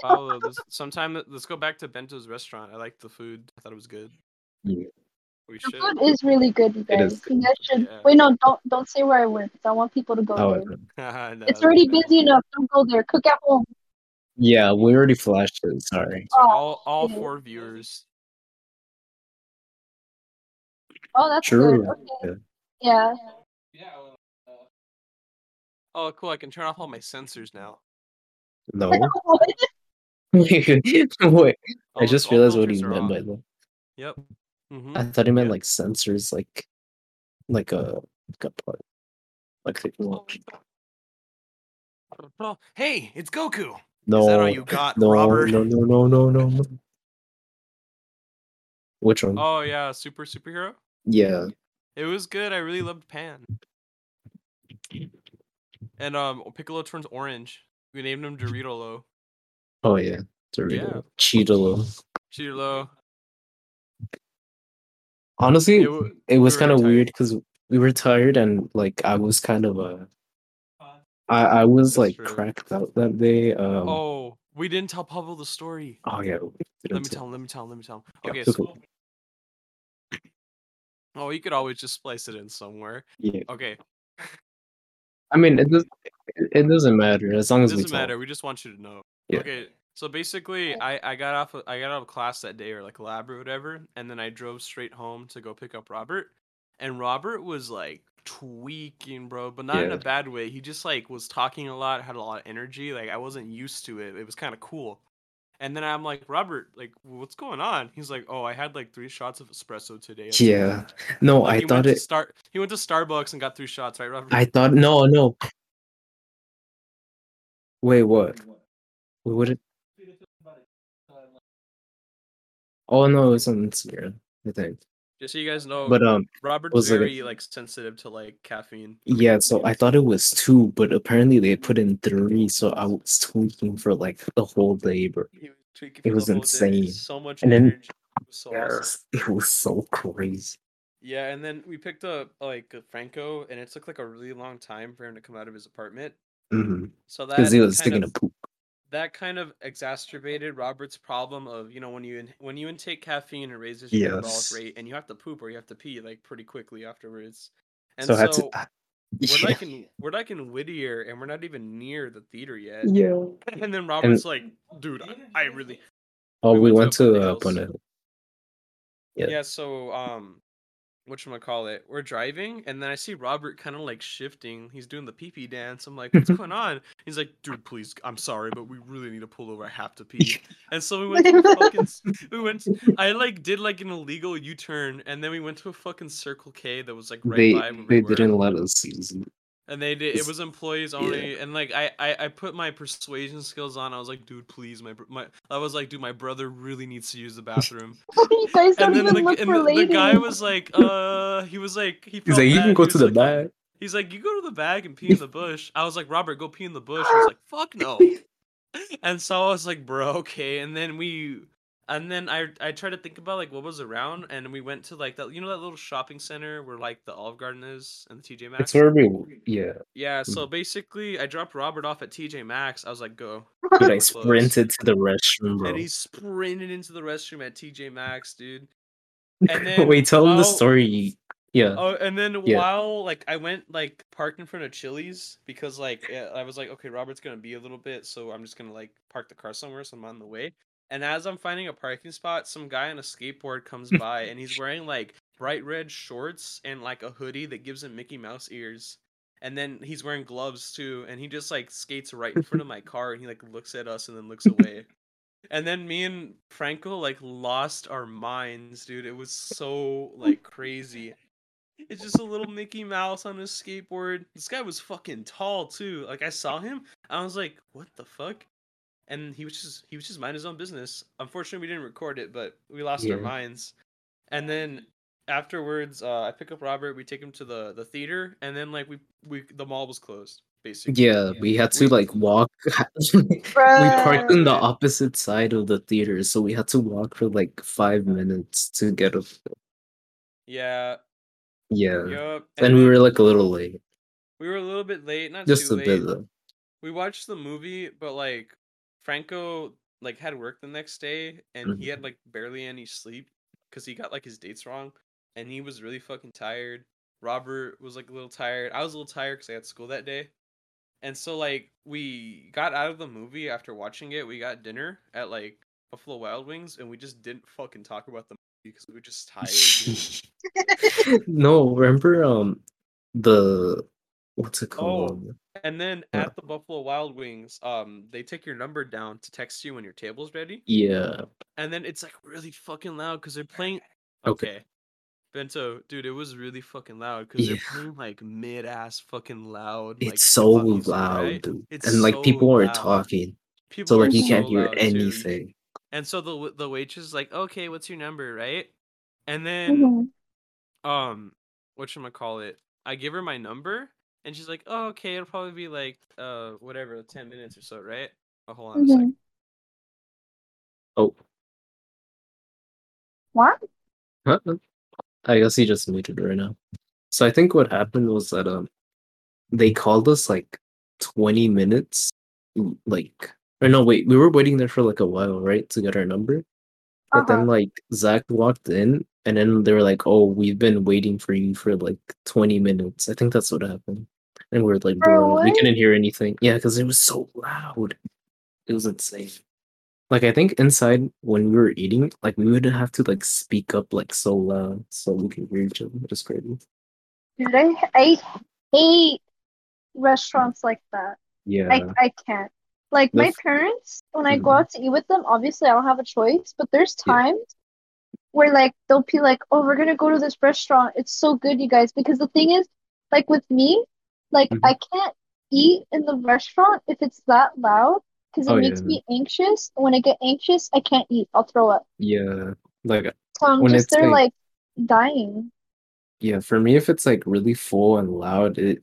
Pablo, this, sometime uh, let's go back to Bento's restaurant. I like the food. I thought it was good. Yeah. We the should. food is really good, you guys. is You guys should Yeah. wait. No, don't don't say where I work. 'cause I want people to go Oh, there. okay. No, It's already no. busy enough. Don't go there. Cook at home. yeah, we already flashed it. Sorry. So Oh, all all shit. four viewers. Oh, that's True. good. Okay. Yeah. Yeah. Yeah. well, uh, Oh, cool! I can turn off all my sensors now. No. Wait, wait. All I just realized what he meant off. by that. Yep. hmm I thought he meant Yeah. like sensors, like like a like a part, like the watch. Oh, Hey, it's Goku. No, Is that all you got, no, Robert? no, no, no, no, no, no. Which one? Oh yeah, super superhero. Yeah. It was good. I really loved Pan. And um, Piccolo turns orange. We named him Dorito. Lo. Oh yeah. Dorito. Cheetalo. Chilo. Honestly, It, it, was we kind of weird because we were tired and like I was kind of uh uh, I I was like true. cracked out that day. Um. Oh, we didn't tell Pablo the story. Oh yeah. Let me tell him. Let me tell him. Let me tell him. Yeah, Okay, okay. so oh, you could always just splice it in somewhere. Yeah. Okay, I mean, it does. It, it doesn't matter as long it as we doesn't talk. matter. We just want you to know. Yeah. Okay, so basically, I I got off of, I got out of class that day or like lab or whatever, and then I drove straight home to go pick up Robert, and Robert was like tweaking, bro, but not in a bad way. He just like was talking a lot, had a lot of energy. Like I wasn't used to it. It was kind of cool. And then I'm like, Robert, like, what's going on? He's like, oh, I had like three shots of espresso today. Yeah. No, Like, I thought it. start. He went to Starbucks and got three shots, right, Robert? I thought no, no. Wait, what? What? Did, oh no, it was on Instagram. I think. Just so you guys know, But um, Robert's was like very like sensitive to like caffeine. yeah. So I thought it was two, but apparently they put in three. So I was tweaking for like the whole day, bro. He was tweaking It was the whole day. insane. So much And then- energy. It was so awesome. It was so crazy. Yeah, and then we picked up like Franco, and it took like a really long time for him to come out of his apartment. Mm-hmm. So that Because he was taking of, a poop. That kind of exacerbated Robert's problem of you know when you in, when you intake caffeine it raises your metabolic Yes. rate and you have to poop or you have to pee like pretty quickly afterwards. And So so, to. We're like in we're like in Whittier, and we're not even near the theater yet. yeah. And then Robert's like, dude, I, I really Oh, We we, went went to to uh, Hills. Yeah. yeah. So um, what should I call it? We're driving, and then I see Robert kind of like shifting. He's doing the pee pee dance. I'm like, what's going on? He's like, dude, please, I'm sorry, but we really need to pull over. I have to pee. And so we went to a fucking. We went. I like did like an illegal U turn, and then we went to a fucking Circle K that was like right They by where they we didn't let us. And they did. It was employees only, and like I, I, I put my persuasion skills on. I was like, dude, please, my, br- my. I was like, dude, my brother really needs to use the bathroom. you guys don't and then even the, look and for the, the guy was like, uh, he was like, he. He's felt like, you bad. can go to the like- back. He's like, you go to the bag and pee in the bush. I was like, Robert, go pee in the bush. He was like, fuck no. And so I was like, bro, okay. And then we, and then I, I tried to think about like what was around, and we went to like that, you know, that little shopping center where like the Olive Garden is and the TJ Maxx. It's where we yeah. Yeah, so basically, I dropped Robert off at TJ Maxx. I was like, "Go," Dude, I sprinted to the restroom, bro. and he sprinted into the restroom at TJ Maxx, dude. And then Wait, tell him the story. Yeah. Oh, and then Yeah. while like I went like parked in front of Chili's because like eh, I was like, okay, Robert's gonna be a little bit, so I'm just gonna like park the car somewhere, so I'm on the way. And as I'm finding a parking spot, some guy on a skateboard comes by, and he's wearing like bright red shorts and like a hoodie that gives him Mickey Mouse ears. And then he's wearing gloves too, and he just like skates right in front of my car, and he like looks at us and then looks away. And then me and Franco like lost our minds, dude. It was so like crazy. It's just a little Mickey Mouse on a skateboard. This guy was fucking tall too. Like I saw him, I was like, "What the fuck?" And he was just he was just minding his own business. Unfortunately, we didn't record it, but we lost our minds. And then afterwards, uh, I pick up Robert. We take him to the the theater, and then like we we the mall was closed basically. Yeah, we had to like walk. we parked on the opposite side of the theater, so we had to walk for like five minutes to get a. Yeah. Yeah, Yup. and we were like a little late, we were a little bit late, not just too a late. bit though. we watched the movie, but like Franco like had work the next day and he Mhm. had like barely any sleep because he got like his dates wrong and he was really fucking tired. Robert was like a little tired. I was a little tired because I had school that day. And so like we got out of the movie after watching it. We got dinner at like Buffalo Wild Wings and we just didn't fucking talk about the movie because we were just tired. no, remember um the what's it Oh. called? and then Yeah. at the Buffalo Wild Wings, um, they take your number down to text you when your table's ready. Yeah, and then it's like really fucking loud because they're playing. Okay. Okay. Bento, dude, it was really fucking loud because they're playing like mid ass fucking loud. like, it's so loud, right? dude. It's and like so people are loud. talking, People so like are you can't so hear loud, too. anything. And so the the waitress is like, "Okay, what's your number?" Right? And then Mhm. um, what should I call it? I give her my number, and she's like, "Oh, okay, it'll probably be like uh whatever, ten minutes or so, right?" Oh, hold on a sec. Mhm. Oh, What? huh? I guess he just muted right now. So I think what happened was that um they called us like 20 minutes like or no wait, we were waiting there for like a while, right? To get our number. But Uh-huh. then like Zach walked in and then they were like, Oh, we've been waiting for you for like 20 minutes. I think that's what happened. And we are like, Bro, we couldn't hear anything. Yeah, because it was so loud. It was insane. Like I think inside when we were eating, like we would have to like speak up like so loud so we could hear each other. It's crazy. Dude, I, I hate restaurants like that. Yeah. I, I can't. Like The my f- parents, when I go Mhm. out to eat with them, obviously I don't have a choice, but there's Yeah. Where like they'll be like, "Oh, we're gonna go to this restaurant. It's so good, you guys." Because the thing is, like with me, like Mhm. I can't eat in the restaurant if it's that loud because it Oh, makes yeah. me anxious. When I get anxious, I can't eat. I'll throw up. Yeah. Like So I'm When just it's, there like- like dying. yeah, for me if it's like really full and loud, it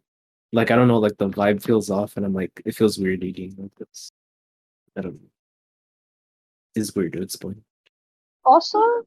like I don't know, like the vibe feels off and I'm like it feels weird eating. Like this. I don't know. It's weird to explain. Also, Mhm.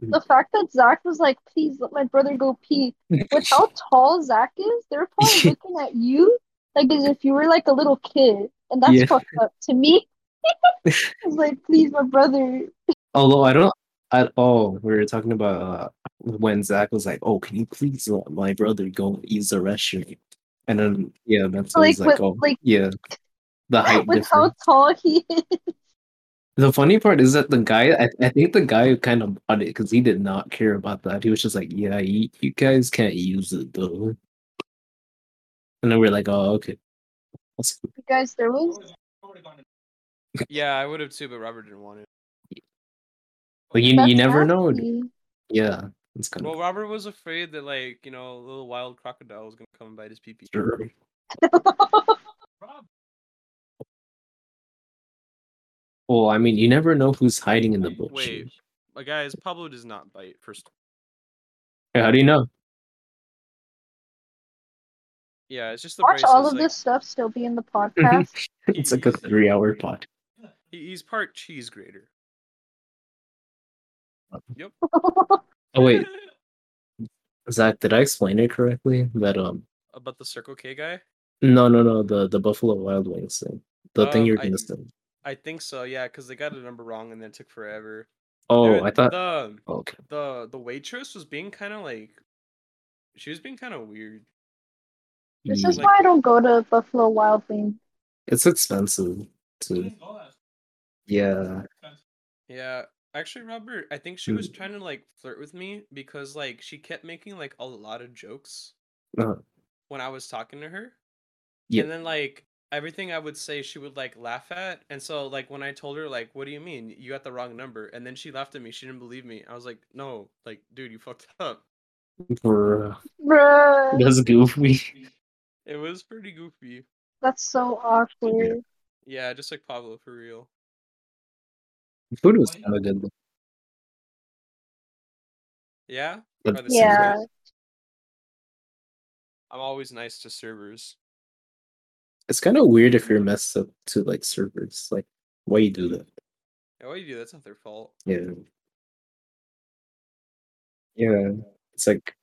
The fact that Zach was like, please let my brother go pee. With how tall Zach is, they're probably looking at you like as if you were like a little kid. And that's Yeah. fucked up. To me, it's like, please, my brother. Although I don't at all, we were talking about uh, when Zach was like, "Oh, can you please let my brother go use the restroom?" And then yeah, that's Like, like, with- oh, like- yeah, the height With how tall he is. The funny part is that the guy, I, I think the guy kind of bought it because he did not care about that. He was just like, "Yeah, you, you guys can't use it though." And then we're like, "Oh, okay." That's cool. Guys, there was Yeah, I would have too, but Robert didn't want it. Like you, you never know. Yeah, it's kind Well, of Robert was afraid that like you know a little wild crocodile was gonna come and bite his pee pee. sure. Well, I mean, you never know who's hiding in the bush. Wait, guys, Pablo does not bite. First, How do you know? yeah, it's just the Watch braces. all of like, this stuff still be in the podcast. It's like a three-hour pod. he's part cheese grater. Yep. oh wait, Zach, did I explain it correctly? That um, About the Circle K guy? no, no, no, the the Buffalo Wild Wings thing, the thing Um, you're I- gonna say. I think so. Yeah, because they got a number wrong and then it took forever. Oh, Dude, I thought. the oh, okay. the the waitress was being kind of like, she was being kind of weird. This is why I don't go to Buffalo Wild Wings. It's expensive too. Yeah. Yeah, actually, Robert, I think she was Mm. trying to like flirt with me because like she kept making like a lot of jokes Uh, when I was talking to her. Yeah. And then like everything I would say she would like laugh at. And so like when I told her like what do you mean? You got the wrong number. And then she laughed at me. She didn't believe me. I was like, "No, like dude, you fucked up." bruh, Bruh, that's goofy. It was pretty goofy. that's so awkward. Yeah, just like Pablo for real. Food was kind of good. though. Yeah? But Yeah. servers- I'm always nice to servers. It's kind of weird if you're messed up to like servers. Like, why you do that? Yeah, what do you do? That's not their fault. Yeah. Yeah. It's like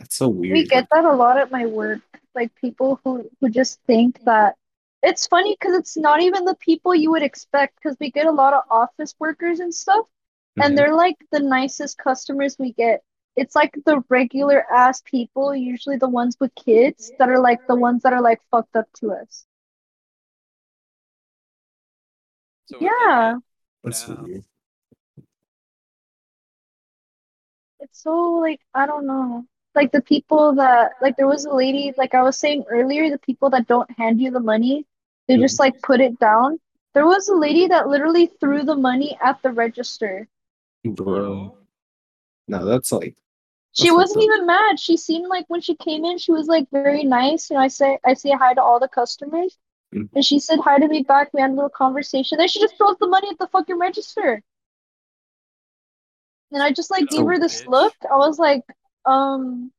that's so weird. We get that a lot at my work. Like people who who just think that it's funny because it's not even the people you would expect. Because we get a lot of office workers and stuff, Mhm. and they're like the nicest customers we get. It's like the regular ass people, usually the ones with kids, that are like the ones that are like fucked up to us. So Yeah, That's Yeah. weird. it's so like I don't know. Like the people that like there was a lady like I was saying earlier, the people that don't hand you the money, they just like put it down. There was a lady that literally threw the money at the register. Bro. No, that's like She That's wasn't even mad. She seemed like when she came in, she was like very nice. You know, I say I say hi to all the customers. Mhm. And she said hi to me back. We had a little conversation. Then she just throws the money at the fucking register. And I just like Get gave her this bitch. look. I was like, um,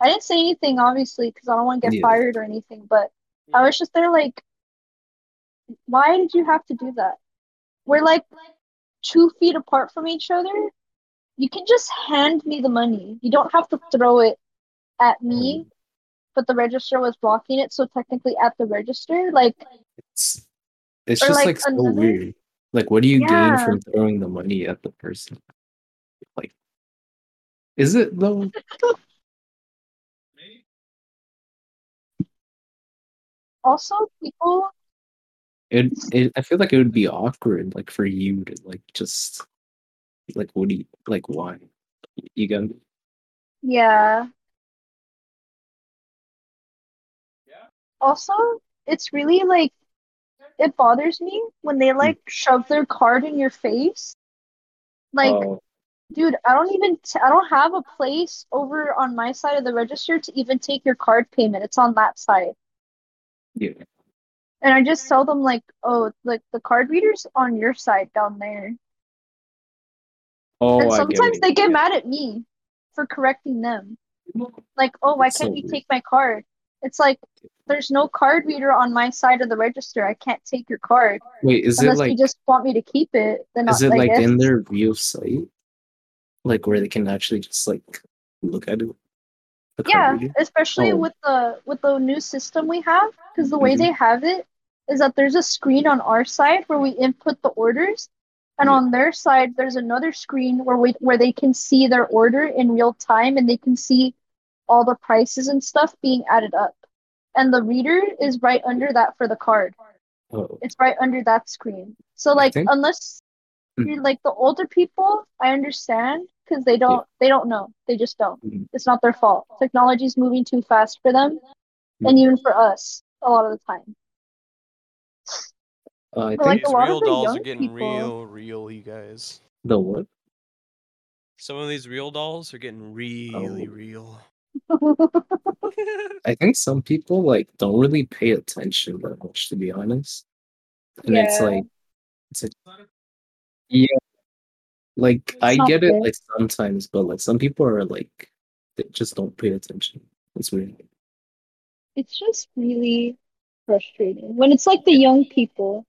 I didn't say anything obviously because I don't want to get Yeah. fired or anything. But I was just there like, why did you have to do that? We're like two feet apart from each other. You can just hand me the money. You don't have to throw it at me. Hmm. But the register was blocking it, so technically at the register, like it's it's just like, like, so another- weird. Like what do you gain from throwing the money at the person? Like is it though? also people It, it I feel like it would be awkward like for you to like just like what do you like why? You got Yeah. Yeah. Also, it's really like it bothers me when they hmm. like shove their card in your face. Like, oh, dude, I don't even t- I don't have a place over on my side of the register to even take your card payment. It's on that side. yeah. And I just tell them like, "Oh, like the card reader's on your side down there." Oh, And I get sometimes they get mad at me for correcting them. Like, "Oh, why That's can't you weird. take my card?" It's like there's no card reader on my side of the register. I can't take your card Wait, is it unless like you just want me to keep it. Then is it like in their view of sight? Like where they can actually just like look at it? Yeah, reader? especially Oh. with the with the new system we have, because the way Mhm. they have it is that there's a screen on our side where we input the orders, And Yeah. on their side, there's another screen where we, where they can see their order in real time and they can see all the prices and stuff being added up. And the reader is right under that for the card. Oh, It's right under that screen. So like think- unless Mm. you're like the older people, I understand because they don't they don't know. They just don't. Mhm. It's not their fault. Technology's moving too fast for them Mm. and even for us a lot of the time. Uh, I But, like, think These a lot of real dolls are getting people- real, real, you guys. the what? Some of these real dolls are getting really Oh. real. I think some people like don't really pay attention that much, to be honest. And it's like, it's like, yeah, like I not get it like sometimes, but like some people are like they just don't pay attention. It's weird. it's just really frustrating when it's like the young people.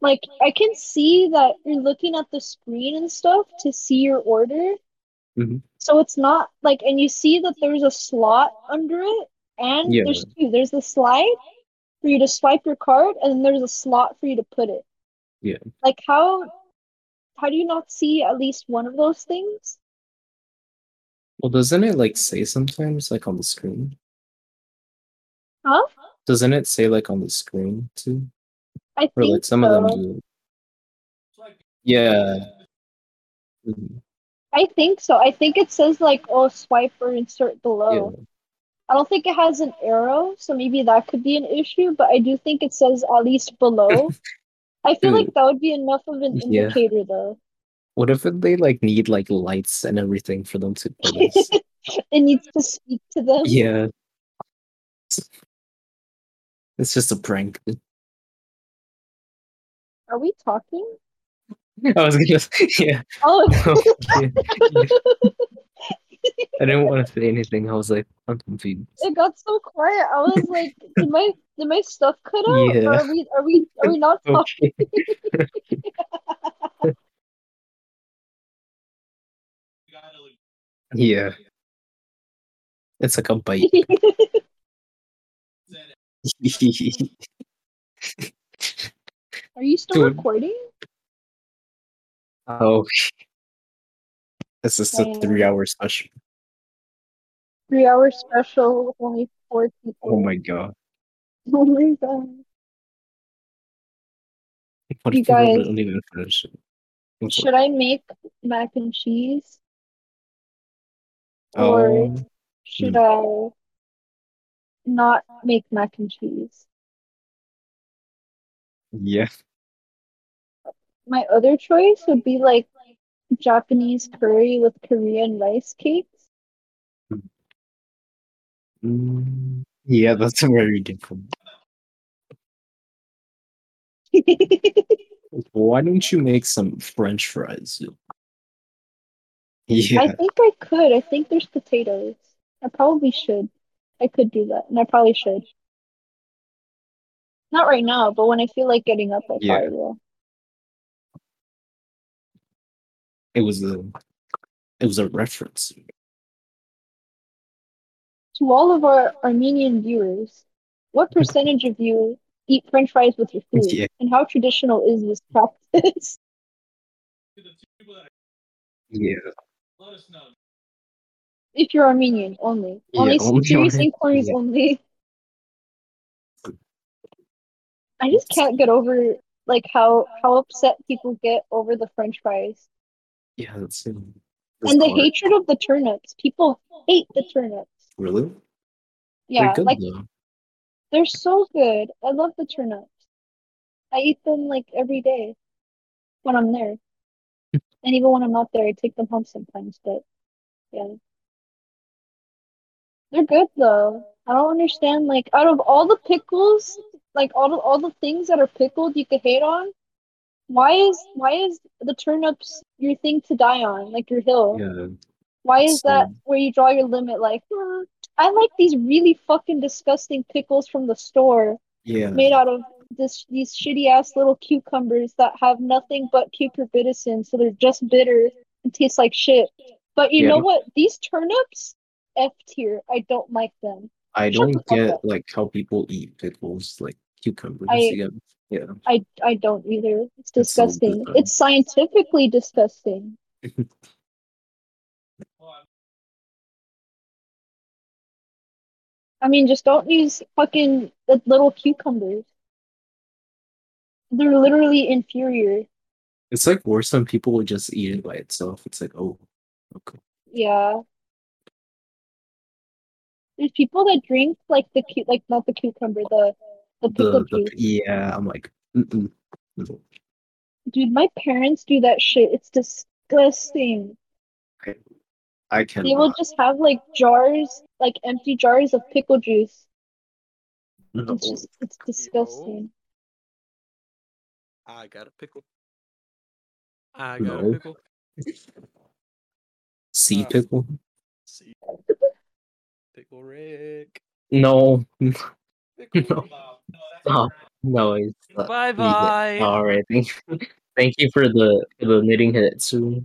Like I can see that you're looking at the screen and stuff to see your order. Mhm. So it's not like, and you see that there's a slot under it, and Yeah. there's two. There's the slide for you to swipe your card, and then there's a slot for you to put it. Yeah. Like how how do you not see at least one of those things? Well, doesn't it like say sometimes like on the screen? Huh? Doesn't it say like on the screen too? I Or think like some so. of them do. Yeah. I think so. I think it says like, oh, swipe or insert below. Yeah. I don't think it has an arrow, so maybe that could be an issue, but I do think it says at least below. I feel hmm. like that would be enough of an Yeah. indicator though. What if they like need like lights and everything for them to? It needs to speak to them. yeah. It's just a prank. Are we talking? I was gonna yeah. Oh, yeah. I didn't want to say anything. I was like, I'm confused. it got so quiet. I was like, did my did my stuff cut out? Yeah. Are we are we are we not talking? Yeah. It's like a bite. Are you still Dude. recording? oh. This is a three hour special. Three hour special with only four people. Oh my god. Oh my god. What You guys- don't even finish it? Should I make mac and cheese? Or Oh, should hmm. I not make mac and cheese? Yeah. My other choice would be like Japanese curry with Korean rice cakes. Mm, yeah, that's very different. Why don't you make some French fries? Yeah. I think I could. I think there's potatoes. I probably should. I could do that, and I probably should. Not right now, but when I feel like getting up, I Yeah. probably will. It was a it was a reference. To all of our Armenian viewers, what mm-hmm. percentage of you eat French fries with your food, Yeah. and how traditional is this practice? Yeah. Let us know. if you're Armenian only, Yeah, only only serious inquiries yeah. only. I just can't get over like how how upset people get over the French fries Yeah, that's it. and the hatred of the turnips. People hate the turnips. Really? Yeah, They're good like though. they're so good. I love the turnips. I eat them like every day when I'm there. and even when I'm not there, I take them home sometimes, but yeah. They're good though. I don't understand like out of all the pickles, like all the, all the things that are pickled you could hate on, why is why is the turnips your thing to die on, like your hill? Yeah. Why is that where you draw your limit? Like, "Hmm, I like these really fucking disgusting pickles from the store Yeah. made out of this these shitty ass little cucumbers that have nothing but cucurbitacin, so they're just bitter and taste like shit. But you Yeah. know what? These turnips, F tier. I don't like them. I don't get like how people eat pickles like cucumbers. I- yeah. I I don't either. It's It's so disgusting. It's scientifically disgusting. I mean, just don't use fucking the little cucumbers. They're literally inferior. It's like worse when people would just eat it by itself. It's like, oh, okay. Yeah. There's people that drink like the cu like not the cucumber, the the pickle The, the juice. yeah, I'm like, mm-mm. Dude, my parents do that shit. It's disgusting. I can. They will just have like jars, like empty jars of pickle juice. No. It's just it's disgusting. I got a pickle. I got No. a pickle. Sea Uh, pickle? See. Pickle Rick. No. Pickle. No. Oh, no. It's not. Bye bye. All right. Thank, you. thank you for the for the knitting Hitsu.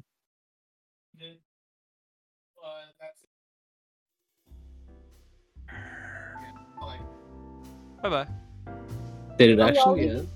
Bye bye. Did it actually well. end?